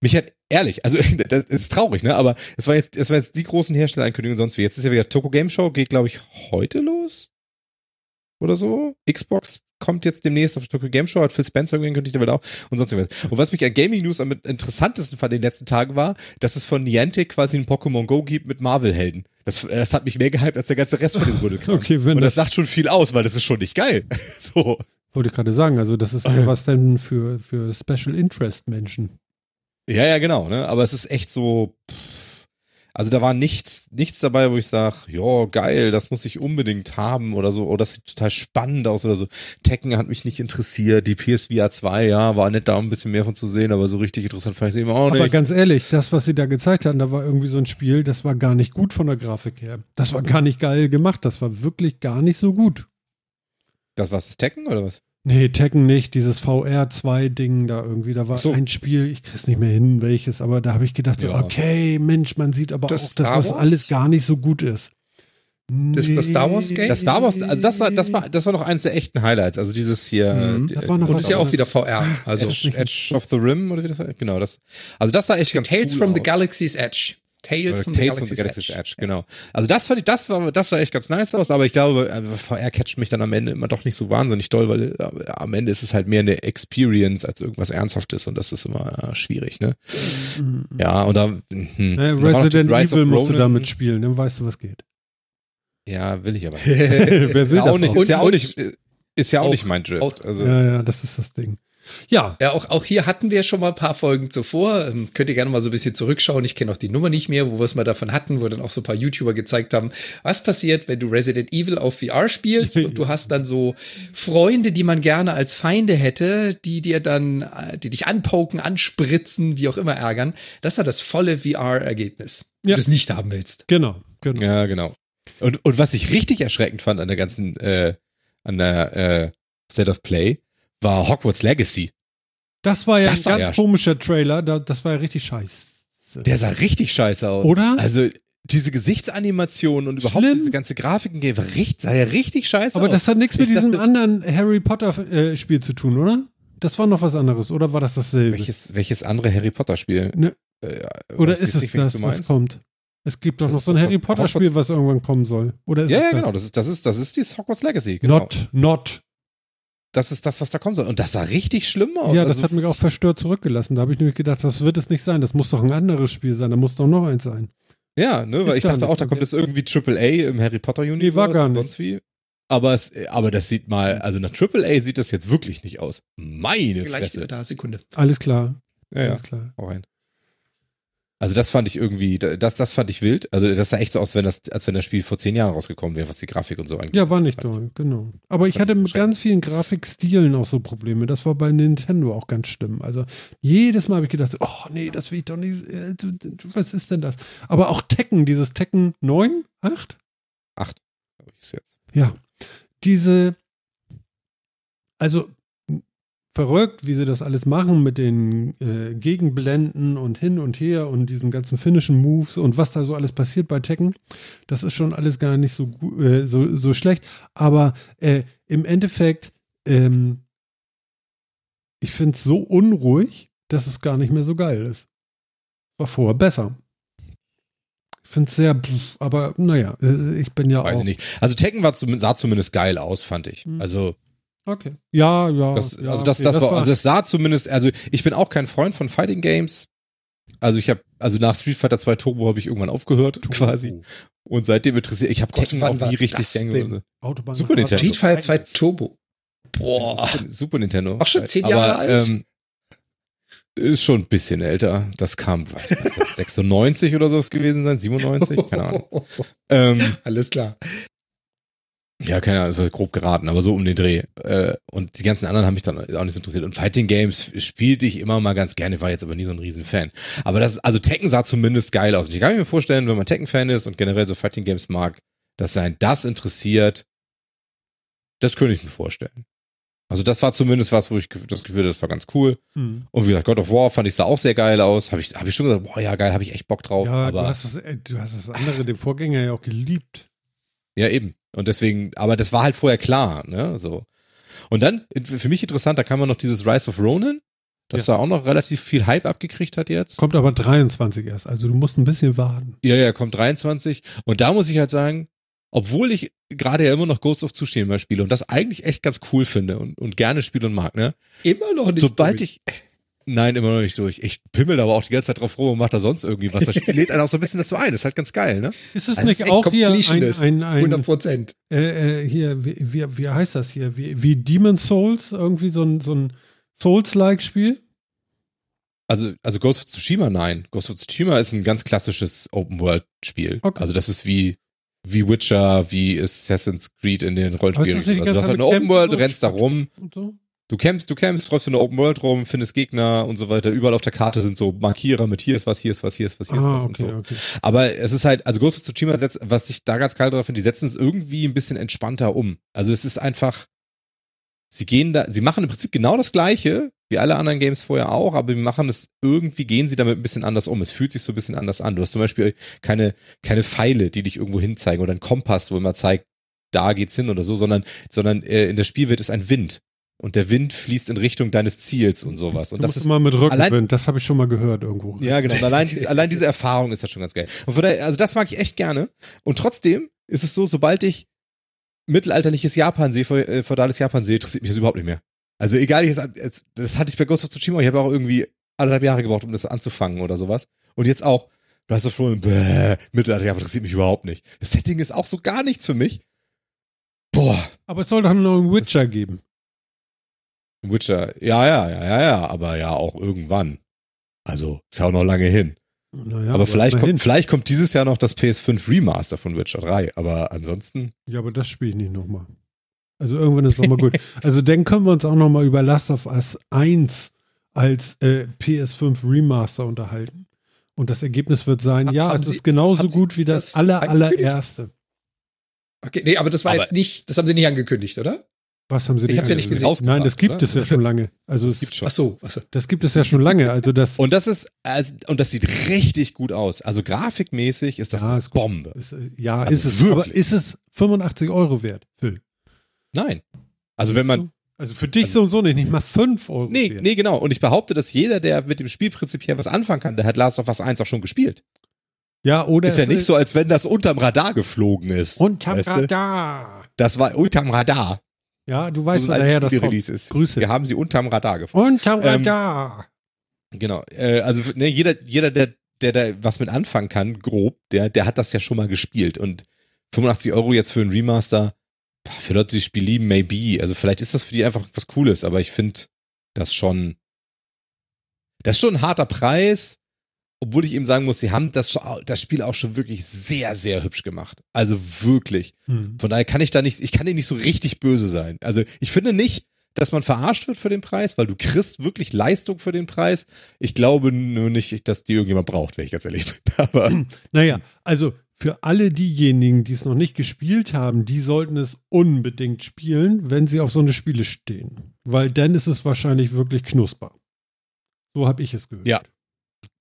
mich hat ehrlich, also das ist traurig, ne? Aber es war jetzt, es war jetzt die großen Herstellerankündigungen sonst wie. Jetzt ist ja wieder Toko Game Show, geht glaube ich heute los oder so. Xbox kommt jetzt demnächst auf Tokyo Game Show, hat Phil Spencer angekündigt, der wird auch und sonst was. Und was mich an Gaming News am interessantesten fand in den letzten Tagen war, dass es von Niantic quasi ein Pokémon Go gibt mit Marvel-Helden. Das, das hat mich mehr gehypt als der ganze Rest von dem Rüttelkram. Okay, wenn und das, das sagt schon viel aus, weil das ist schon nicht geil. so. Wollte ich gerade sagen, also das ist was denn für, für Special Interest Menschen. Ja, ja, genau, ne? Aber es ist echt so. Pff, also da war nichts, nichts dabei, wo ich sage, ja, geil, das muss ich unbedingt haben oder so, oder das sieht total spannend aus oder so. Tekken hat mich nicht interessiert, die PSVR 2, ja, war nett da ein bisschen mehr von zu sehen, aber so richtig interessant fand ich es eben auch nicht. Aber ganz ehrlich, das, was sie da gezeigt haben, da war irgendwie so ein Spiel, das war gar nicht gut von der Grafik her. Das war gar nicht geil gemacht, das war wirklich gar nicht so gut. Das war das Tekken oder was? Nee, Tekken nicht, dieses VR2-Ding da irgendwie. Da war so. ein Spiel, ich krieg's nicht mehr hin, welches, aber da habe ich gedacht, ja. okay, Mensch, man sieht aber das auch, dass das alles gar nicht so gut ist. Das, das Star Wars Game? Das Star Wars, also das, das war, das war noch eines der echten Highlights. Also dieses hier. Mhm, das war noch und ist ja auch wieder VR. Also Edge, Edge of the Rim oder wie das heißt. Genau, das. Also das sah echt ganz Tales cool from aus. the Galaxy's Edge. Tales, from, Tales the from the Galaxy's Edge. Edge. Genau. Also das fand ich, das war, das sah echt ganz nice aus, aber ich glaube, also VR catcht mich dann am Ende immer doch nicht so wahnsinnig doll, weil äh, am Ende ist es halt mehr eine Experience als irgendwas Ernsthaftes und das ist immer äh, schwierig, ne? Mhm. Ja, und da, hm, naja, Resident Evil musst du damit spielen, dann weißt du, was geht. Ja, will ich aber. Wer will ist ja auch nicht, ist ja auch nicht, ist ja auch, auch nicht mein Drift. also. Ja, ja, das ist das Ding. Ja. Ja, auch, auch hier hatten wir schon mal ein paar Folgen zuvor. Ähm, könnt ihr gerne mal so ein bisschen zurückschauen. Ich kenne auch die Nummer nicht mehr, wo wir es mal davon hatten, wo dann auch so ein paar YouTuber gezeigt haben, was passiert, wenn du Resident Evil auf VR spielst und du hast dann so Freunde, die man gerne als Feinde hätte, die dir dann, äh, die dich anpoken, anspritzen, wie auch immer ärgern. Das war das volle VR-Ergebnis. Ja. Wenn du es nicht haben willst. Genau, genau. Ja, genau. Und, und was ich richtig erschreckend fand an der ganzen, äh, an der äh, Set of Play, war Hogwarts Legacy. Das war ja das ein ganz ja komischer Trailer, das war ja richtig scheiße. Der sah richtig scheiße aus. Oder? Also diese Gesichtsanimationen und überhaupt Schlimm. diese ganze Grafik war richtig, sah ja richtig scheiße Aber aus. Aber das hat nichts mit diesem anderen Harry Potter äh, Spiel zu tun, oder? Das war noch was anderes, oder war das dasselbe? Welches, welches andere Harry Potter Spiel? Ne. Äh, oder ist es nicht, das, was kommt? Es gibt doch das noch so ein Harry Potter Spiel, was irgendwann kommen soll. Oder ja, ja, genau. Das ist, das ist, das ist die Hogwarts Legacy. Genau. Not, not das ist das, was da kommen soll. Und das sah richtig schlimm aus. Ja, das also, hat mich auch verstört zurückgelassen. Da habe ich nämlich gedacht, das wird es nicht sein. Das muss doch ein anderes Spiel sein. Da muss doch noch eins sein. Ja, ne, weil ist ich dachte auch, da kommt jetzt irgendwie AAA im Harry Potter Universe nee, war gar nicht. sonst wie. Aber, es, aber das sieht mal, also nach AAA sieht das jetzt wirklich nicht aus. Meine Vielleicht Fresse. Da, Sekunde. Alles klar. Ja, ja. Alles klar. Auch rein. Also das fand ich irgendwie, das, das fand ich wild. Also das sah echt so aus, wenn das, als wenn das Spiel vor zehn Jahren rausgekommen wäre, was die Grafik und so angeht. Ja, war nicht toll, genau. Aber ich hatte mit ganz vielen Grafikstilen auch so Probleme. Das war bei Nintendo auch ganz schlimm. Also jedes Mal habe ich gedacht, oh nee, das will ich doch nicht. Äh, was ist denn das? Aber auch Tekken, dieses Tekken 9, 8? 8, glaube ich, ist jetzt. Ja. Diese, also verrückt, wie sie das alles machen mit den äh, Gegenblenden und hin und her und diesen ganzen finnischen Moves und was da so alles passiert bei Tekken. Das ist schon alles gar nicht so, äh, so, so schlecht. Aber äh, im Endeffekt ähm, ich finde es so unruhig, dass es gar nicht mehr so geil ist. War vorher besser. Ich finde es sehr, aber naja, äh, ich bin ja Weiß auch. ich nicht. Also Tekken war sah zumindest geil aus, fand ich. Hm. Also Okay. Ja, ja. das, ja, also das, okay, das war, also es sah zumindest, also ich bin auch kein Freund von Fighting Games. Also ich habe, also nach Street Fighter 2 Turbo habe ich irgendwann aufgehört, quasi. Und seitdem interessiert, ich habe Tekken auch nie richtig das gewusst. Autobahn Super Nintendo. Street Fighter 2 2 Turbo. Boah. Super, Super Nintendo. Auch schon zehn Jahre Aber, alt? Ähm, ist schon ein bisschen älter. Das kam, weiß ich, was, 96 oder so ist gewesen sein, 97, keine Ahnung. Ähm, Alles klar. Ja, keine Ahnung, das war grob geraten, aber so um den Dreh. Äh, Und die ganzen anderen haben mich dann auch nicht so interessiert. Und Fighting Games spielte ich immer mal ganz gerne, war jetzt aber nie so ein Riesenfan. Aber das, also Tekken sah zumindest geil aus. Und ich kann mir vorstellen, wenn man Tekken-Fan ist und generell so Fighting Games mag, dass sein das interessiert, das könnte ich mir vorstellen. Also das war zumindest was, wo ich das Gefühl hatte, das war ganz cool. Hm. Und wie gesagt, God of War fand ich sah auch sehr geil aus. Habe ich, hab ich schon gesagt, boah, ja geil, habe ich echt Bock drauf. Ja, du aber hast, das, äh, du hast das andere, den Vorgänger ja auch geliebt. Ja, eben. Und deswegen, aber das war halt vorher klar, ne? So. Und dann, für mich interessant, da kam man noch dieses Rise of Ronin, das da auch noch relativ viel Hype abgekriegt hat jetzt. Kommt aber 23 erst, also du musst ein bisschen warten. Ja, ja, kommt 23. Und da muss ich halt sagen, obwohl ich gerade ja immer noch Ghost of Tsushima spiele und das eigentlich echt ganz cool finde und, und gerne spiele und mag, ne? Immer noch nicht. Sobald durch. ich, nein, immer noch nicht durch. Ich pimmel aber auch die ganze Zeit drauf rum und mach da sonst irgendwie was. Das Spiel lädt einen auch so ein bisschen dazu ein. Das ist halt ganz geil, ne? Ist es Also nicht ist auch hier ein, ein, ein 100 Prozent. äh, äh, hier, wie, wie, wie heißt das hier? Wie, wie Demon Souls, irgendwie so ein, so ein Souls-like-Spiel? Also, also Ghost of Tsushima, nein. Ghost of Tsushima ist ein ganz klassisches Open-World-Spiel. Okay. Also das ist wie, wie Witcher, wie Assassin's Creed in den Rollenspielen. Also du hast halt eine mit Open World, Kämpfen du rennst da rum, Und so? Du kämpfst, du kämpfst, läufst in der Open World rum, findest Gegner und so weiter. Überall auf der Karte sind so Markierer mit hier ist was, hier ist was, hier ist was, hier ist Ah, was und okay, so. okay. Aber es ist halt, also Ghost of Tsushima setzt, was ich da ganz geil drauf finde, die setzen es irgendwie ein bisschen entspannter um. Also es ist einfach, sie gehen da, sie machen im Prinzip genau das Gleiche, wie alle anderen Games vorher auch, aber die machen es, irgendwie gehen sie damit ein bisschen anders um. Es fühlt sich so ein bisschen anders an. Du hast zum Beispiel keine, keine Pfeile, die dich irgendwo hinzeigen oder ein Kompass, wo immer zeigt, da geht's hin oder so, sondern, sondern äh, in der Spielwelt ist ein Wind. Und der Wind fließt in Richtung deines Ziels und sowas. Und Du das ist immer mit Rückenwind, allein- das habe ich schon mal gehört irgendwo. ja, genau. Allein, diese, allein diese Erfahrung ist das schon ganz geil. Daher, also das mag ich echt gerne. Und trotzdem ist es so, sobald ich mittelalterliches Japan sehe, äh, feudales Japan sehe, interessiert mich das überhaupt nicht mehr. Also egal, ich, es- das hatte ich bei Ghost of Tsushima, ich habe auch irgendwie anderthalb Jahre gebraucht, um das anzufangen oder sowas. Und jetzt auch, du hast doch schon, bäh, Mittelalter Japan interessiert mich überhaupt nicht. Das Setting ist auch so gar nichts für mich. Boah, Aber es soll doch noch einen Witcher geben. Witcher, ja, ja, ja, ja, ja, aber ja auch irgendwann. Also, ist ja auch noch lange hin. Naja, aber vielleicht kommt, vielleicht kommt dieses Jahr noch das PS5 Remaster von Witcher 3. Aber ansonsten, Ja, aber das spiele ich nicht nochmal. Also irgendwann ist nochmal gut. Also dann können wir uns auch nochmal über Last of Us 1 als äh, PS5 Remaster unterhalten. Und das Ergebnis wird sein, Ha- ja, es Sie- ist genauso gut wie das, das aller, allererste. Okay, nee, aber das war Aber- jetzt nicht, das haben sie nicht angekündigt, oder? Was haben sie Ich hab's ja nicht gesehen. Nein, das gibt oder? es ja schon lange. Also das es, gibt's schon. Ach so, ach so. das gibt es ja schon lange. Also das Und das ist, also, und das sieht richtig gut aus. Also grafikmäßig ist das Ja, eine ist. Bombe. ist, äh, ja, Also ist es. wirklich. Aber ist es 85 Euro wert, Phil? Nein. Also wenn man, Also für dich Also- so und so nicht, nicht mal 5 Euro nee, wert. nee, genau. Und ich behaupte, dass jeder, der mit dem Spiel prinzipiell was anfangen kann, der hat Last of Us 1 auch schon gespielt. Ja, oder ist ja nicht so, als wenn das unterm Radar geflogen ist. Unterm weißt du? Radar. Das war unterm Radar. Ja, du weißt, so altes das. Spiele-Release ist. Grüße. Wir haben sie unterm Radar gefunden. Unterm Ähm, Radar. Genau. Äh, also ne, jeder, jeder, der, der da was mit anfangen kann, grob, der, der hat das ja schon mal gespielt. Und 85 Euro jetzt für ein Remaster, für Leute, die das Spiel lieben, maybe. Also vielleicht ist das für die einfach was Cooles, aber ich finde das schon. Das ist schon ein harter Preis, obwohl ich eben sagen muss, sie haben das, das Spiel auch schon wirklich sehr, sehr hübsch gemacht. Also wirklich. Hm. Von daher kann ich da nicht, ich kann dir nicht so richtig böse sein. Also ich finde nicht, dass man verarscht wird für den Preis, weil du kriegst wirklich Leistung für den Preis. Ich glaube nur nicht, dass die irgendjemand braucht, wenn ich ganz ehrlich bin. Aber Naja, also für alle diejenigen, die es noch nicht gespielt haben, die sollten es unbedingt spielen, wenn sie auf so eine Spiele stehen. Weil dann ist es wahrscheinlich wirklich knusper. So habe ich es gehört. Ja.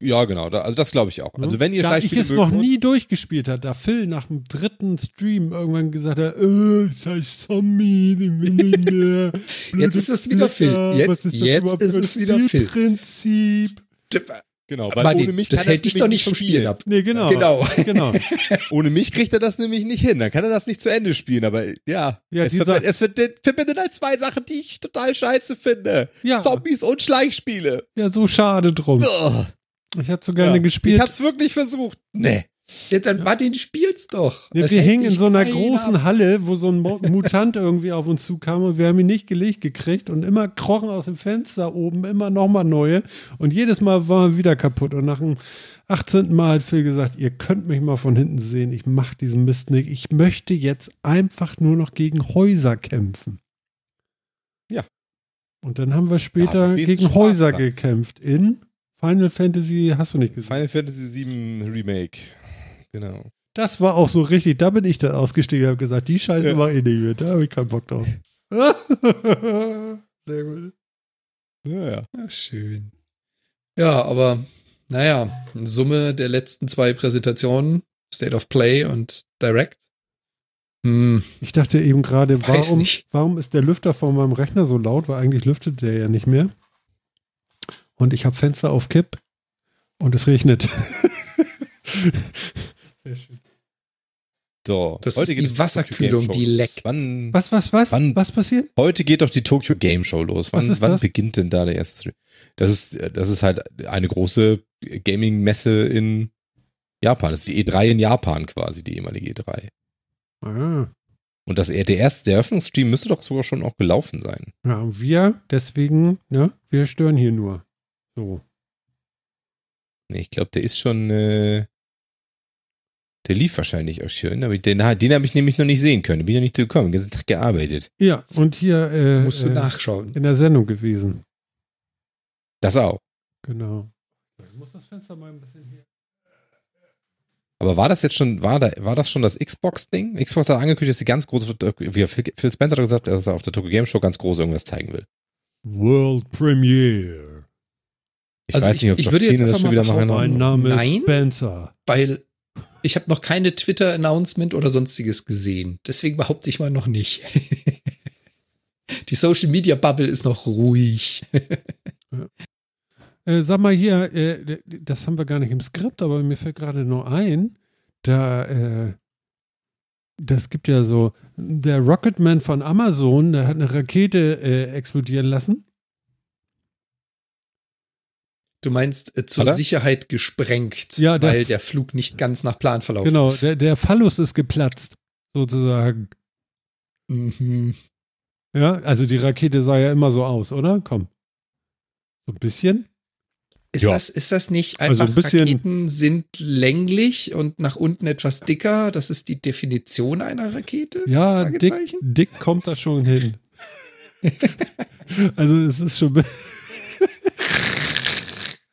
Ja, genau. Da, also das glaube ich auch. Also wenn ihr da ich Schleichspiele es noch nie durchgespielt hat, da Phil nach dem dritten Stream irgendwann gesagt hat, äh, Zombie, will nicht mehr. Jetzt ist es wieder Phil. Jetzt- das jetzt ist ein es wieder Phil. Spielprinzip. genau, weil Martin, ohne mich das hält dich doch nicht vom Spielen ab. Nee, genau. Genau. genau. Ohne mich kriegt er das nämlich nicht hin. Dann kann er das nicht zu Ende spielen. Aber ja, Ja, es, verbindet, es verbindet verbindet halt zwei Sachen, die ich total scheiße finde. Ja. Zombies und Schleichspiele. Ja, so schade drum. Ugh. Ich hätte so gerne Ja. gespielt. Ich hab's wirklich versucht. Nee. Jetzt dann Martin, spiel's doch. Ja, wir hingen in so einer großen ab. Halle, wo so ein Mutant irgendwie auf uns zukam und wir haben ihn nicht gelegt gekriegt und immer krochen aus dem Fenster oben immer nochmal neue und jedes Mal war er wieder kaputt und nach dem 18. Mal hat Phil gesagt, ihr könnt mich mal von hinten sehen, ich mach diesen Mist nicht, ich möchte jetzt einfach nur noch gegen Häuser kämpfen. Ja. Und dann haben wir Ja, später wesentlich gegen Häuser gekämpft in Final Fantasy, hast du nicht gesehen? Final Fantasy VII Remake. Genau. Das war auch so richtig, da bin ich dann ausgestiegen und habe gesagt, die Scheiße Ja. war eh nicht mehr, da habe ich keinen Bock drauf. Sehr gut. Ja, ja. Ja, schön. Ja, aber naja, in Summe der letzten zwei Präsentationen, State of Play und Direct. Hm, Ich dachte eben gerade, warum, warum ist der Lüfter von meinem Rechner so laut, weil eigentlich lüftet der ja nicht mehr. Und ich habe Fenster auf Kipp und es regnet. Sehr schön. So, Das heute ist geht die Wasserkühlung, die leckt. Wann, Was, was, was? Wann- was passiert? heute geht doch die Tokyo Game Show los. Was Wann, ist wann das? beginnt denn da der erste Stream? Das ist, das ist halt eine große Gaming-Messe in Japan. Das ist die E3 in Japan quasi, die ehemalige E3. Ah. Und das, der erste, der Eröffnungsstream müsste doch sogar schon auch gelaufen sein. Ja, und wir, deswegen, ne, wir stören hier nur. So. Nee, ich glaube, der ist schon, äh, der lief wahrscheinlich auch schön, aber den, den habe ich nämlich noch nicht sehen können. Bin ja nicht zu gekommen, den ganzen Tag gearbeitet. Ja, und hier äh, musst du äh, nachschauen. in der Sendung gewesen. Das auch. Genau. Ich muss das Fenster mal ein bisschen hier. Aber war das jetzt schon, war, da, war das schon das Xbox-Ding? Xbox hat angekündigt, dass sie ganz große, wie Phil Phil Spencer hat gesagt, dass er auf der Tokyo Game Show ganz groß irgendwas zeigen will. World Premiere. Ich Also weiß ich- nicht, ob ich würde jetzt das einfach schon wieder mal machen. Mein Name Nein. ist Spencer. Weil ich habe noch keine Twitter-Announcement oder sonstiges gesehen. Deswegen behaupte ich mal noch nicht. Die Social Media Bubble ist noch ruhig. Äh, sag mal hier, äh, das haben wir gar nicht im Skript, aber mir fällt gerade nur ein, da, äh, das gibt ja so, der Rocketman von Amazon, der hat eine Rakete äh, explodieren lassen. Du meinst äh, zur Hat er? Sicherheit gesprengt, Ja, der- weil der Flug nicht ganz nach Plan verlaufen Genau, ist. der, der Phallus ist geplatzt, sozusagen. Mhm. Ja, also die Rakete sah ja immer so aus, oder? Komm. So ein bisschen. Ist, Ja. das, ist das nicht Also einfach, ein bisschen- Raketen sind länglich und nach unten etwas dicker? Das ist die Definition einer Rakete? Ja, dick, dick kommt da schon hin. also es ist schon.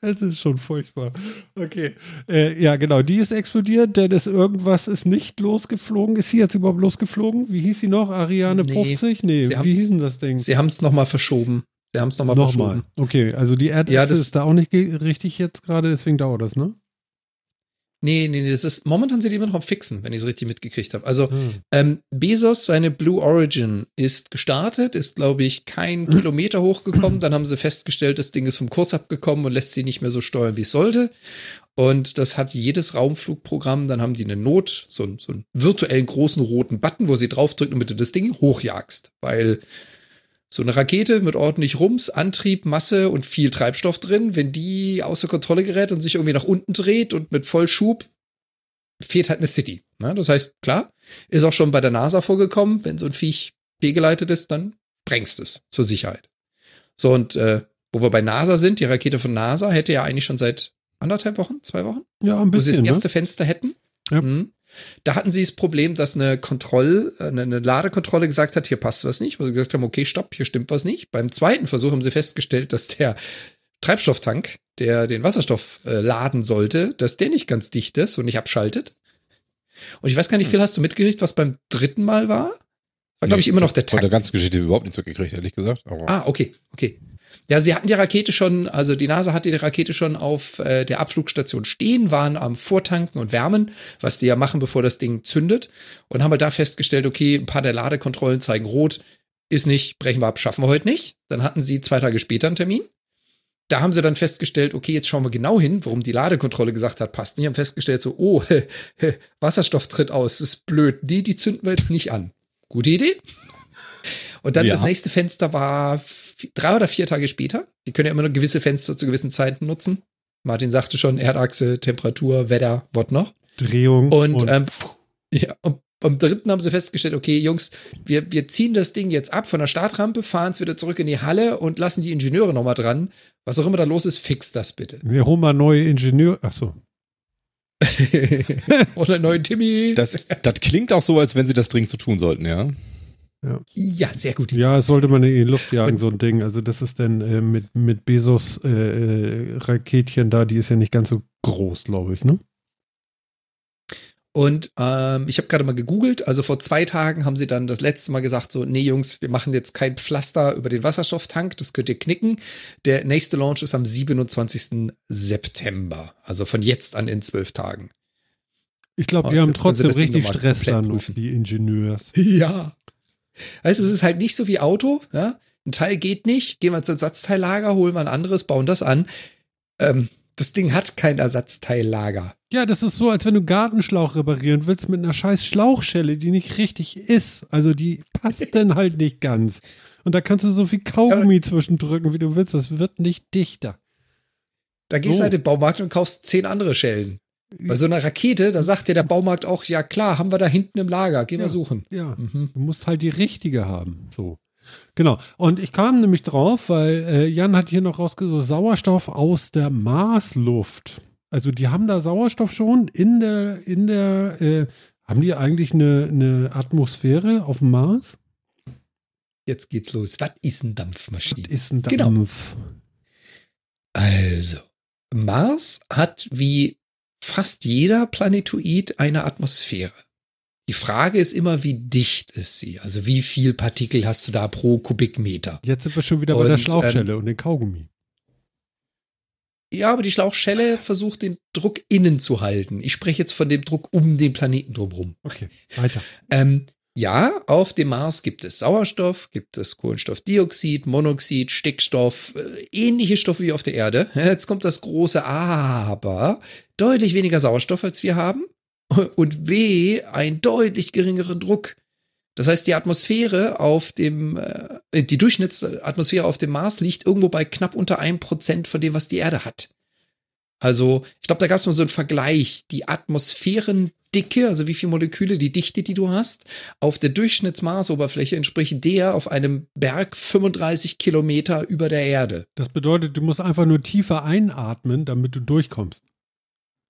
es ist schon furchtbar. Okay. Äh, ja, genau. Die ist explodiert, denn es irgendwas ist nicht losgeflogen. Ist sie jetzt überhaupt losgeflogen? Wie hieß sie noch? Ariane Nee, 50? Nee, sie wie hieß denn das Ding? Sie haben es nochmal verschoben. Sie haben es nochmal Nochmal. verschoben. Okay, also die Erdachse Ja, ist da auch nicht richtig jetzt gerade, deswegen dauert das, ne? Nee, nee, nee, das ist, momentan sind die immer noch am Fixen, wenn ich es richtig mitgekriegt habe. Also, Hm. ähm, Bezos, seine Blue Origin ist gestartet, ist, glaube ich, kein Kilometer hochgekommen. Dann haben sie festgestellt, das Ding ist vom Kurs abgekommen und lässt sie nicht mehr so steuern, wie es sollte. Und das hat jedes Raumflugprogramm. Dann haben die eine Not, so, einen- so einen virtuellen großen roten Button, wo sie draufdrücken, damit du das Ding hochjagst. Weil so eine Rakete mit ordentlich Rums, Antrieb, Masse und viel Treibstoff drin, wenn die außer Kontrolle gerät und sich irgendwie nach unten dreht und mit Vollschub, fehlt halt eine City. Ne? Das heißt, klar, ist auch schon bei der NASA vorgekommen, wenn so ein Viech fehlgeleitet ist, dann sprengst es zur Sicherheit. So, und äh, wo wir bei NASA sind, die Rakete von NASA hätte ja eigentlich schon seit anderthalb Wochen, zwei Wochen, Ja, ein wo sie das bisschen. Ne? erste Fenster hätten. Ja. Mhm. Da hatten sie das Problem, dass eine Kontroll, äh, eine, eine Ladekontrolle gesagt hat, hier passt was nicht, wo sie gesagt haben, okay, stopp, hier stimmt was nicht. Beim zweiten Versuch haben sie festgestellt, dass der Treibstofftank, der den Wasserstoff äh, laden sollte, dass der nicht ganz dicht ist und nicht abschaltet. Und ich weiß gar nicht, viel hast du mitgekriegt, was beim dritten Mal war? War, glaube ich, immer noch der Von der Tank. ganzen Geschichte überhaupt nichts mitgekriegt, ehrlich gesagt. Aber Ah, okay, okay. Ja, sie hatten die Rakete schon, also die NASA hatte die Rakete schon auf äh, der Abflugstation stehen, waren am Vortanken und Wärmen, was die ja machen, bevor das Ding zündet. Und haben wir da festgestellt, okay, ein paar der Ladekontrollen zeigen rot, ist nicht, brechen wir ab, schaffen wir heute nicht. Dann hatten sie zwei Tage später einen Termin. Da haben sie dann festgestellt, okay, jetzt schauen wir genau hin, warum die Ladekontrolle gesagt hat, passt nicht. Haben festgestellt, so, oh, Wasserstoff tritt aus, ist blöd. Nee, die zünden wir jetzt nicht an. Gute Idee. Und dann ja. das nächste Fenster war drei oder vier Tage später. Die können ja immer nur gewisse Fenster zu gewissen Zeiten nutzen. Martin sagte schon, Erdachse, Temperatur, Wetter, was noch. Drehung. Und, und ähm, ja, und am dritten haben sie festgestellt, okay, Jungs, wir, wir ziehen das Ding jetzt ab von der Startrampe, fahren es wieder zurück in die Halle und lassen die Ingenieure nochmal dran. Was auch immer da los ist, fix das bitte. Wir holen mal neue Ingenieure. Achso. Oder einen neuen Timmy. Das, das klingt auch so, als wenn sie das dringend zu tun sollten, ja. Ja. ja, sehr gut. Ja, das sollte man in die Luft jagen, und, so ein Ding. Also, das ist dann äh, mit, mit Bezos äh, äh, Raketchen da, die ist ja nicht ganz so groß, glaube ich, ne? Und ähm, ich habe gerade mal gegoogelt, also vor zwei Tagen haben sie dann das letzte Mal gesagt, so, nee Jungs, wir machen jetzt kein Pflaster über den Wasserstofftank, das könnt ihr knicken. Der nächste Launch ist am 27. September, also von jetzt an in zwölf Tagen. Ich glaube, wir haben trotzdem richtig Stress dann noch, die Ingenieurs. Ja. Weißt du, es ist halt nicht so wie Auto, ja. Ein Teil geht nicht, gehen wir ins Ersatzteillager, holen wir ein anderes, bauen das an. Ähm, das Ding hat kein Ersatzteillager. Ja, das ist so, als wenn du Gartenschlauch reparieren willst mit einer scheiß Schlauchschelle, die nicht richtig ist. Also die passt dann halt nicht ganz. Und da kannst du so viel Kaugummi ja, zwischendrücken, wie du willst. Das wird nicht dichter. Da gehst du halt in den Baumarkt und kaufst zehn andere Schellen. Bei so einer Rakete, da sagt dir der Baumarkt auch, ja klar, haben wir da hinten im Lager, gehen wir suchen. Ja, mhm. du musst halt die richtige haben. So. Genau. Und ich kam nämlich drauf, weil äh, Jan hat hier noch rausgesucht, Sauerstoff aus der Marsluft. Also die haben da Sauerstoff schon in der, in der, äh, haben die eigentlich eine, eine Atmosphäre auf dem Mars? Jetzt geht's los. Was ist ein Dampfmaschine? Was ist ein genau. Dampf? Genau. Also, Mars hat wie fast jeder Planetoid eine Atmosphäre. Die Frage ist immer, wie dicht ist sie? Also wie viel Partikel hast du da pro Kubikmeter? Jetzt sind wir schon wieder und, bei der Schlauchschelle ähm, und den Kaugummi. Ja, aber die Schlauchschelle versucht den Druck innen zu halten. Ich spreche jetzt von dem Druck um den Planeten drumherum. Okay, weiter. ähm, ja, auf dem Mars gibt es Sauerstoff, gibt es Kohlenstoffdioxid, Monoxid, Stickstoff, äh, ähnliche Stoffe wie auf der Erde. Jetzt kommt das große Aber. Deutlich weniger Sauerstoff, als wir haben. Und B, einen deutlich geringeren Druck. Das heißt, die Atmosphäre auf dem, äh, die Durchschnittsatmosphäre auf dem Mars liegt irgendwo bei knapp unter einem Prozent von dem, was die Erde hat. Also, ich glaube, da gab es mal so einen Vergleich. Die Atmosphärendicke, also wie viele Moleküle, die Dichte, die du hast, auf der Durchschnittsmarsoberfläche entspricht der auf einem Berg 35 Kilometer über der Erde. Das bedeutet, du musst einfach nur tiefer einatmen, damit du durchkommst.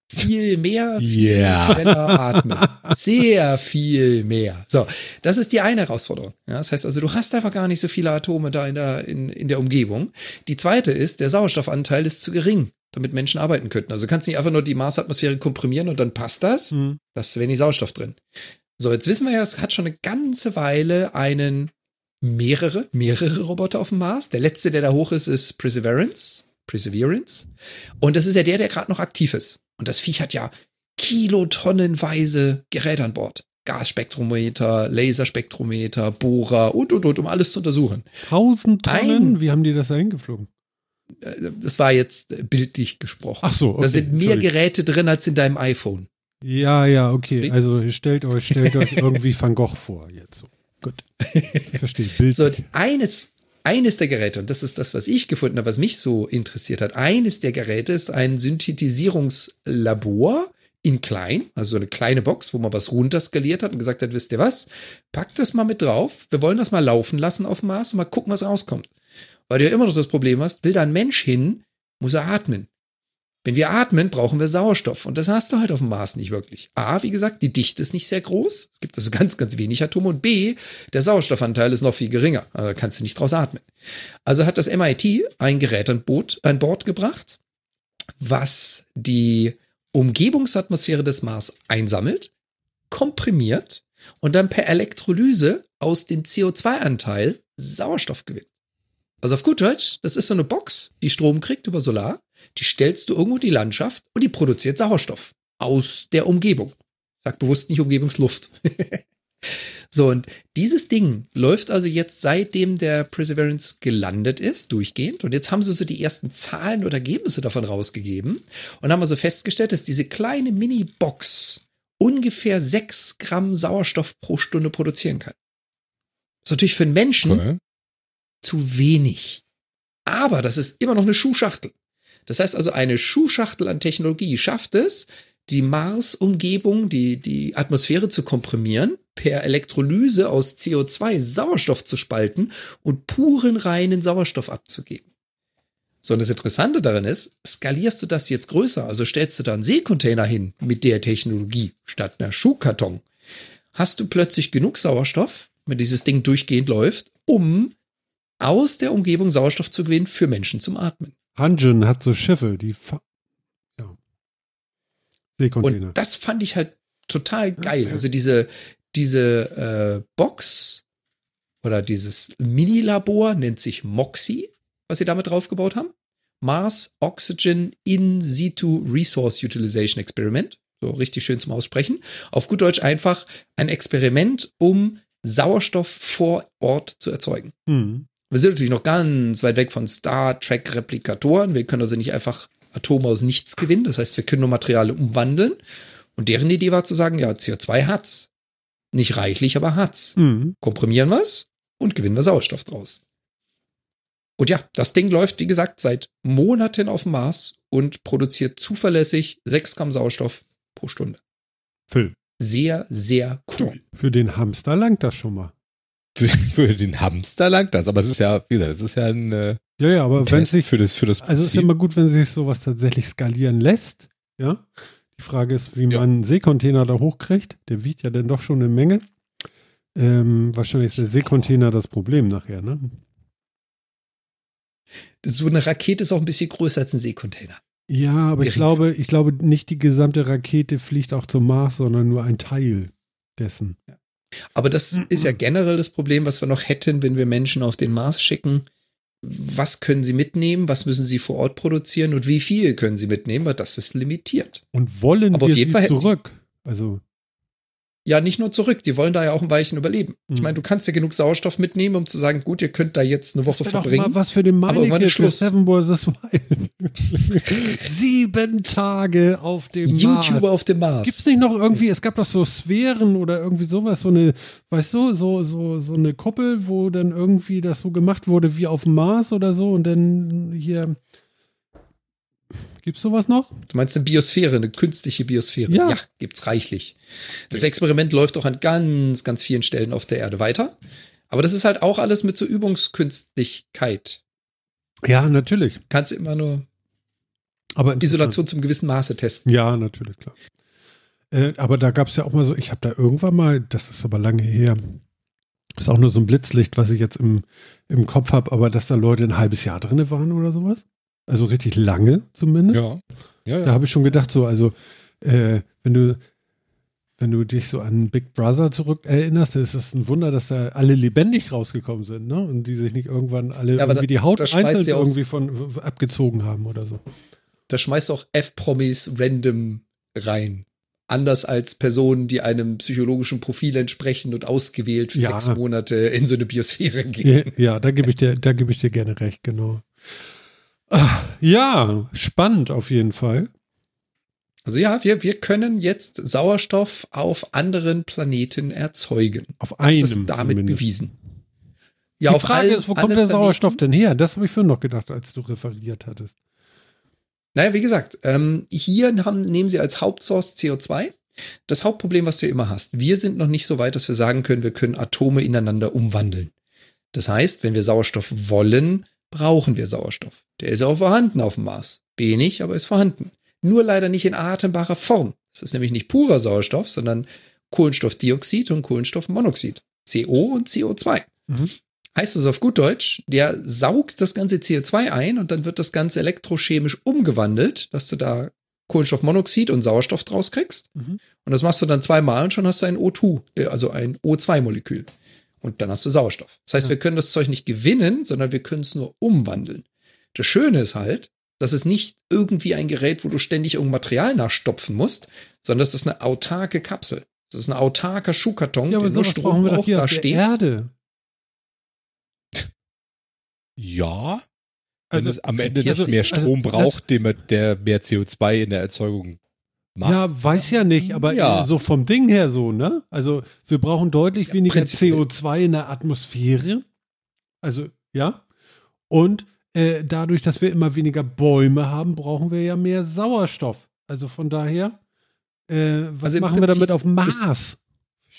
Viel mehr, viel yeah. schneller atmen. Sehr viel mehr. So, das ist die eine Herausforderung. Ja, das heißt also, du hast einfach gar nicht so viele Atome da in der, in, in der Umgebung. Die zweite ist, der Sauerstoffanteil ist zu gering damit Menschen arbeiten könnten. Also du kannst nicht einfach nur die Marsatmosphäre komprimieren und dann passt das. Mhm. Da ist wenig Sauerstoff drin. So, jetzt wissen wir ja, es hat schon eine ganze Weile einen mehrere, mehrere Roboter auf dem Mars. Der letzte, der da hoch ist, ist Perseverance. Perseverance. Und das ist ja der, der gerade noch aktiv ist. Und das Viech hat ja kilotonnenweise Geräte an Bord. Gasspektrometer, Laserspektrometer, Bohrer und, und, und, um alles zu untersuchen. Tausend Tonnen? Ein, Wie haben die das da hingeflogen? das war jetzt bildlich gesprochen. Ach so, okay, Da sind mehr Geräte drin als in deinem iPhone. Ja, ja, okay. Also stellt euch, stellt euch irgendwie Van Gogh vor jetzt so. Gut. Ich verstehe. Bildlich. So, eines, eines der Geräte, und das ist das, was ich gefunden habe, was mich so interessiert hat, eines der Geräte ist ein Synthetisierungslabor in klein, also so eine kleine Box, wo man was runterskaliert hat und gesagt hat, wisst ihr was, packt das mal mit drauf, wir wollen das mal laufen lassen auf dem Mars und mal gucken, was rauskommt weil du ja immer noch das Problem hast, will da ein Mensch hin, muss er atmen. Wenn wir atmen, brauchen wir Sauerstoff. Und das hast du halt auf dem Mars nicht wirklich. A, wie gesagt, die Dichte ist nicht sehr groß. Es gibt also ganz, ganz wenig Atome. Und B, der Sauerstoffanteil ist noch viel geringer. Also kannst du nicht draus atmen. Also hat das MIT ein Gerät an, Boot, an Bord gebracht, was die Umgebungsatmosphäre des Mars einsammelt, komprimiert und dann per Elektrolyse aus dem CO2-Anteil Sauerstoff gewinnt. Also auf gut Deutsch, das ist so eine Box, die Strom kriegt über Solar, die stellst du irgendwo in die Landschaft und die produziert Sauerstoff aus der Umgebung. Sag bewusst nicht Umgebungsluft. so, und dieses Ding läuft also jetzt seitdem der Perseverance gelandet ist, durchgehend. Und jetzt haben sie so die ersten Zahlen oder Ergebnisse davon rausgegeben und haben also festgestellt, dass diese kleine Mini-Box ungefähr sechs Gramm Sauerstoff pro Stunde produzieren kann. Das ist natürlich für einen Menschen Okay. zu wenig. Aber das ist immer noch eine Schuhschachtel. Das heißt also, eine Schuhschachtel an Technologie schafft es, die Mars-Umgebung, die, die Atmosphäre zu komprimieren, per Elektrolyse aus CO2 Sauerstoff zu spalten und puren reinen Sauerstoff abzugeben. So, und das Interessante daran ist, skalierst du das jetzt größer, also stellst du da einen Seekontainer hin mit der Technologie statt einer Schuhkarton, hast du plötzlich genug Sauerstoff, wenn dieses Ding durchgehend läuft, um aus der Umgebung Sauerstoff zu gewinnen für Menschen zum Atmen. Hanjin hat so Schiffe, die ja. Seekontainer. Und das fand ich halt total geil. Also diese, diese äh, Box oder dieses Mini-Labor nennt sich MOXIE, was sie damit draufgebaut haben. Mars Oxygen In Situ Resource Utilization Experiment. So richtig schön zum Aussprechen. Auf gut Deutsch einfach ein Experiment, um Sauerstoff vor Ort zu erzeugen. Hm. Wir sind natürlich noch ganz weit weg von Star Trek Replikatoren. Wir können also nicht einfach Atome aus nichts gewinnen. Das heißt, wir können nur Materialien umwandeln. Und deren Idee war zu sagen, ja, CO2 hat's. Nicht reichlich, aber hat's. Hm. Komprimieren wir's und gewinnen wir Sauerstoff draus. Und ja, das Ding läuft, wie gesagt, seit Monaten auf dem Mars und produziert zuverlässig 6 Gramm Sauerstoff pro Stunde. Phil, Sehr, sehr cool. für den Hamster langt das schon mal. Für, für den Hamster langt das, aber es ist ja, wie gesagt, es ist ja ein, äh, Ja, ja, aber wenn sich, für das, für das also es ist ja immer gut, wenn sich sowas tatsächlich skalieren lässt. Ja. Die Frage ist, wie Ja. man einen Seekontainer da hochkriegt. Der wiegt ja dann doch schon eine Menge. Ähm, wahrscheinlich ist der Seekontainer das Problem nachher, ne? So eine Rakete ist auch ein bisschen größer als ein Seekontainer. Ja, aber ich glaube, ich glaube nicht die gesamte Rakete fliegt auch zum Mars, sondern nur ein Teil dessen. Aber das ist ja generell das Problem, was wir noch hätten, wenn wir Menschen auf den Mars schicken. Was können sie mitnehmen? Was müssen sie vor Ort produzieren? Und wie viel können sie mitnehmen? Weil das ist limitiert. Und wollen Aber auf wir jeden sie Fall zurück? Also, Ja, nicht nur zurück. Die wollen da ja auch ein Weilchen überleben. Ich Hm. meine, du kannst ja genug Sauerstoff mitnehmen, um zu sagen, gut, ihr könnt da jetzt eine Woche wäre doch verbringen. mal was für den aber irgendwann Meinecke ist Schluss. Seven vs. Wild. Sieben Tage auf dem Mars. YouTuber auf dem Mars. Gibt's nicht noch irgendwie, es gab doch so Sphären oder irgendwie sowas, so eine, weißt du, so, so, so eine Kuppel, wo dann irgendwie das so gemacht wurde wie auf dem Mars oder so und dann hier. Gibt's sowas noch? Du meinst eine Biosphäre, eine künstliche Biosphäre? Ja. gibt's reichlich. Das Experiment läuft auch an ganz, ganz vielen Stellen auf der Erde weiter. Aber das ist halt auch alles mit so Übungskünstlichkeit. Ja, natürlich. Kannst immer nur Aber. Isolation zum gewissen Maße testen. Ja, natürlich, klar. Äh, aber da gab es ja auch mal so, ich habe da irgendwann mal, das ist aber lange her, ist auch nur so ein Blitzlicht, was ich jetzt im, im Kopf habe, aber dass da Leute ein halbes Jahr drin waren oder sowas. Also richtig lange zumindest. Ja. Ja, Da ja. habe ich schon gedacht, so, also, äh, wenn du, wenn du dich so an Big Brother zurück erinnerst, ist es ein Wunder, dass da alle lebendig rausgekommen sind, ne? Und die sich nicht irgendwann alle Ja, irgendwie da- die Haut da einzeln irgendwie von abgezogen haben oder so. Da schmeißt auch F-Promis random rein. Anders als Personen, die einem psychologischen Profil entsprechen und ausgewählt für Ja. sechs Monate in so eine Biosphäre gehen. Ja, ja da gebe ich dir, da gebe ich dir gerne recht, genau. Ja, spannend auf jeden Fall. Also ja, wir, wir können jetzt Sauerstoff auf anderen Planeten erzeugen. Auf Das einem ist damit zumindest. bewiesen. Ja, Die auf Frage allen ist, wo kommt der Sauerstoff Planeten- denn her? Das habe ich vorhin noch gedacht, als du referiert hattest. Naja, wie gesagt, ähm, hier haben, nehmen sie als Hauptsource CO2. Das Hauptproblem, was du immer hast, wir sind noch nicht so weit, dass wir sagen können, wir können Atome ineinander umwandeln. Das heißt, wenn wir Sauerstoff wollen, brauchen wir Sauerstoff. Der ist ja auch vorhanden auf dem Mars. Wenig, aber ist vorhanden. Nur leider nicht in atembarer Form. Das ist nämlich nicht purer Sauerstoff, sondern Kohlenstoffdioxid und Kohlenstoffmonoxid. CO und CO2. Mhm. Heißt das auf gut Deutsch, der saugt das ganze CO2 ein und dann wird das Ganze elektrochemisch umgewandelt, dass du da Kohlenstoffmonoxid und Sauerstoff draus kriegst. Mhm. Und das machst du dann zweimal und schon hast du ein O2, äh, also ein O2-Molekül. Und dann hast du Sauerstoff. Das heißt, Ja. wir können das Zeug nicht gewinnen, sondern wir können es nur umwandeln. Das Schöne ist halt, das ist nicht irgendwie ein Gerät, wo du ständig irgendein Material nachstopfen musst, sondern das ist eine autarke Kapsel. Das ist ein autarker Schuhkarton, Ja, aber der nur Strom wir hier da auf der steht. Erde. Ja. Wenn Also, es am Ende also- nicht mehr Strom also, braucht, dem, er- der mehr CO2 in der Erzeugung macht. Ja, weiß ja nicht, aber Ja. so vom Ding her so, ne? Also wir brauchen deutlich weniger prinzipiell. CO2 in der Atmosphäre. Also, ja. Und äh, dadurch, dass wir immer weniger Bäume haben, brauchen wir ja mehr Sauerstoff. Also von daher, äh, was Also machen wir Prinzip damit auf Mars?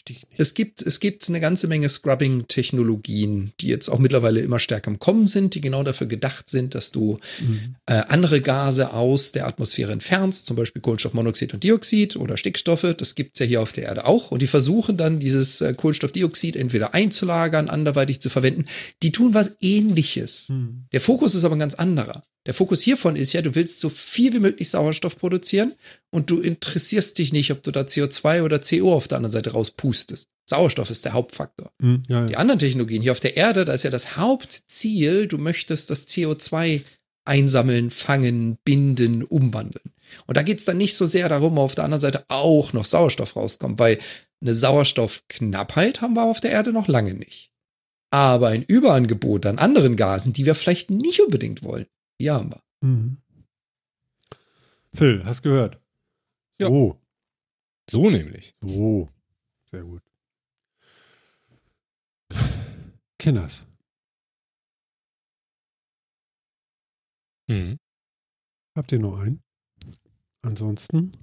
Verstehe ich nicht. Es gibt, es gibt eine ganze Menge Scrubbing-Technologien, die jetzt auch mittlerweile immer stärker im Kommen sind, die genau dafür gedacht sind, dass du Mhm. äh, andere Gase aus der Atmosphäre entfernst, zum Beispiel Kohlenstoffmonoxid und Dioxid oder Stickstoffe. Das gibt's ja hier auf der Erde auch. Und die versuchen dann, dieses äh, Kohlenstoffdioxid entweder einzulagern, anderweitig zu verwenden. Die tun was ähnliches. Mhm. Der Fokus ist aber ein ganz anderer. Der Fokus hiervon ist ja, du willst so viel wie möglich Sauerstoff produzieren und du interessierst dich nicht, ob du da CO2 oder CO auf der anderen Seite rauspustest. Sauerstoff ist der Hauptfaktor. Mhm. Ja, Die ja. anderen Technologien hier auf der Erde, da ist ja das Hauptziel, du möchtest das CO2 einsammeln, fangen, binden, umwandeln. Und da geht's dann nicht so sehr darum, auf der anderen Seite auch noch Sauerstoff rauskommt, weil eine Sauerstoffknappheit haben wir auf der Erde noch lange nicht. Aber ein Überangebot an anderen Gasen, die wir vielleicht nicht unbedingt wollen, die haben wir. Mhm. Phil, hast gehört? Ja. So, So nämlich. so. Sehr gut. Kinders. Mhm. Habt ihr noch einen? Ansonsten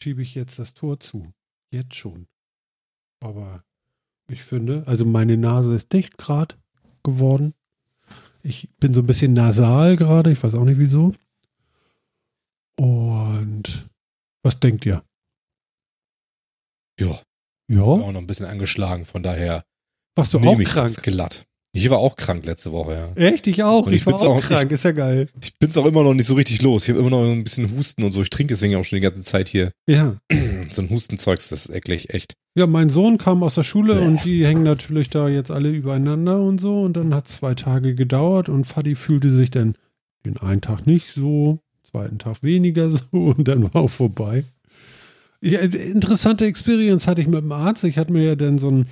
schiebe ich jetzt das Tor zu. Jetzt schon. Aber ich finde, also meine Nase ist dicht gerade geworden. Ich bin so ein bisschen nasal gerade, ich weiß auch nicht wieso. Und was denkt ihr? Ja, Ja, auch noch ein bisschen angeschlagen, von daher warst du auch ich krank? glatt. Ich war auch krank letzte Woche, ja. Echt? Ich auch. Und Ich, ich war auch auch- krank, ist ja geil. Ich bin's auch immer noch nicht so richtig los. Ich habe immer noch ein bisschen Husten und so. Ich trinke deswegen auch schon die ganze Zeit hier Ja. so ein Hustenzeugs. Das ist eklig, echt. Ja, mein Sohn kam aus der Schule und die hängen natürlich da jetzt alle übereinander und so. Und dann hat es zwei Tage gedauert und Fadi fühlte sich dann den einen Tag nicht so, zweiten Tag weniger so und dann war auch vorbei. Ja, interessante Experience hatte ich mit dem Arzt. Ich hatte mir ja dann so ein,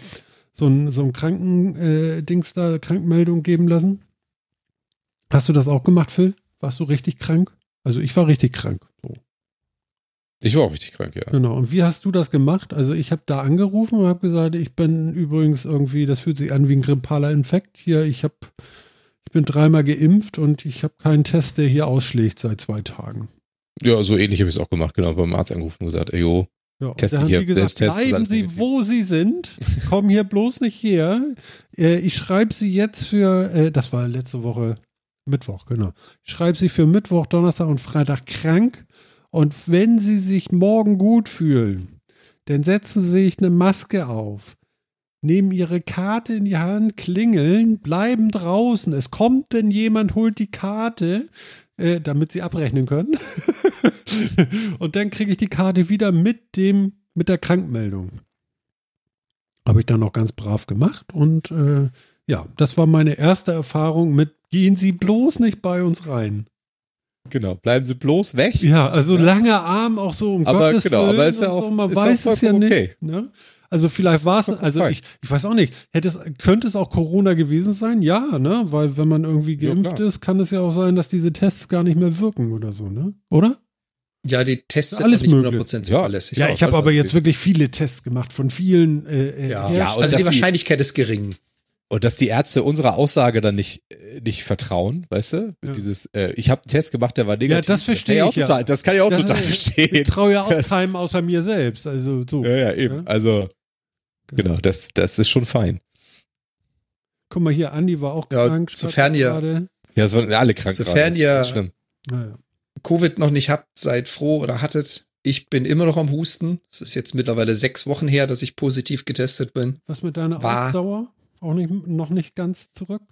so ein, so ein Kranken-Dings da, Krankmeldung geben lassen. Hast du das auch gemacht, Phil? Warst du richtig krank? Also ich war richtig krank. So. Ich war auch richtig krank, ja. Genau. Und wie hast du das gemacht? Also ich habe da angerufen und habe gesagt, ich bin übrigens irgendwie, das fühlt sich an wie ein grippaler Infekt. Hier, ich habe, ich bin dreimal geimpft und ich habe keinen Test, der hier ausschlägt seit zwei Tagen. Ja, so ähnlich habe ich es auch gemacht. Genau, beim Arzt angerufen und gesagt, ey, jo, Ja, Teste da haben die gesagt, bleiben Sie, wo Sie sind, kommen hier bloß nicht her. Äh, ich schreibe Sie jetzt für, äh, das war letzte Woche Mittwoch, genau. Ich schreibe Sie für Mittwoch, Donnerstag und Freitag krank. Und wenn Sie sich morgen gut fühlen, dann setzen Sie sich eine Maske auf. Nehmen Ihre Karte in die Hand, klingeln, bleiben draußen. Es kommt denn jemand, holt die Karte, äh, damit Sie abrechnen können. und dann kriege ich die Karte wieder mit dem, mit der Krankmeldung. Habe ich dann auch ganz brav gemacht und äh, ja, das war meine erste Erfahrung mit Gehen Sie bloß nicht bei uns rein. genau, bleiben Sie bloß weg. Ja, also Ja. langer Arm auch so um Aber Gottes genau, Willen aber ist ja auch- so, man weiß es ja nicht. okay. Ne? Also vielleicht war es, also ich, ich weiß auch nicht, hätte es, könnte es auch Corona gewesen sein? Ja, ne? Weil wenn man irgendwie Ja, geimpft klar. ist, kann es ja auch sein, dass diese Tests gar nicht mehr wirken oder so, ne? Oder? Ja, die Tests Ja, sind alles noch nicht möglich. 100% Ja. zuverlässig. Ja, Ja, ich habe aber jetzt wirklich. viele Tests gemacht von vielen äh, äh, Ja. Ja, also die Wahrscheinlichkeit ist gering. Und dass die Ärzte unserer Aussage dann nicht, äh, nicht vertrauen, weißt du? Ja. Dieses, äh, ich habe einen Test gemacht, der war negativ. das verstehe kann ich ja. Total, das kann ich auch Das- total Ich verstehen. traue ja auch Das- keinem außer mir selbst. Also so. Ja, ja, eben. Ja? Also, genau, das, das ist schon fein. Guck mal hier, Andi war auch Ja, krank. sofern ihr- gerade. Ja, es waren alle krank. Sofern gerade. Das ist ihr- ganz schlimm. Covid noch nicht habt, seid froh oder hattet. Ich bin immer noch am Husten. Es ist jetzt mittlerweile sechs Wochen her, dass ich positiv getestet bin. Was mit deiner War- Ausdauer? Auch nicht, noch nicht ganz zurück?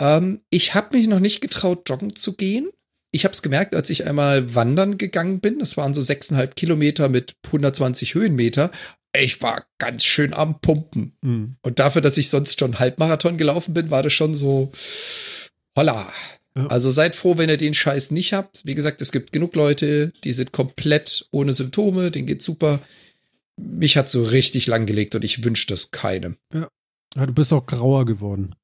Ähm, ich habe mich noch nicht getraut, joggen zu gehen. Ich habe es gemerkt, als ich einmal wandern gegangen bin. Das waren so sechseinhalb Kilometer mit 120 Höhenmeter. ich war ganz schön am Pumpen. Mhm. Und dafür, dass ich sonst schon Halbmarathon gelaufen bin, war das schon so, holla. Ja. Also seid froh, wenn ihr den Scheiß nicht habt. Wie gesagt, es gibt genug Leute, die sind komplett ohne Symptome, denen geht's super. Mich hat so richtig langgelegt und ich wünsche das keinem. Ja, du bist auch grauer geworden.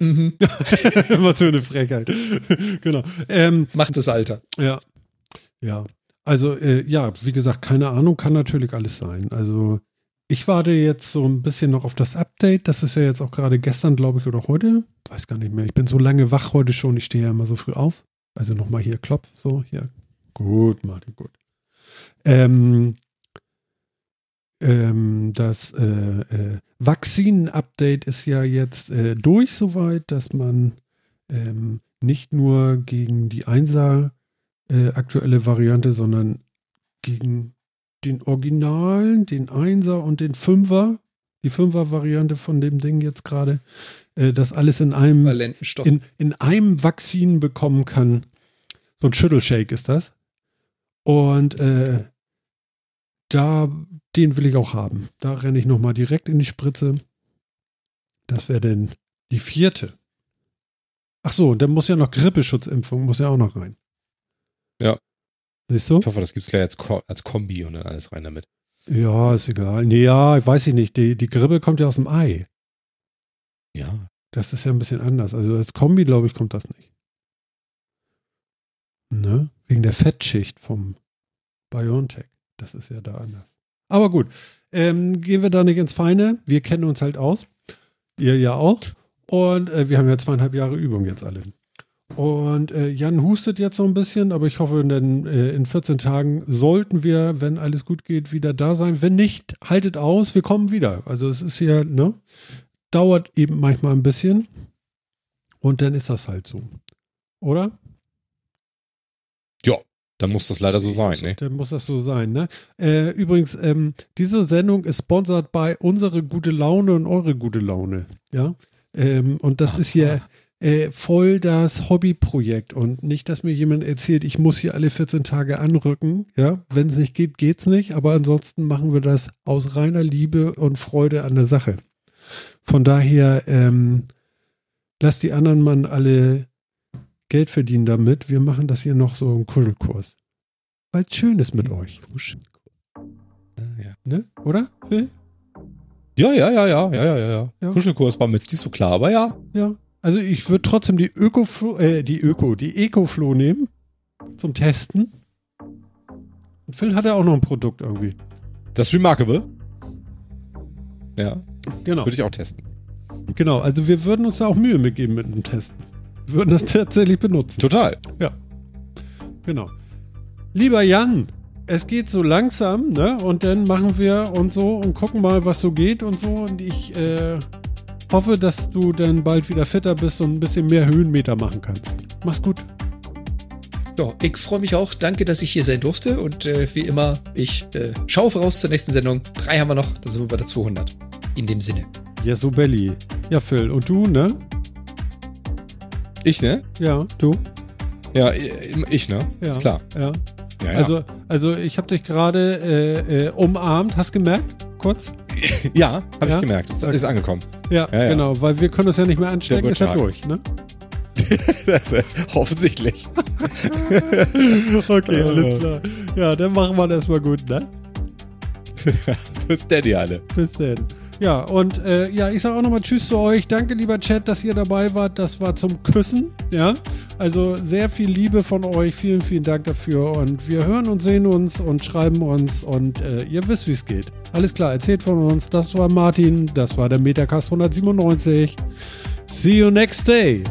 Mhm. Was für eine Frechheit. genau. Ähm, Macht das Alter. Ja. Ja. Also, äh, ja, wie gesagt, keine Ahnung, kann natürlich alles sein. Also, ich warte jetzt so ein bisschen noch auf das Update. Das ist ja jetzt auch gerade gestern, glaube ich, oder heute. Weiß gar nicht mehr. Ich bin so lange wach heute schon. Ich stehe ja immer so früh auf. Also nochmal hier Klopf, so, hier. Gut, Martin, gut. Ähm, ähm, das äh, äh, Vakzinen-Update ist ja jetzt äh, durch soweit, dass man ähm, nicht nur gegen die Einser äh, aktuelle Variante, sondern gegen den Originalen, den Einser und den Fünfer, die Fünfer-Variante von dem Ding jetzt gerade, äh, das alles in einem in, in einem Vakzin bekommen kann. So ein Schüttelshake ist das. Und äh, da, den will ich auch haben. Da renne ich nochmal direkt in die Spritze. Das wäre denn die vierte. Ach so, dann muss ja noch Grippeschutzimpfung, muss ja auch noch rein. Ja. Siehst du? Ich hoffe, das gibt's gleich als, Ko als Kombi und dann alles rein damit. Ja, ist egal. Nee, ja, ich weiß ich nicht. Die, die Grippe kommt ja aus dem Ei. Ja. Das ist ja ein bisschen anders. Also als Kombi, glaube ich, kommt das nicht. Ne? Wegen der Fettschicht vom BioNTech. Das ist ja da anders. Aber gut, ähm, gehen wir da nicht ins Feine. Wir kennen uns halt aus. Ihr ja auch. Und äh, wir haben ja zweieinhalb Jahre Übung jetzt alle. Und äh, Jan hustet jetzt so ein bisschen, aber ich hoffe, denn, äh, in 14 Tagen sollten wir, wenn alles gut geht, wieder da sein. Wenn nicht, haltet aus, wir kommen wieder. Also es ist hier, ne? Dauert eben manchmal ein bisschen. Und dann ist das halt so. Oder? Ja, dann muss das leider so sein, ne? Dann muss das so sein, ne? Äh, übrigens, ähm, diese Sendung ist sponsert bei unsere gute Laune und eure gute Laune. Ja. Ähm, und das ist hier äh, voll das Hobbyprojekt. Und nicht, dass mir jemand erzählt, ich muss hier alle 14 Tage anrücken. Ja, wenn es nicht geht, geht's nicht. Aber ansonsten machen wir das aus reiner Liebe und Freude an der Sache. Von daher, ähm, lasst die anderen Mann alle Geld verdienen damit. Wir machen das hier noch so im Kuschelkurs. Weil es schön ist mit euch. Ja, ja. Ne? Oder? Phil? Ja, ja, ja, ja, ja, ja, ja. Ja. Kuschelkurs war mir jetzt nicht so klar, aber ja. Ja. Also ich würde trotzdem die Ökoflo, äh, die Öko, die Ecoflow nehmen zum Testen. Und Phil hat ja auch noch ein Produkt irgendwie. Das ist Remarkable. Ja, Genau. würde ich auch testen. Genau. Also wir würden uns da auch Mühe mitgeben mit dem Testen. Wir würden das tatsächlich benutzen. Total. Genau. Lieber Jan, es geht so langsam, ne? Und dann machen wir und so und gucken mal, was so geht und so. Und ich äh, hoffe, dass du dann bald wieder fitter bist und ein bisschen mehr Höhenmeter machen kannst. Mach's gut. Ja, ich freue mich auch. Danke, dass ich hier sein durfte. Und äh, wie immer, ich äh, schaue voraus zur nächsten Sendung. Drei haben wir noch, dann sind wir bei der 200. In dem Sinne. Ja, so Belly. Ja, Phil. Und du, ne? Ich, ne? Ja, du? Ja, ich, ne? Ja. Ist klar. Ja. Ja, ja. Also, also ich habe dich gerade äh, äh, umarmt. Hast gemerkt? Kurz? ja, habe Ja? ich gemerkt. Ist, Okay. ist angekommen. Ja, Ja, genau. Weil wir können uns ja nicht mehr anstecken. Ist ja durch, ne? Das, äh, Offensichtlich. Okay, alles klar. Ja, dann machen wir das mal gut, ne? Bis Daddy alle. Bis dann. Ja, und äh, ja, ich sage auch nochmal Tschüss zu euch. Danke, lieber Chat, dass ihr dabei wart. Das war zum Küssen. Ja, also sehr viel Liebe von euch. Vielen, vielen Dank dafür. Und wir hören und sehen uns und schreiben uns. Und äh, ihr wisst, wie es geht. Alles klar, erzählt von uns. Das war Martin. Das war der Metacast 197. See you next day.